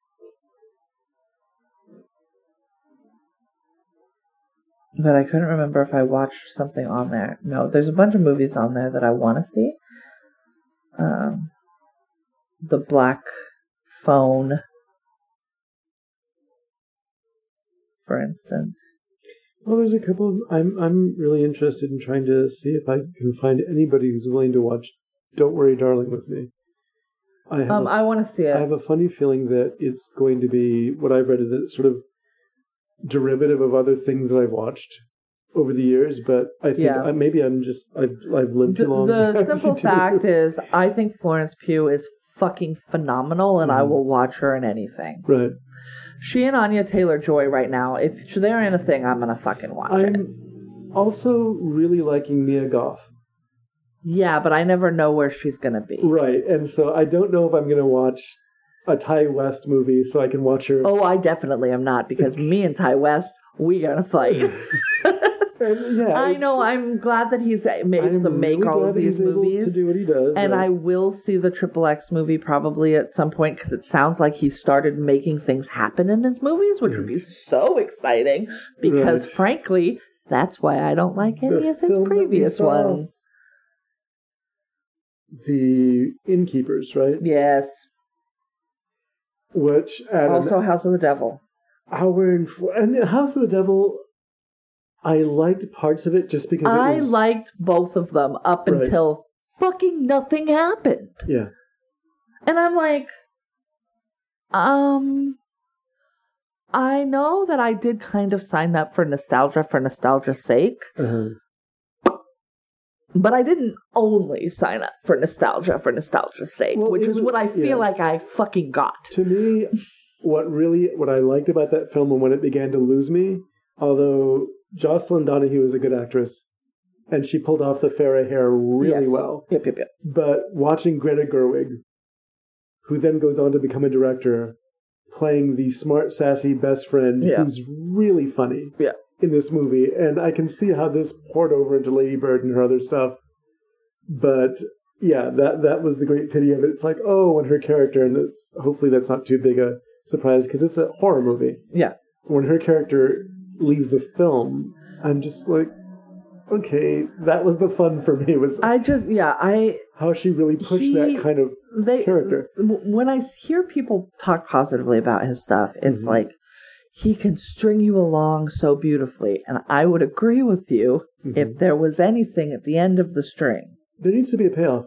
Speaker 1: but I couldn't remember if I watched something on there. No, there's a bunch of movies on there that I want to see. Um, the Black Phone, for instance.
Speaker 2: Well, there's a couple. Of, I'm I'm really interested in trying to see if I can find anybody who's willing to watch "Don't Worry, Darling" with me. I have
Speaker 1: Um,
Speaker 2: a,
Speaker 1: I want to see it.
Speaker 2: I have a funny feeling that it's going to be what I've read is a sort of derivative of other things that I've watched over the years. But I think
Speaker 1: Yeah.
Speaker 2: I, maybe I'm just I've I've lived
Speaker 1: The,
Speaker 2: too long.
Speaker 1: the simple
Speaker 2: seen too many
Speaker 1: fact is, I think Florence Pugh is fucking phenomenal, and I
Speaker 2: Mhm.
Speaker 1: will watch her in anything.
Speaker 2: right.
Speaker 1: She and Anya Taylor Joy right now. If they're in a thing, I'm gonna fucking watch it.
Speaker 2: I'm also really liking Mia Goth.
Speaker 1: Yeah, but I never know where she's gonna be.
Speaker 2: Right, and so I don't know if I'm going to watch a Ti West movie so I can watch her.
Speaker 1: Oh, I definitely am not because me and Ti West, we gonna fight.
Speaker 2: And, yeah,
Speaker 1: I know. Uh, I'm glad that he's able
Speaker 2: I'm
Speaker 1: to make
Speaker 2: really
Speaker 1: all of these movies.
Speaker 2: to do what he does,
Speaker 1: and
Speaker 2: right?
Speaker 1: I will see the Triple X movie probably at some point because it sounds like he started making things happen in his movies, which would be so exciting. Because
Speaker 2: Right.
Speaker 1: frankly, that's why I don't like any
Speaker 2: The
Speaker 1: of his
Speaker 2: film that we
Speaker 1: previous ones.
Speaker 2: the innkeepers, right?
Speaker 1: Yes.
Speaker 2: Which
Speaker 1: Also,
Speaker 2: an
Speaker 1: House of the Devil.
Speaker 2: hour and four, and the House of the Devil, I liked parts of it just because it
Speaker 1: I
Speaker 2: was,
Speaker 1: liked both of them up
Speaker 2: Right.
Speaker 1: until fucking nothing happened.
Speaker 2: yeah,
Speaker 1: And I'm like, um, I know that I did kind of sign up for nostalgia for nostalgia's sake,
Speaker 2: uh-huh.
Speaker 1: but I didn't only sign up for nostalgia for nostalgia's sake,
Speaker 2: Well,
Speaker 1: which is
Speaker 2: was-
Speaker 1: what I feel
Speaker 2: yes.
Speaker 1: like I fucking got.
Speaker 2: to me, what really what I liked about that film and when it began to lose me, although Jocelin Donahue is a good actress, and she pulled off the Farrah hair really
Speaker 1: Yes.
Speaker 2: well.
Speaker 1: Yep, yep, yep.
Speaker 2: But watching Greta Gerwig, who then goes on to become a director, playing the smart, sassy best friend
Speaker 1: Yeah.
Speaker 2: who's really funny
Speaker 1: Yeah.
Speaker 2: in this movie, and I can see how this poured over into Lady Bird and her other stuff. But yeah, that that was the great pity of it. It's like, oh, when her character, and it's hopefully that's not too big a surprise because it's a horror movie.
Speaker 1: Yeah.
Speaker 2: When her character leaves the film, I'm just like, okay, that was the fun for me was
Speaker 1: I just, yeah, I,
Speaker 2: how she really pushed
Speaker 1: He-
Speaker 2: that kind of
Speaker 1: they,
Speaker 2: character.
Speaker 1: when I hear people talk positively about his stuff, it's
Speaker 2: Mhm.
Speaker 1: like, he can string you along so beautifully. And I would agree with you
Speaker 2: Mhm.
Speaker 1: if there was anything at the end of the string.
Speaker 2: there needs to be a payoff.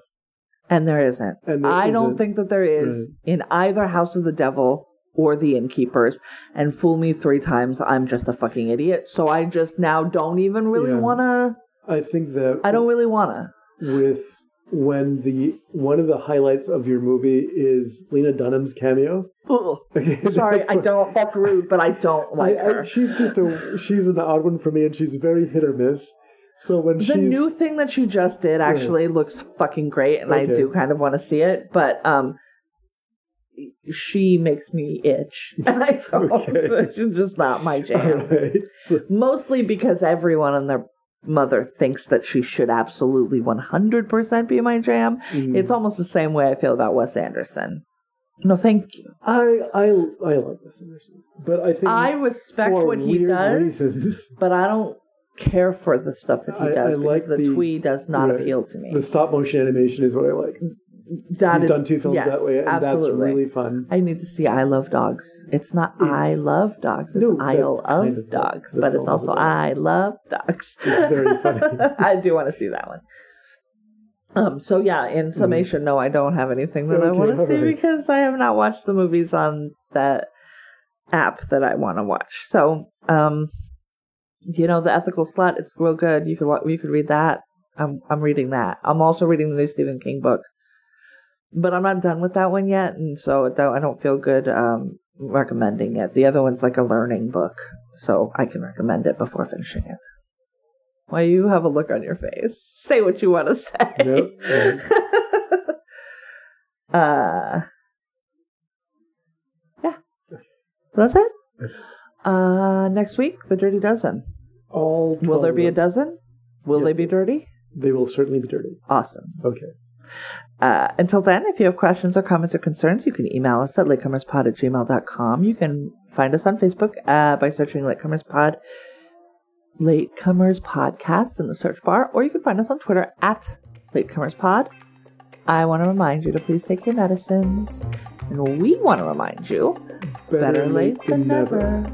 Speaker 1: And there isn't.
Speaker 2: And there
Speaker 1: I don't
Speaker 2: isn't.
Speaker 1: think that there is in either House of the Devil or The Innkeepers. And fool me three times, I'm just a fucking idiot. So I just now don't even really
Speaker 2: Yeah.
Speaker 1: wanna.
Speaker 2: I think that
Speaker 1: I don't really wanna.
Speaker 2: with when the one of the highlights of your movie is Lena Dunham's cameo.
Speaker 1: Ugh. Sorry,
Speaker 2: That's
Speaker 1: I
Speaker 2: like-
Speaker 1: don't. That's rude, but I don't like
Speaker 2: I-
Speaker 1: her.
Speaker 2: I- she's just a she's an odd one for me, and she's very hit or miss. So when
Speaker 1: the
Speaker 2: she's
Speaker 1: new thing that she just did actually looks fucking great, and I do kind of want to see it. But um, she makes me itch, and I don't.
Speaker 2: Okay.
Speaker 1: She's just not my jam.
Speaker 2: right, so-
Speaker 1: Mostly because everyone and their mother thinks that she should absolutely 100% be my jam.
Speaker 2: mm.
Speaker 1: It's almost the same way I feel about Wes Anderson. No, thank you.
Speaker 2: I I I like this Anderson, but I think
Speaker 1: I respect what he does,
Speaker 2: reasons,
Speaker 1: but I don't care for the stuff that he
Speaker 2: I-
Speaker 1: does
Speaker 2: I
Speaker 1: because
Speaker 2: like
Speaker 1: the,
Speaker 2: the-
Speaker 1: twee does not
Speaker 2: right.
Speaker 1: appeal to me.
Speaker 2: the stop motion animation is what I like.
Speaker 1: That
Speaker 2: He's
Speaker 1: is-
Speaker 2: done two films
Speaker 1: yes,
Speaker 2: that way, and
Speaker 1: absolutely.
Speaker 2: that's really fun.
Speaker 1: I need to see I Love Dogs. It's not I Love Dogs, it's
Speaker 2: No,
Speaker 1: Isle
Speaker 2: that's kind
Speaker 1: of
Speaker 2: of
Speaker 1: Dogs, but it's also. I Love Dogs.
Speaker 2: It's very funny.
Speaker 1: I do want to see that one. Um. So yeah, in summation, no, I don't have anything that I
Speaker 2: Mm.
Speaker 1: Want to see
Speaker 2: alright.
Speaker 1: because I have not watched the movies on that app that I want to watch. So, um, you know, the Ethical Slut, it's real good. You could you could read that. I'm I'm reading that. I'm also reading the new Stephen King book, but I'm not done with that one yet, and so I don't feel good um recommending it. The other one's like a learning book, so I can recommend it before finishing it. Why you have a look on your face? Say what you want to say.
Speaker 2: Nope.
Speaker 1: uh, yeah. That's it.
Speaker 2: That's
Speaker 1: Uh, next week, the Dirty Dozen.
Speaker 2: all
Speaker 1: Will there be a dozen? Will
Speaker 2: Yes,
Speaker 1: they be dirty?
Speaker 2: They will certainly be dirty.
Speaker 1: Awesome.
Speaker 2: Okay.
Speaker 1: Uh, until then, if you have questions or comments or concerns, you can email us at latecomerspod at gmail.com. You can find us on Facebook uh, by searching latecomerspod, latecomers podcast in the search bar, or you can find us on Twitter at latecomerspod. I want to remind you to please take your medicines, and we want to remind you better late than never.